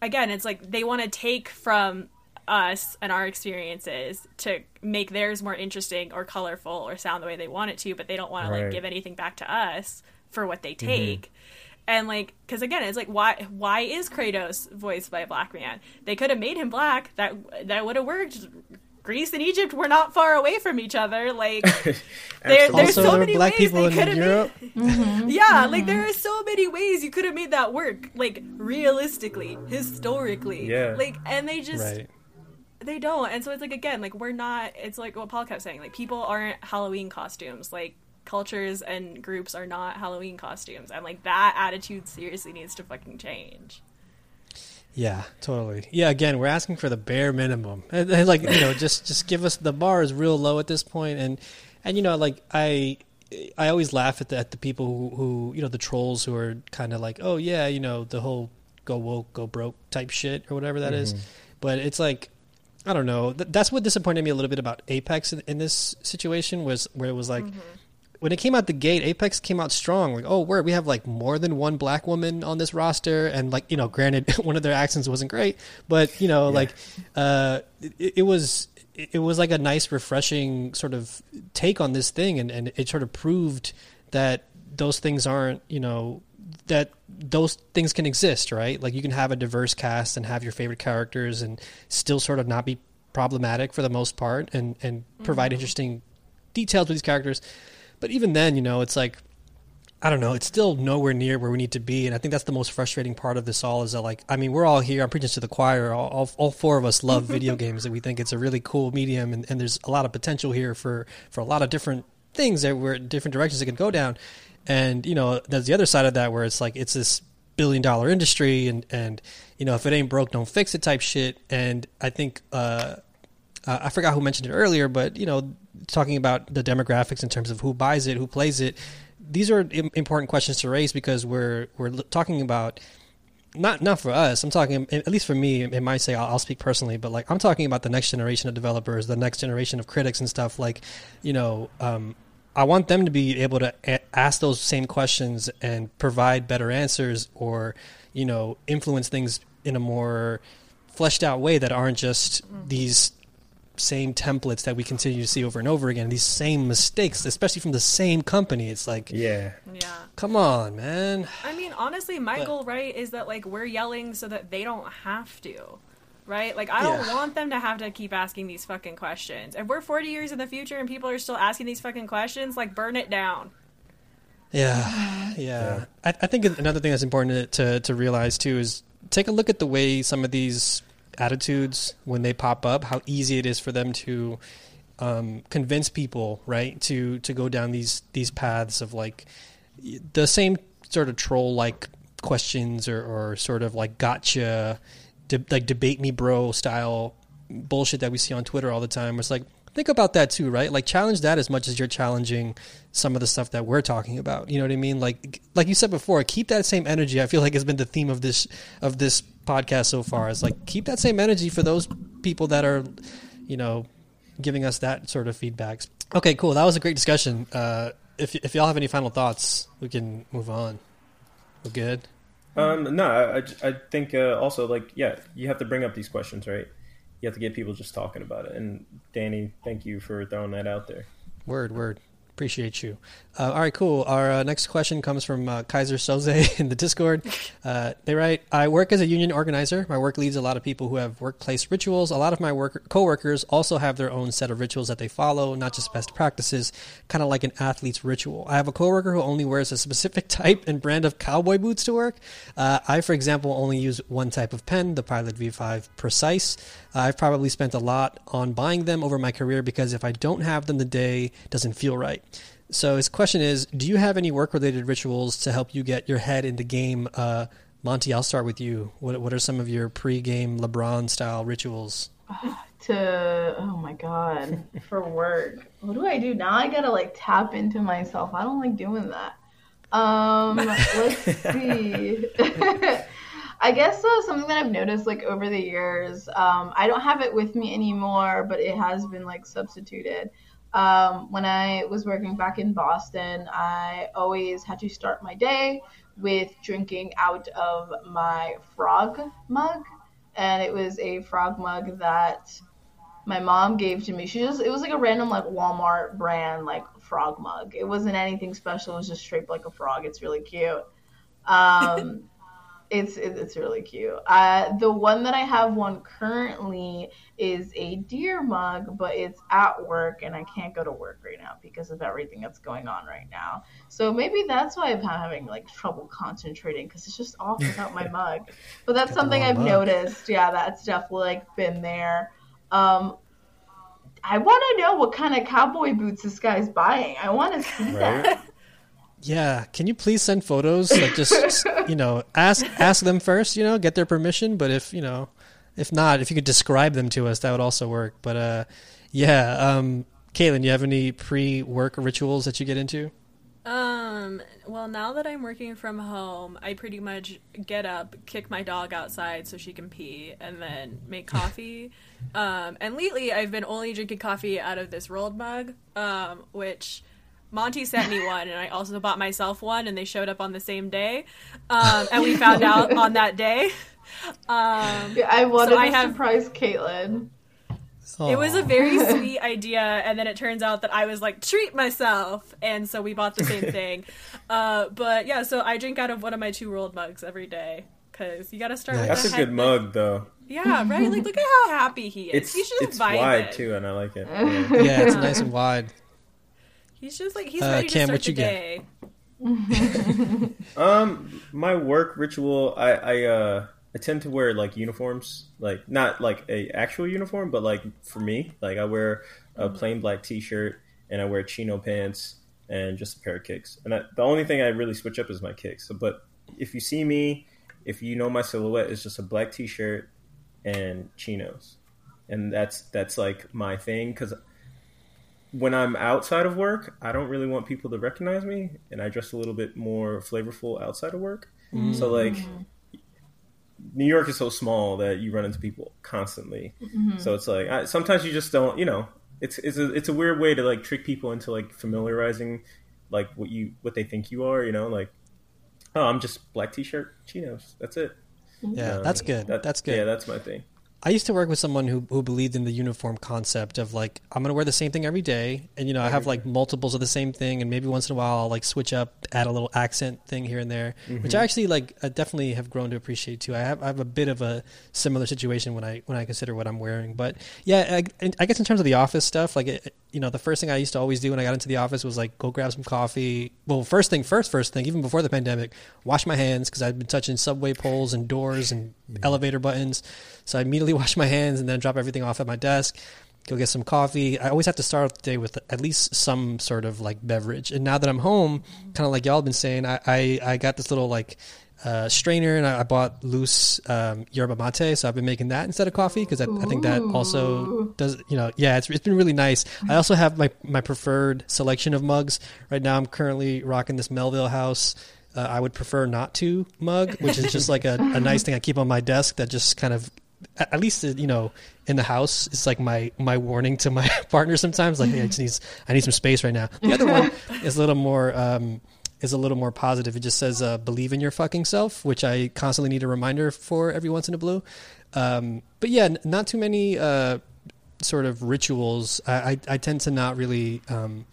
again, it's like they want to take from us and our experiences to make theirs more interesting or colorful or sound the way they want it to, but they don't want to like give anything back to us for what they mm-hmm. take. And like, because again, it's like, why why is Kratos voiced by a black man? They could have made him black. That that would have worked Greece and Egypt were not far away from each other. Like there, there's Also, so there many black ways people they could have Europe. made. Mm-hmm. Yeah, like mm-hmm. there are so many ways you could have made that work. Like realistically, historically. Yeah. Like and they just Right. They don't. And so it's like again, like we're not. It's like what Paul kept saying. Like people aren't Halloween costumes. Like cultures and groups are not Halloween costumes. And like that attitude seriously needs to fucking change. Yeah, totally. Yeah, again, we're asking for the bare minimum. And, and, like, you know, just just give us the bar is real low at this point and and you know, like I I always laugh at the at the people who, who you know, the trolls who are kind of like, "Oh yeah, you know, the whole go woke, go broke type shit or whatever that is." Mm-hmm. But it's like I don't know. Th- that's what disappointed me a little bit about Apex in, in this situation was where it was like when it came out the gate, Apex came out strong. Like, oh, where we have like more than one black woman on this roster, and like you know, granted, one of their accents wasn't great, but you know, like, uh, it, it was it was like a nice, refreshing sort of take on this thing, and and it sort of proved that those things aren't you know that those things can exist, right? Like you can have a diverse cast and have your favorite characters and still sort of not be problematic for the most part and and provide mm-hmm. interesting details with these characters. But even then, you know, it's like I don't know, it's still nowhere near where we need to be, and I think that's the most frustrating part of this all is that like I mean we're all here. I'm preaching to the choir. All, all, all four of us love video games, and we think it's a really cool medium, and, and there's a lot of potential here for for a lot of different things that we're different directions it could go down. And you know, there's the other side of that where it's like it's this billion dollar industry, and and you know if it ain't broke, don't fix it type shit. And I think. uh I forgot who mentioned it earlier, but you know, talking about the demographics in terms of who buys it, who plays it, these are important questions to raise because we're we're talking about not not for us. I'm talking at least for me. It might say I'll, I'll speak personally, but like I'm talking about the next generation of developers, the next generation of critics and stuff. Like, you know, um, I want them to be able to a- ask those same questions and provide better answers, or you know, influence things in a more fleshed out way that aren't just these same templates that we continue to see over and over again. These same mistakes, especially from the same company. It's like, Yeah. Yeah. come on, man. I mean, honestly, my But- goal, right, is that like we're yelling so that they don't have to. Right? Like I don't Yeah. want them to have to keep asking these fucking questions. If we're 40 years in the future and people are still asking these fucking questions, like burn it down. Yeah, yeah. I, I think another thing that's important to, to to realize too is take a look at the way some of these attitudes when they pop up, how easy it is for them to um, convince people, right, to to go down these these paths of like the same sort of troll like questions or, or sort of like gotcha, de- like debate me bro style bullshit that we see on Twitter all the time. It's like think about that too, right? Like challenge that as much as you're challenging some of the stuff that we're talking about. You know what I mean? Like like you said before, keep that same energy. I feel like it's been the theme of this of this podcast so far. Is like keep that same energy for those people that are, you know, giving us that sort of feedbacks. Okay, cool. That was a great discussion. Uh, if if y'all have any final thoughts, we can move on. We're good. Um, no, I, I- think uh, also like yeah, you have to bring up these questions, right? You have to get people just talking about it. And Danny, thank you for throwing that out there. Word, word. Appreciate you. Uh, all right, cool. Our uh, next question comes from uh, Kaiser Soze in the Discord. Uh, they write, I work as a union organizer. My work leads a lot of people who have workplace rituals. A lot of my work- coworkers also have their own set of rituals that they follow, not just best practices, kind of like an athlete's ritual. I have a coworker who only wears a specific type and brand of cowboy boots to work. Uh, I, for example, only use one type of pen, the Pilot V5 Precise. I've probably spent a lot on buying them over my career because if I don't have them, the day doesn't feel right. So his question is, do you have any work-related rituals to help you get your head in the game? Uh, Monti, I'll start with you. What what are some of your pre-game LeBron-style rituals? to oh my god for work what do i do now i gotta like tap into myself i don't like doing that um let's see i guess uh, something that i've noticed like over the years um i don't have it with me anymore but it has been like substituted um when i was working back in boston i always had to start my day with drinking out of my frog mug and it was a frog mug that my mom gave to me. She just it was like a random like Walmart brand like frog mug. It wasn't anything special. It was just shaped like a frog. It's really cute. Um, It's it's really cute. Uh, the one that I have one currently is a deer mug, but it's at work and I can't go to work right now because of everything that's going on right now. So maybe that's why I'm having like trouble concentrating because it's just off without my mug. But that's Got something I've mug. noticed. Yeah, that's definitely like been there. Um, I want to know what kind of cowboy boots this guy's buying. I want to see that. Yeah, can you please send photos? Like, just you know, ask ask them first. You know, get their permission. But if you know, if not, if you could describe them to us, that would also work. But uh, yeah, um, Caitlin, you have any pre-work rituals that you get into? Um, well, now that I'm working from home, I pretty much get up, kick my dog outside so she can pee, and then make coffee. um, and lately, I've been only drinking coffee out of this rolled mug, um, which Monti sent me one, and I also bought myself one, and they showed up on the same day. Um, and we found out on that day. Um, Yeah, I wanted I to have- surprise Caitlin. It was a very sweet idea, and then it turns out that I was like treat myself, and so we bought the same thing. Uh, but yeah, so I drink out of one of my two rolled mugs every day because you got to start. Nice. with That's the a good mug, though. Yeah, right. Like look at how happy he is. It's he's just it's vibing. wide too, and I like it. Yeah. yeah, it's nice and wide. He's just like he's Uh, ready Cam, to what start the you get? day. Um, my work ritual, I I uh I tend to wear like uniforms, like not like a actual uniform, but like for me, like I wear a plain black T-shirt and I wear chino pants and just a pair of kicks. And I, the only thing I really switch up is my kicks. So, but if you see me, if you know my silhouette, it's just a black T-shirt and chinos, and that's that's like my thing because when I'm outside of work, I don't really want people to recognize me, and I dress a little bit more flavorful outside of work. So mm. like, mm-hmm. New York is so small that you run into people constantly. Mm-hmm. So it's like I, sometimes you just don't, you know, it's it's a it's a weird way to like trick people into like familiarizing like what you what they think you are. You know, like oh, I'm just black t-shirt chinos. That's it. Mm-hmm. Yeah, Um, that's good. that- that's good. Yeah, that's my thing. I used to work with someone who who believed in the uniform concept of like I'm gonna wear the same thing every day, and you know I have like multiples of the same thing, and maybe once in a while I'll like switch up, add a little accent thing here and there, which mm-hmm. I actually like I definitely have grown to appreciate too. I have I have a bit of a similar situation when I when I consider what I'm wearing, but yeah, I, I guess in terms of the office stuff, like it, you know the first thing I used to always do when I got into the office was like go grab some coffee. Well, first thing first, first thing even before the pandemic, wash my hands because I'd been touching subway poles and doors and mm-hmm. elevator buttons. So I immediately wash my hands and then drop everything off at my desk. Go get some coffee. I always have to start the day with at least some sort of like beverage. And now that I'm home, kind of like y'all have been saying, I, I, I got this little like uh, strainer and I, I bought loose um, yerba mate. So I've been making that instead of coffee because I, I think that also does, you know, yeah, it's, it's been really nice. I also have my, my preferred selection of mugs. Right now I'm currently rocking this Melville House uh, I would prefer not to mug, which is just like a, a nice thing I keep on my desk that just kind of, at least uh, you know, in the house, it's like my my warning to my partner sometimes. Like, hey, I just need I need some space right now. The other one is a little more um, is a little more positive. It just says uh, believe in your fucking self, which I constantly need a reminder for every once in a blue. Um, but yeah, n- not too many uh, sort of rituals. I, I, I tend to not really um,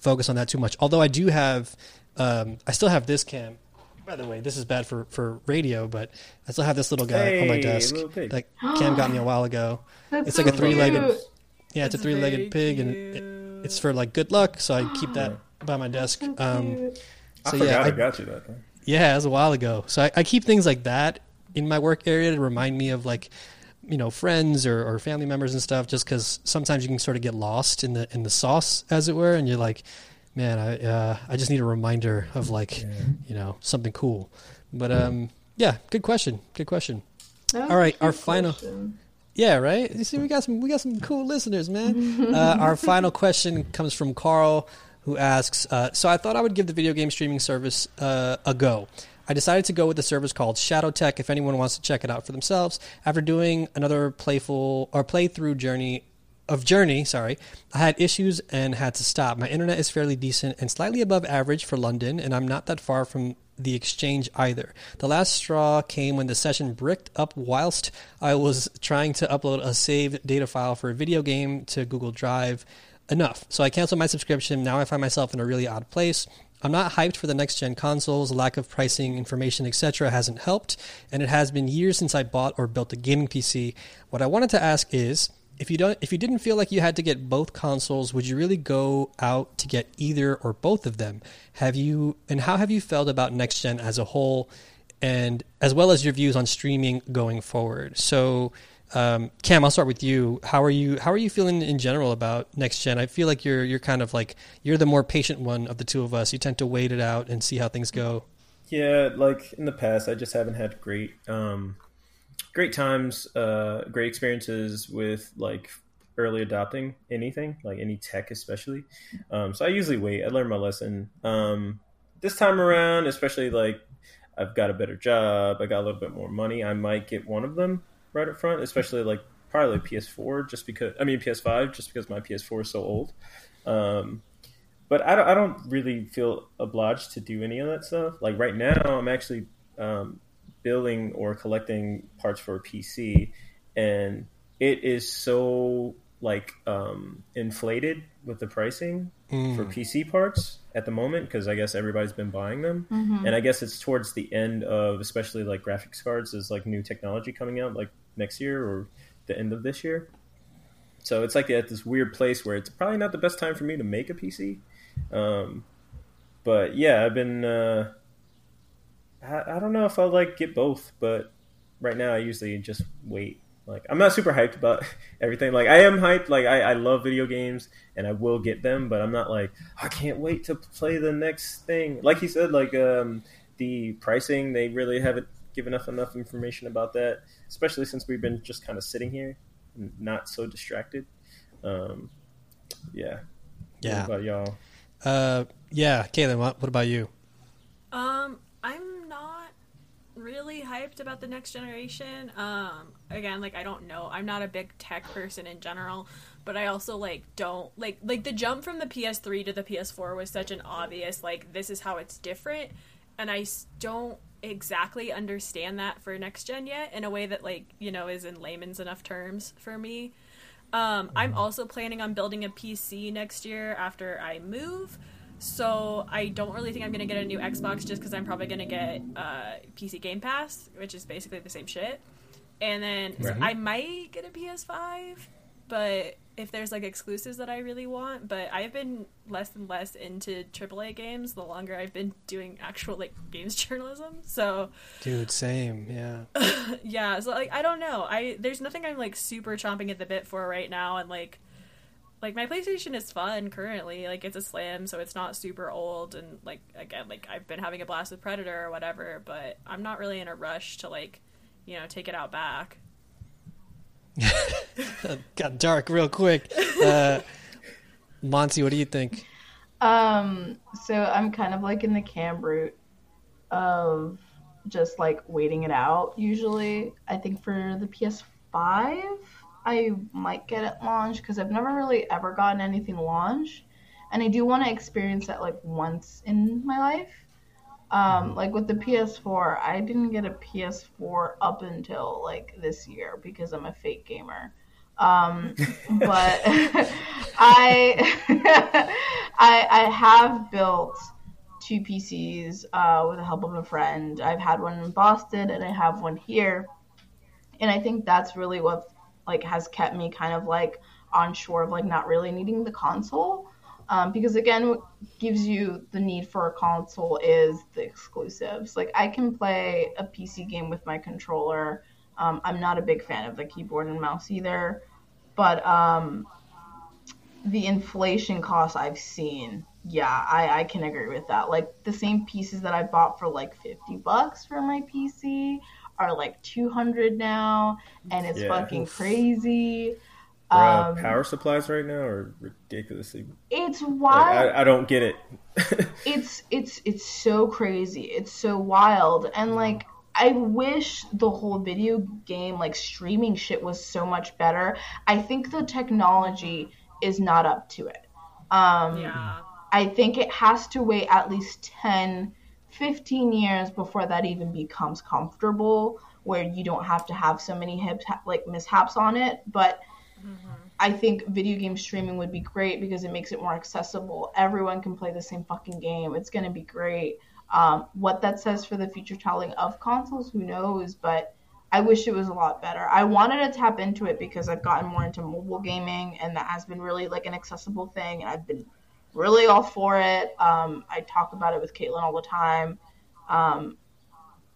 focus on that too much. Although I do have, um, I still have this cam. By the way, this is bad for, for radio, but I still have this little guy on my desk little that Cam got me a while ago. That's It's so like a three-legged- cute. Yeah, it's a three legged very pig, and it, it's for like good luck. So I keep that by my desk. So Um, cute. I So, forgot yeah, I, I- got you that. Thing. yeah, it was a while ago. So I, I keep things like that in my work area to remind me of like, you know, friends or, or family members and stuff. Just because sometimes you can sort of get lost in the in the sauce, as it were, and you're like, man, I uh, I just need a reminder of like, you know, something cool. But um, yeah, good question. Good question. That was all a right, cute our final- question. Yeah, right. You see, we got some we got some cool listeners, man. Uh, our final question comes from Carl, who asks, uh, "So I thought I would give the video game streaming service uh, a go. I decided to go with a service called Shadow Tech If anyone wants to check it out for themselves, after doing another playful or playthrough journey." Of Journey, sorry, I had issues and had to stop. My internet is fairly decent and slightly above average for London, and I'm not that far from the exchange either. The last straw came when the session bricked up whilst I was trying to upload a saved data file for a video game to Google Drive. Enough. So I canceled my subscription. Now I find myself in a really odd place. I'm not hyped for the next gen consoles. Lack of pricing, information, etc. hasn't helped, and it has been years since I bought or built a gaming PC. What I wanted to ask is, if you don't, if you didn't feel like you had to get both consoles, would you really go out to get either or both of them? Have you, and how have you felt about next gen as a whole, and as well as your views on streaming going forward? So um, Cam, I'll start with you. How are you? How are you feeling in general about next gen? I feel like you're you're kind of like you're the more patient one of the two of us. You tend to wait it out and see how things go. Yeah, like in the past, I just haven't had great, um, great times, uh, great experiences with like early adopting anything, like any tech, especially. Um, so I usually wait. I learned my lesson. Um, this time around, especially like I've got a better job, I got a little bit more money. I might get one of them right up front, especially like probably like PS4, just because I mean PS5, just because my PS4 is so old. Um, but I don't, I don't really feel obliged to do any of that stuff. Like right now, I'm actually um, building or collecting parts for a PC, and it is so like um, inflated with the pricing mm. for PC parts at the moment because I guess everybody's been buying them, mm-hmm. and I guess it's towards the end of especially like graphics cards is like new technology coming out like next year or the end of this year. So it's like at this weird place where it's probably not the best time for me to make a PC. Um, but yeah, I've been. Uh, I, I don't know if I'll like get both, but right now I usually just wait. Like I'm not super hyped about everything. Like I am hyped. Like I, I love video games and I will get them, but I'm not like I can't wait to play the next thing. Like he said, like um, the pricing they really haven't given us enough information about that, especially since we've been just kind of sitting here, and not so distracted. Um, yeah. Yeah. What about y'all? Uh, yeah, Caitlin, what, what about you? Um, I'm not really hyped about the next generation. Um, again, like I don't know. I'm not a big tech person in general, but I also like don't like like the jump from the PS3 to the PS4 was such an obvious like this is how it's different, and I don't exactly understand that for next gen yet in a way that like you know is in layman's enough terms for me um, i'm mm-hmm. also planning on building a pc next year after i move so i don't really think i'm going to get a new xbox just because i'm probably going to get uh, pc game pass which is basically the same shit and then right. so i might get a ps5 but if there's like exclusives that I really want, but I've been less and less into AAA games the longer I've been doing actual like games journalism. So, dude, same, yeah, yeah. So like, I don't know. I there's nothing I'm like super chomping at the bit for right now, and like, like my PlayStation is fun currently. Like it's a Slim, so it's not super old, and like again, like I've been having a blast with Predator or whatever. But I'm not really in a rush to like, you know, take it out back. Got dark real quick. Uh, Monti, what do you think? Um, so I'm kind of like in the cam route of just like waiting it out. Usually, I think for the PS5, I might get it launched because I've never really ever gotten anything launched, and I do want to experience that like once in my life. Um, like with the PS4, I didn't get a PS4 up until like this year because I'm a fake gamer. Um, but I, I, I have built two PCs uh, with the help of a friend. I've had one in Boston and I have one here, and I think that's really what like has kept me kind of like on shore of like not really needing the console um, because again, what gives you the need for a console is the exclusives. Like I can play a PC game with my controller. Um, I'm not a big fan of the keyboard and mouse either, but um, the inflation costs I've seen, yeah, I, I can agree with that. Like the same pieces that I bought for like 50 bucks for my PC are like 200 now, and it's yeah. fucking crazy. Um, power supplies right now are ridiculously. It's wild. Like, I, I, don't get it. it's it's it's so crazy. It's so wild, and like I wish the whole video game like streaming shit was so much better. I think the technology is not up to it. Um, yeah. I think it has to wait at least 10, 15 years before that even becomes comfortable, where you don't have to have so many hip, like mishaps on it, but I think video game streaming would be great because it makes it more accessible. Everyone can play the same fucking game. It's going to be great. Um, what that says for the future telling of consoles, who knows? But I wish it was a lot better. I wanted to tap into it because I've gotten more into mobile gaming, and that has been really like an accessible thing, and I've been really all for it. Um, I talk about it with Caitlin all the time. Um,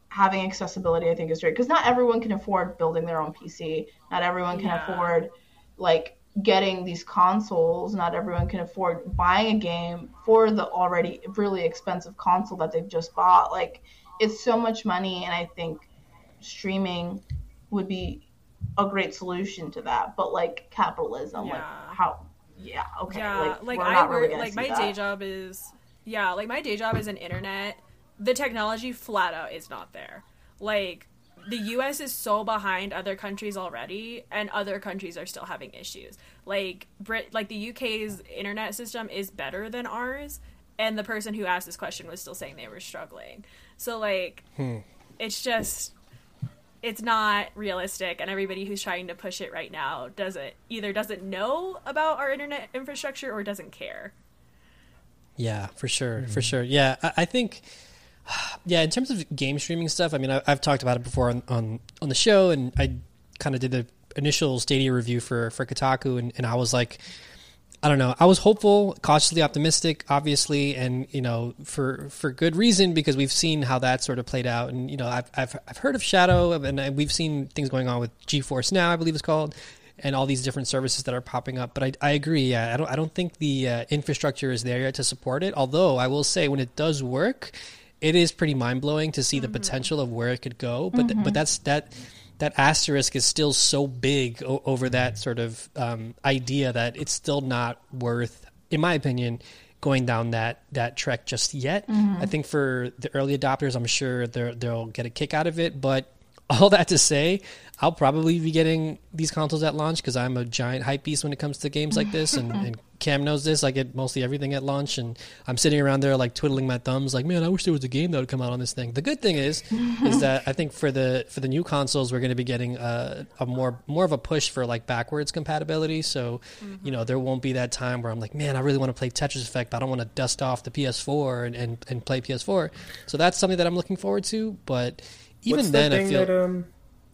having accessibility, I think, is great because not everyone can afford building their own PC. Not everyone can Yeah. afford like getting these consoles. Not everyone can afford buying a game for the already really expensive console that they've just bought. Like it's so much money, and I think streaming would be a great solution to that. But like capitalism, like how? Yeah, okay. Yeah, like, like, I work, really like my that. day job is yeah, like my day job is an internet. The technology flat out is not there. Like the US is so behind other countries already and other countries are still having issues. Like Brit like the UK's internet system is better than ours and the person who asked this question was still saying they were struggling. So like hmm. it's just it's not realistic and everybody who's trying to push it right now doesn't either doesn't know about our internet infrastructure or doesn't care Yeah, for sure, for mm-hmm. sure. Yeah, I, I think. Yeah, in terms of game streaming stuff, I mean, I, I've talked about it before on on, on the show, and I kind of did the initial Stadia review for for Kotaku, and, and I was like, I don't know, I was hopeful, cautiously optimistic, obviously, and you know, for for good reason because we've seen how that sort of played out, and you know, I've I've, I've heard of Shadow, and we've seen things going on with GeForce Now, I believe it's called, and all these different services that are popping up. But I, I agree. Yeah, I don't I don't think the uh, infrastructure is there yet to support it. Although I will say, when it does work, it is pretty mind blowing to see the mm-hmm. potential of where it could go. But th- but mm-hmm. that's that that asterisk is still so big o- over that sort of um, idea that it's still not worth, in my opinion. Going down that that trek just yet. Mm-hmm. I think for the early adopters, I'm sure they'll get a kick out of it. But all that to say, I'll probably be getting these consoles at launch because I'm a giant hype beast when it comes to games like this. And, and Cam knows this. I get mostly everything at launch, and I'm sitting around there like twiddling my thumbs, like, man, I wish there was a game that would come out on this thing. The good thing is, is that I think for the for the new consoles, we're going to be getting a, a more more of a push for like backwards compatibility. So, you know, there won't be that time where I'm like, man, I really want to play Tetris Effect, but I don't want to dust off the PS4 and, and, and play PS4. So that's something that I'm looking forward to. But even What's then, the I feel that um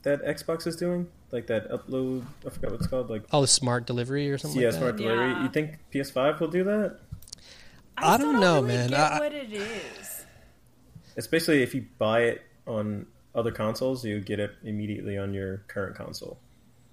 that Xbox is doing? Like that upload. I forgot what it's called. Like oh, smart delivery or something. yeah, like that? smart delivery. Yeah. You think PS5 will do that? I still don't know, really man. Get I- what it is. It's basically if you buy it on other consoles, you get it immediately on your current console.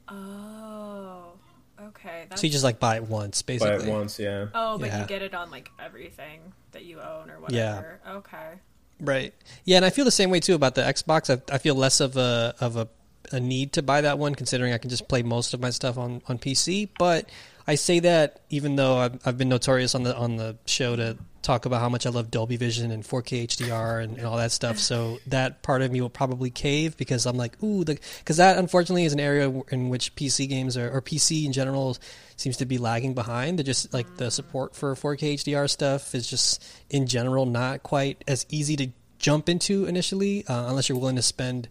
Oh, okay. That's... So you just like buy it once, basically. Buy it once, yeah. oh, but Yeah. you get it on like everything that you own or whatever. Yeah. Okay. Right. Yeah, and I feel the same way too about the Xbox. I, I feel less of a of a, a need to buy that one, considering I can just play most of my stuff on, on PC. But I say that even though I've, I've been notorious on the on the show to talk about how much I love Dolby Vision and 4K HDR and, and all that stuff. So that part of me will probably cave because I'm like, ooh, because that unfortunately is an area in which PC games are, or PC in general seems to be lagging behind. They're just like the support for 4K HDR stuff is just in general not quite as easy to jump into initially, uh, unless you're willing to spend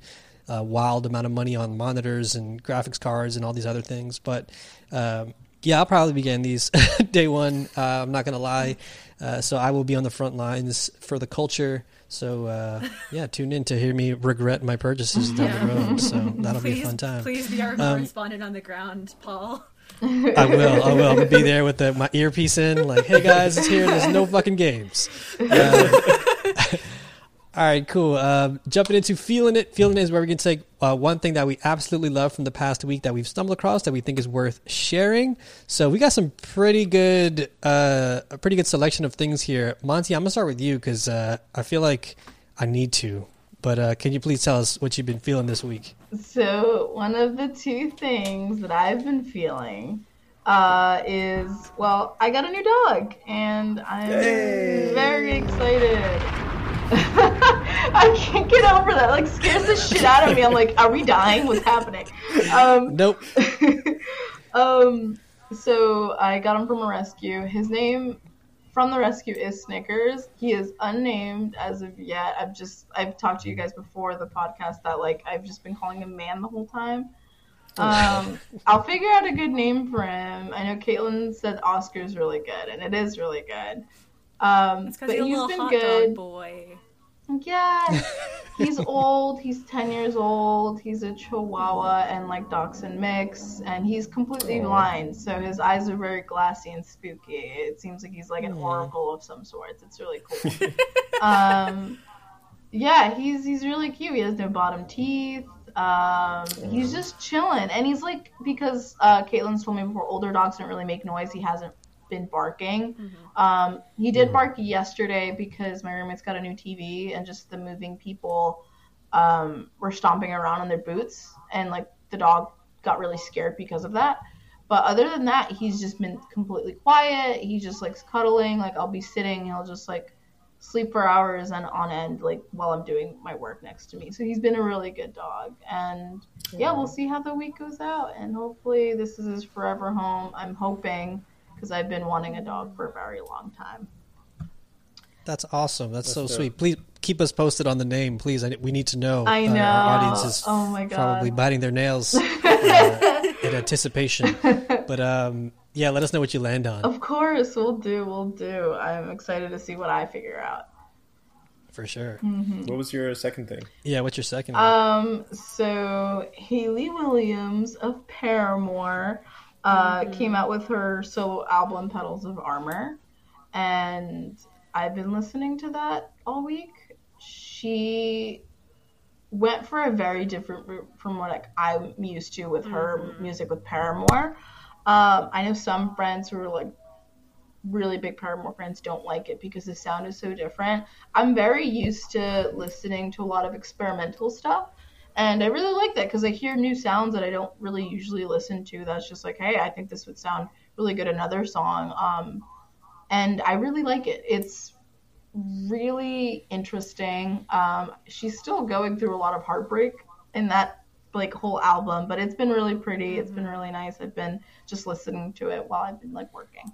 a wild amount of money on monitors and graphics cards and all these other things. But um, yeah, I'll probably be getting these day one. Uh, I'm not gonna lie. Uh, so I will be on the front lines for the culture. So uh, yeah, tune in to hear me regret my purchases down the road. So that'll be a fun time. Um, please be our correspondent on the ground, Paul. I will. I will. I'm gonna be there with the, my earpiece in, like, "Hey guys, it's here. There's no fucking games." All right, cool. Um, jumping into feeling it. Feeling it is where we can take uh, one thing that we absolutely love from the past week that we've stumbled across that we think is worth sharing. So we got some pretty good, uh, a pretty good selection of things here. Monti, I'm gonna start with you because uh, I feel like I need to. But uh, can you please tell us what you've been feeling this week? So one of the two things that I've been feeling uh, is well, I got a new dog, and I'm Yay. very excited. I can't get over that. Like scares the shit out of me. I'm like, are we dying? What's happening? Um, Nope. um, so I got him from a rescue. His name from the rescue is Snickers. He is unnamed as of yet. I've just I've talked to you guys before the podcast that like I've just been calling him Man the whole time. Um, I'll figure out a good name for him. I know Caitlin said Oscar's really good, and it is really good. Um, It's because but he's a little been hot good. dog boy. Yeah, he's old. He's ten years old. He's a Chihuahua and like Dachshund mix, and he's completely blind. So his eyes are very glassy and spooky. It seems like he's like an oracle of some sorts. It's really cool. um, yeah, he's he's really cute. He has no bottom teeth. Um, he's just chilling, and he's like because uh, Caitlin's told me before, older dogs don't really make noise. He hasn't been barking. Um, he did bark yesterday because my roommate's got a new TV, and just the moving people um, were stomping around on their boots, and like the dog got really scared because of that. But other than that, he's just been completely quiet. He just likes cuddling. Like I'll be sitting, he'll just like sleep for hours and on end, like while I'm doing my work next to me. So he's been a really good dog, and yeah, we'll see how the week goes out, and hopefully this is his forever home. I'm hoping because I've been wanting a dog for a very long time. That's awesome. That's, so dope. sweet. Please keep us posted on the name, please. I, we need to know. I Uh, know. our audience is Oh my God. probably biting their nails uh, in anticipation. But um, yeah, let us know what you land on Of course, we'll do, we'll do. I'm excited to see what I figure out. for sure. What was your second thing? Yeah, what's your second? one? Um, so Haley Williams of Paramore uh, came out with her solo album Petals for Armor, and I've been listening to that all week. She went for a very different route from what like, I'm used to with her music with Paramore. Um, I know some friends who are like really big Paramore fans don't like it because the sound is so different. I'm very used to listening to a lot of experimental stuff. And I really like that because I hear new sounds that I don't really usually listen to. That's just like, hey, I think this would sound really good another song. Um, and I really like it. It's really interesting. Um, she's still going through a lot of heartbreak in that like whole album, but it's been really pretty. It's been really nice. I've been just listening to it while I've been like working.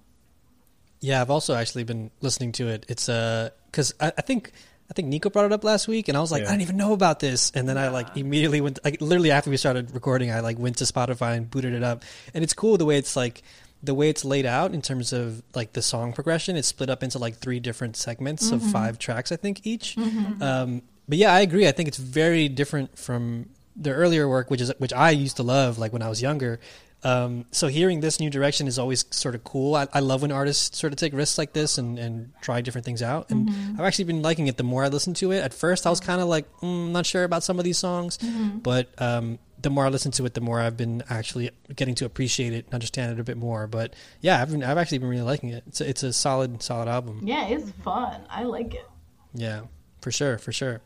Yeah, I've also actually been listening to it. It's uh, because I, I think I think Nico brought it up last week, and I was like, Yeah. I didn't even know about this, and then I like immediately went, like literally after we started recording, I like went to Spotify and booted it up, and it's cool the way it's like the way it's laid out in terms of like the song progression. It's split up into like three different segments of five tracks, I think each. Um, but yeah, I agree. I think it's very different from the earlier work, which is which I used to love, like when I was younger. Um, so hearing this new direction is always sort of cool. I, I love when artists sort of take risks like this and, and try different things out. And I've actually been liking it the more I listen to it. At first, I was kind of like, mm, not sure about some of these songs, but um, the more I listen to it, the more I've been actually getting to appreciate it and understand it a bit more. But yeah, I've been, I've actually been really liking it. It's a, it's a solid, solid album. Yeah, it's fun. I like it. Yeah, for sure, for sure.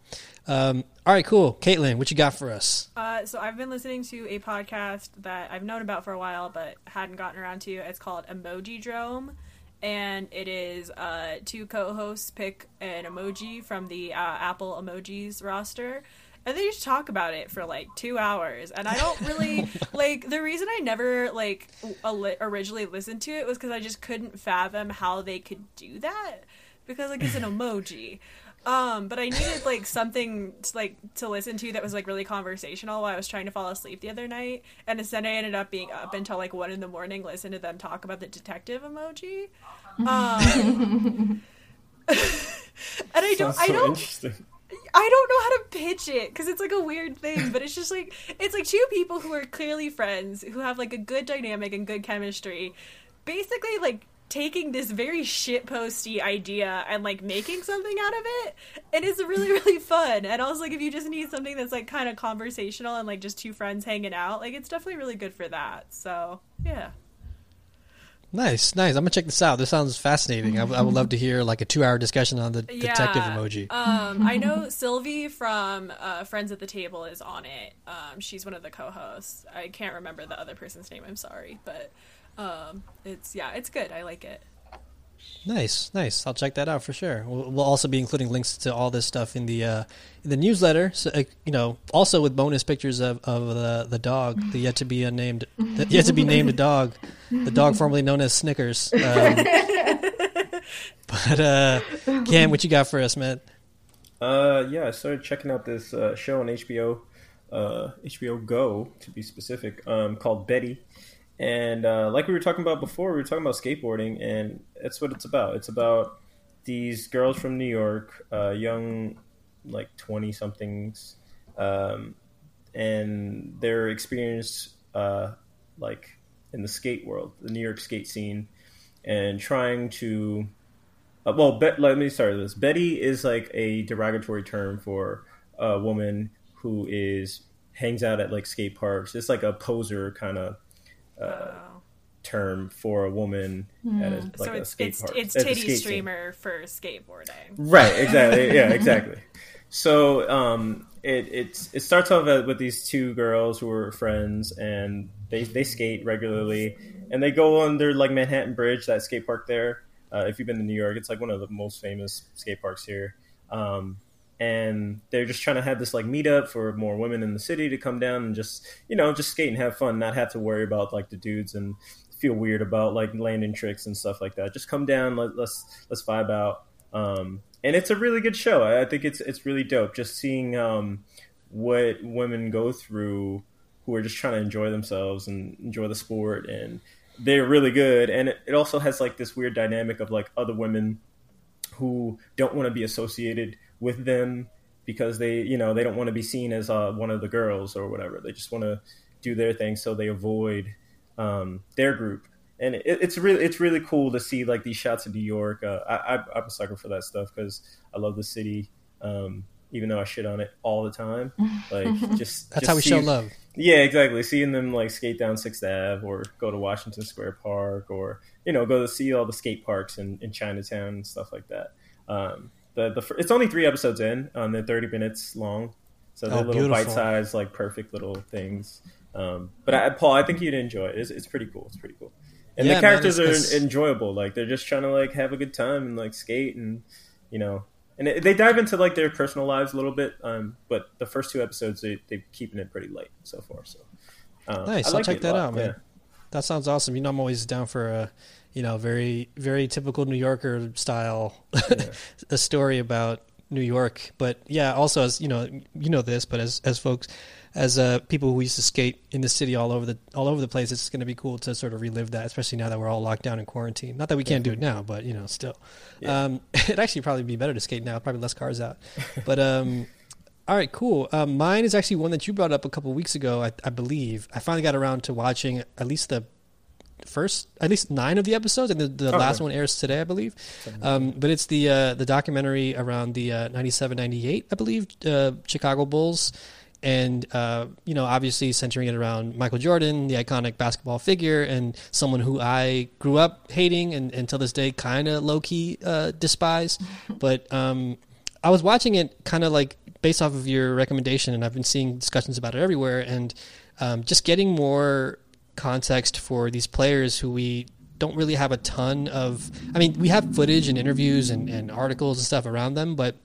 Um, all right, cool. Caitlin, what you got for us? Uh, so I've been listening to a podcast that I've known about for a while, but hadn't gotten around to. It's called Emojidrome, and it is uh, two co-hosts pick an emoji from the uh, Apple emojis roster. And they just talk about it for like two hours, and I don't really like. The reason I never like originally listened to it was because I just couldn't fathom how they could do that because like it's an emoji. Um, but I needed like something to, like to listen to that was like really conversational while I was trying to fall asleep the other night, and instead I ended up being up until like one in the morning listening to them talk about the detective emoji. Um, and I don't, Sounds I don't. I don't know how to pitch it because it's like a weird thing, but it's just like it's like two people who are clearly friends who have like a good dynamic and good chemistry, basically like taking this very shitposty idea and like making something out of it, and it's really really fun. And also like if you just need something that's like kind of conversational and like just two friends hanging out, like it's definitely really good for that. So yeah. Nice, nice. I'm gonna check this out. This sounds fascinating. I, I would love to hear like a two-hour discussion on the detective emoji. Um, I know Sylvie from uh, Friends at the Table is on it. Um, she's one of the co-hosts. I can't remember the other person's name. I'm sorry, but um, it's yeah, it's good. I like it. Nice, nice. I'll check that out for sure. We'll, we'll also be including links to all this stuff in the uh, in the newsletter. So uh, you know, also with bonus pictures of, of the the dog, the yet to be unnamed, the yet to be named dog, the dog formerly known as Snickers. Um, but uh, Cam, what you got for us, man? Uh, yeah, I started checking out this uh, show on HBO uh, HBO Go to be specific, um, called Betty. And uh, like we were talking about before, we were talking about skateboarding, and that's what it's about. It's about these girls from New York, uh, young, like twenty somethings, um, and their experience, uh, like in the skate world, the New York skate scene, and trying to. Uh, well, let me start with this. Betty is like a derogatory term for a woman who is hangs out at like skate parks. It's like a poser kind of uh, Oh. term for a woman at a, like so a it's skate it's park. it's a titty streamer for skateboarding. Right, exactly. Yeah, exactly. So um, it it's it starts off with these two girls who are friends, and they they skate regularly, and they go under like Manhattan Bridge, that skate park there. Uh, if you've been to New York, it's like one of the most famous skate parks here. Um, and they're just trying to have this like meetup for more women in the city to come down and just you know just skate and have fun, not have to worry about like the dudes and feel weird about like landing tricks and stuff like that. Just come down, let, let's let's vibe out. Um, and it's a really good show. I, I think it's it's really dope. Just seeing um, what women go through who are just trying to enjoy themselves and enjoy the sport, and they're really good. And it, it also has like this weird dynamic of like other women who don't want to be associated with them because they you know they don't want to be seen as uh, one of the girls or whatever. They just want to do their thing, so they avoid um, their group. And it, it's really it's really cool to see like these shots of New York. Uh, I, I, I'm a sucker for that stuff because I love the city. Um, even though I shit on it all the time, like just That's just how we show love. yeah, exactly. Seeing them like skate down Sixth Ave or go to Washington Square Park or you know go to see all the skate parks in, in Chinatown and stuff like that. Um, the the it's only three episodes in, um, they're thirty minutes long, so they're Oh, little beautiful. bite sized like perfect little things. Um, but I, Paul, I think you'd enjoy it. It's, it's pretty cool. It's pretty cool. And Yeah, the characters it's- are enjoyable. Like they're just trying to like have a good time and like skate and you know. And it, they dive into like their personal lives a little bit, um, but the first two episodes they they keeping it pretty light so far. So um, Nice. I I'll like check that lot, out, man. yeah. That sounds awesome. You know, I'm always down for a, you know, very very typical New Yorker style, a story about New York. But yeah, also as you know, you know this, but as as folks, as uh, people who used to skate in the city all over the all over the place, it's going to be cool to sort of relive that, especially now that we're all locked down in quarantine. Not that we can't do it now, but you know, still, um, it'd actually probably be better to skate now. Probably less cars out, but um. All right, cool. Um, mine is actually one that you brought up a couple weeks ago, I, I believe. I finally got around to watching at least the first, at least nine of the episodes, and the, the Oh, last okay. one airs today, I believe. Um, but it's the uh, the documentary around the uh, 97, 98, I believe, uh, Chicago Bulls, and uh, you know, obviously centering it around Michael Jordan, the iconic basketball figure, and someone who I grew up hating and until this day kind of low key uh, despise. but um, I was watching it kind of like based off of your recommendation, and I've been seeing discussions about it everywhere, and um, just getting more context for these players who we don't really have a ton of. I mean, we have footage and interviews and, and articles and stuff around them, but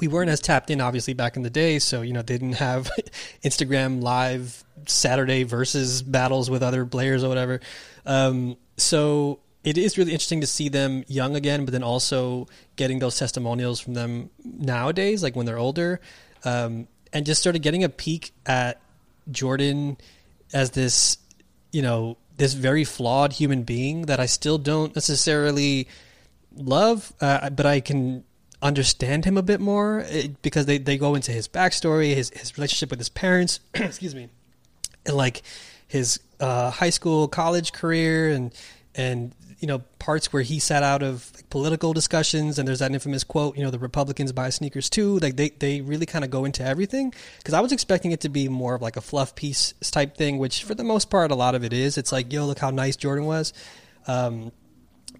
we weren't as tapped in obviously back in the day so you know they didn't have instagram live saturday versus battles with other players or whatever um, so it is really interesting to see them young again but then also getting those testimonials from them nowadays like when they're older um, and just sort of getting a peek at jordan as this you know this very flawed human being that i still don't necessarily love, uh, but I can understand him a bit more uh, because they, they go into his backstory, his his relationship with his parents, excuse me, and like his uh, high school, college career, and and you know parts where he sat out of like, political discussions. And there's that infamous quote, you know, the Republicans buy sneakers too. Like they they really kind of go into everything because I was expecting it to be more of like a fluff piece type thing, which for the most part a lot of it is. It's like yo, look how nice Jordan was. Um,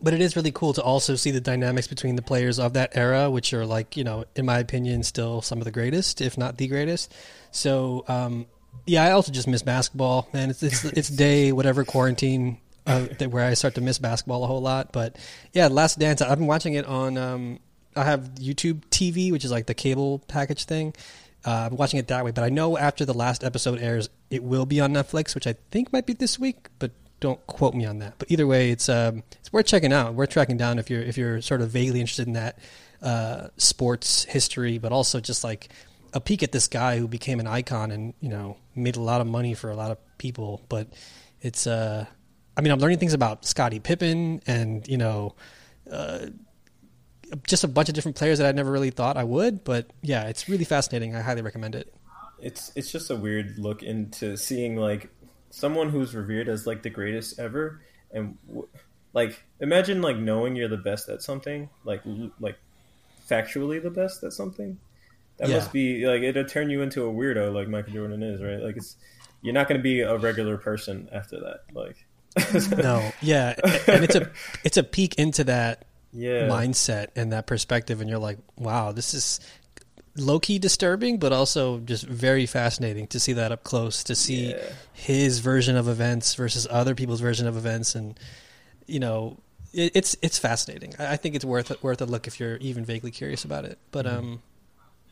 but it is really cool to also see the dynamics between the players of that era, which are like you know, in my opinion, still some of the greatest, if not the greatest. So um, yeah, I also just miss basketball, man. It's it's, it's day whatever quarantine uh, where I start to miss basketball a whole lot. But yeah, Last Dance. I've been watching it on. Um, I have YouTube TV, which is like the cable package thing. Uh, I'm watching it that way, but I know after the last episode airs, it will be on Netflix, which I think might be this week, but don't quote me on that. But either way, it's um, it's worth checking out. Worth tracking down if you're if you're sort of vaguely interested in that uh, sports history, but also just like a peek at this guy who became an icon and you know made a lot of money for a lot of people. But it's uh, I mean, I'm learning things about Scottie Pippen and you know, uh, just a bunch of different players that I never really thought I would. But yeah, it's really fascinating. I highly recommend it. It's it's just a weird look into seeing like someone who's revered as like the greatest ever, and w- like imagine like knowing you're the best at something, like l- like factually the best at something. That Yeah. must be like it'll turn you into a weirdo, like Michael Jordan is, right? Like it's you're not going to be a regular person after that. Like No, yeah, and it's a it's a peek into that yeah, mindset and that perspective, and you're like, wow, this is low key disturbing, but also just very fascinating to see that up close, to see Yeah. his version of events versus other people's version of events, and you know, it, it's it's fascinating. I, I think it's worth worth a look if you're even vaguely curious about it. But um,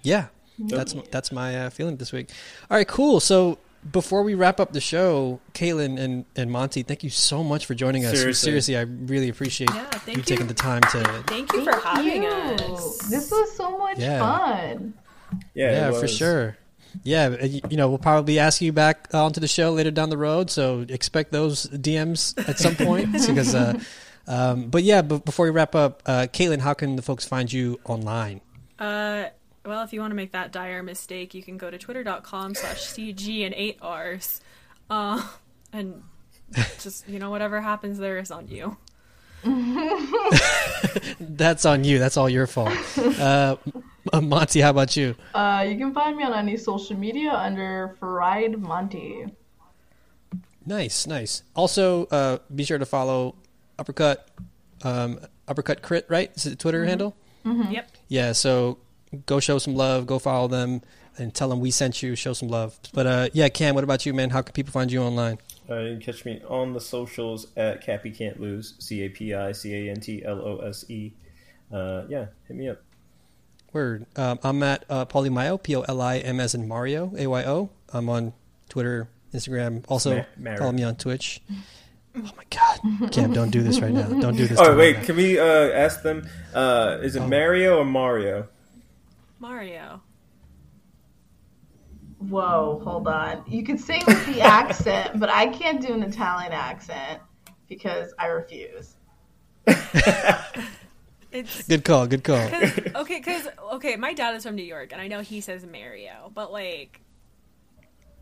yeah, that's that's my uh, feeling this week. All right, cool. So. Before we wrap up the show, Caitlin and, and Monti, thank you so much for joining us. Seriously. Seriously, I really appreciate Yeah, thank you you. taking the time to Thank you Thank for having you. us. This was so much Yeah. fun. yeah, it yeah, for sure. Yeah, uh, you know, we'll probably ask you back onto the show later down the road, so expect those DMs at some point. because, uh, um, but yeah, but before we wrap up, uh, Caitlin, how can the folks find you online? Uh, well, if you want to make that dire mistake, you can go to twitter.com slash CG and 8 Rs. Uh, and just, you know, whatever happens there is on you. That's on you. That's all your fault. Uh, Monti, how about you? Uh, you can find me on any social media under Fried Monti. Nice, nice. Also, uh, be sure to follow Uppercut, um, Uppercut Crit, right? Is it the Twitter handle? Yep. Yeah, so go show some love, go follow them, and tell them we sent you. Show some love. But uh, yeah, Cam, what about you, man? How can people find you online? Uh, you can catch me on the socials at Cappy Can't Lose, C A P I C A N T L O S E. Uh, yeah, hit me up. Word. Um, I'm at uh, Polimayo, P O L I M as in Mario, A Y O. I'm on Twitter, Instagram. Also, Ma- follow me on Twitch. Oh my God, Cam, don't do this right now. Don't do this. Oh wait, right can we uh, ask them? Uh, is it Mario or Mario? Mario. Whoa, hold on. You can say it with the accent, but I can't do an Italian accent because I refuse. It's Good call. Good call. cause, okay, because okay, my dad is from New York, and I know he says Mario, but like,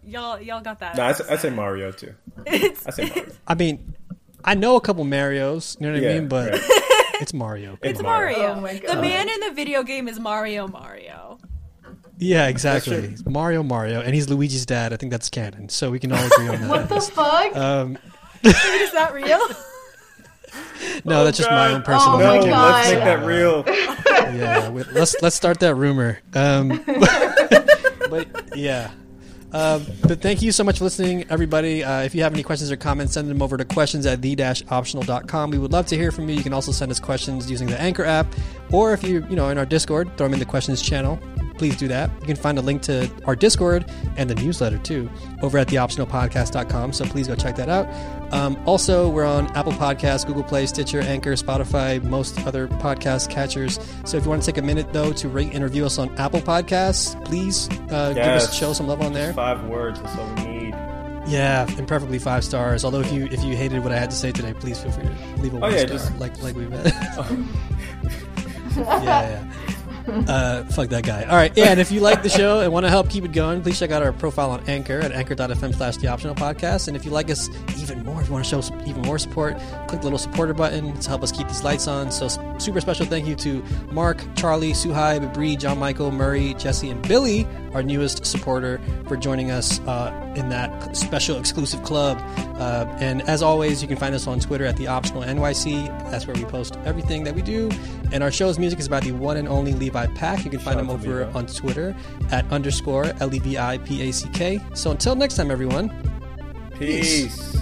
y'all y'all got that. No, I, s- I say accent. Mario too. It's, I say Mario. I mean, I know a couple Mario's. You know what I mean? But right. it's Mario. It's Mario. Mario. Oh my The man in the video game is Mario Mario. Yeah, exactly. That's Mario, Mario, and he's Luigi's dad. I think that's canon. So we can all agree on that. What the fuck? Um, Is that real? no, that's just my own personal Oh No, my opinion. God. let's make that real. yeah, we- let's let's start that rumor. Um, but yeah. Um, but thank you so much for listening, everybody. Uh, if you have any questions or comments, send them over to questions at the-optional.com. We would love to hear from you. You can also send us questions using the Anchor app, or if you you know in our Discord, throw them in the questions channel. Please do that. You can find a link to our Discord and the newsletter too over at theoptionalpodcast.com. So please go check that out. Um, also, we're on Apple Podcasts, Google Play, Stitcher, Anchor, Spotify, most other podcast catchers. So if you want to take a minute though to rate and review us on Apple Podcasts, please uh, give us Yes. show some love on there. Five words. That's all we need. Yeah, and preferably five stars. Although if you if you hated what I had to say today, please feel free to leave a one Oh, yeah, star, just- like like we've had. yeah, yeah. Uh, fuck that guy. All right, yeah, and if you like the show and want to help keep it going, please check out our profile on Anchor at anchor.fm slash the optional podcast. And if you like us even more, if you want to show even more support, click the little supporter button to help us keep these lights on. So super special thank you to Mark, Charlie, Suhaib, Bree, John Michael, Murray, Jesse, and Billy, our newest supporter, for joining us uh, in that special exclusive club. Uh, and as always, you can find us on Twitter at the optional NYC. That's where we post everything that we do. And our show's music is by the one and only Levi Pack. You can find Shout him over Levi. on Twitter at underscore L E V I P A C K. So until next time, everyone. Peace.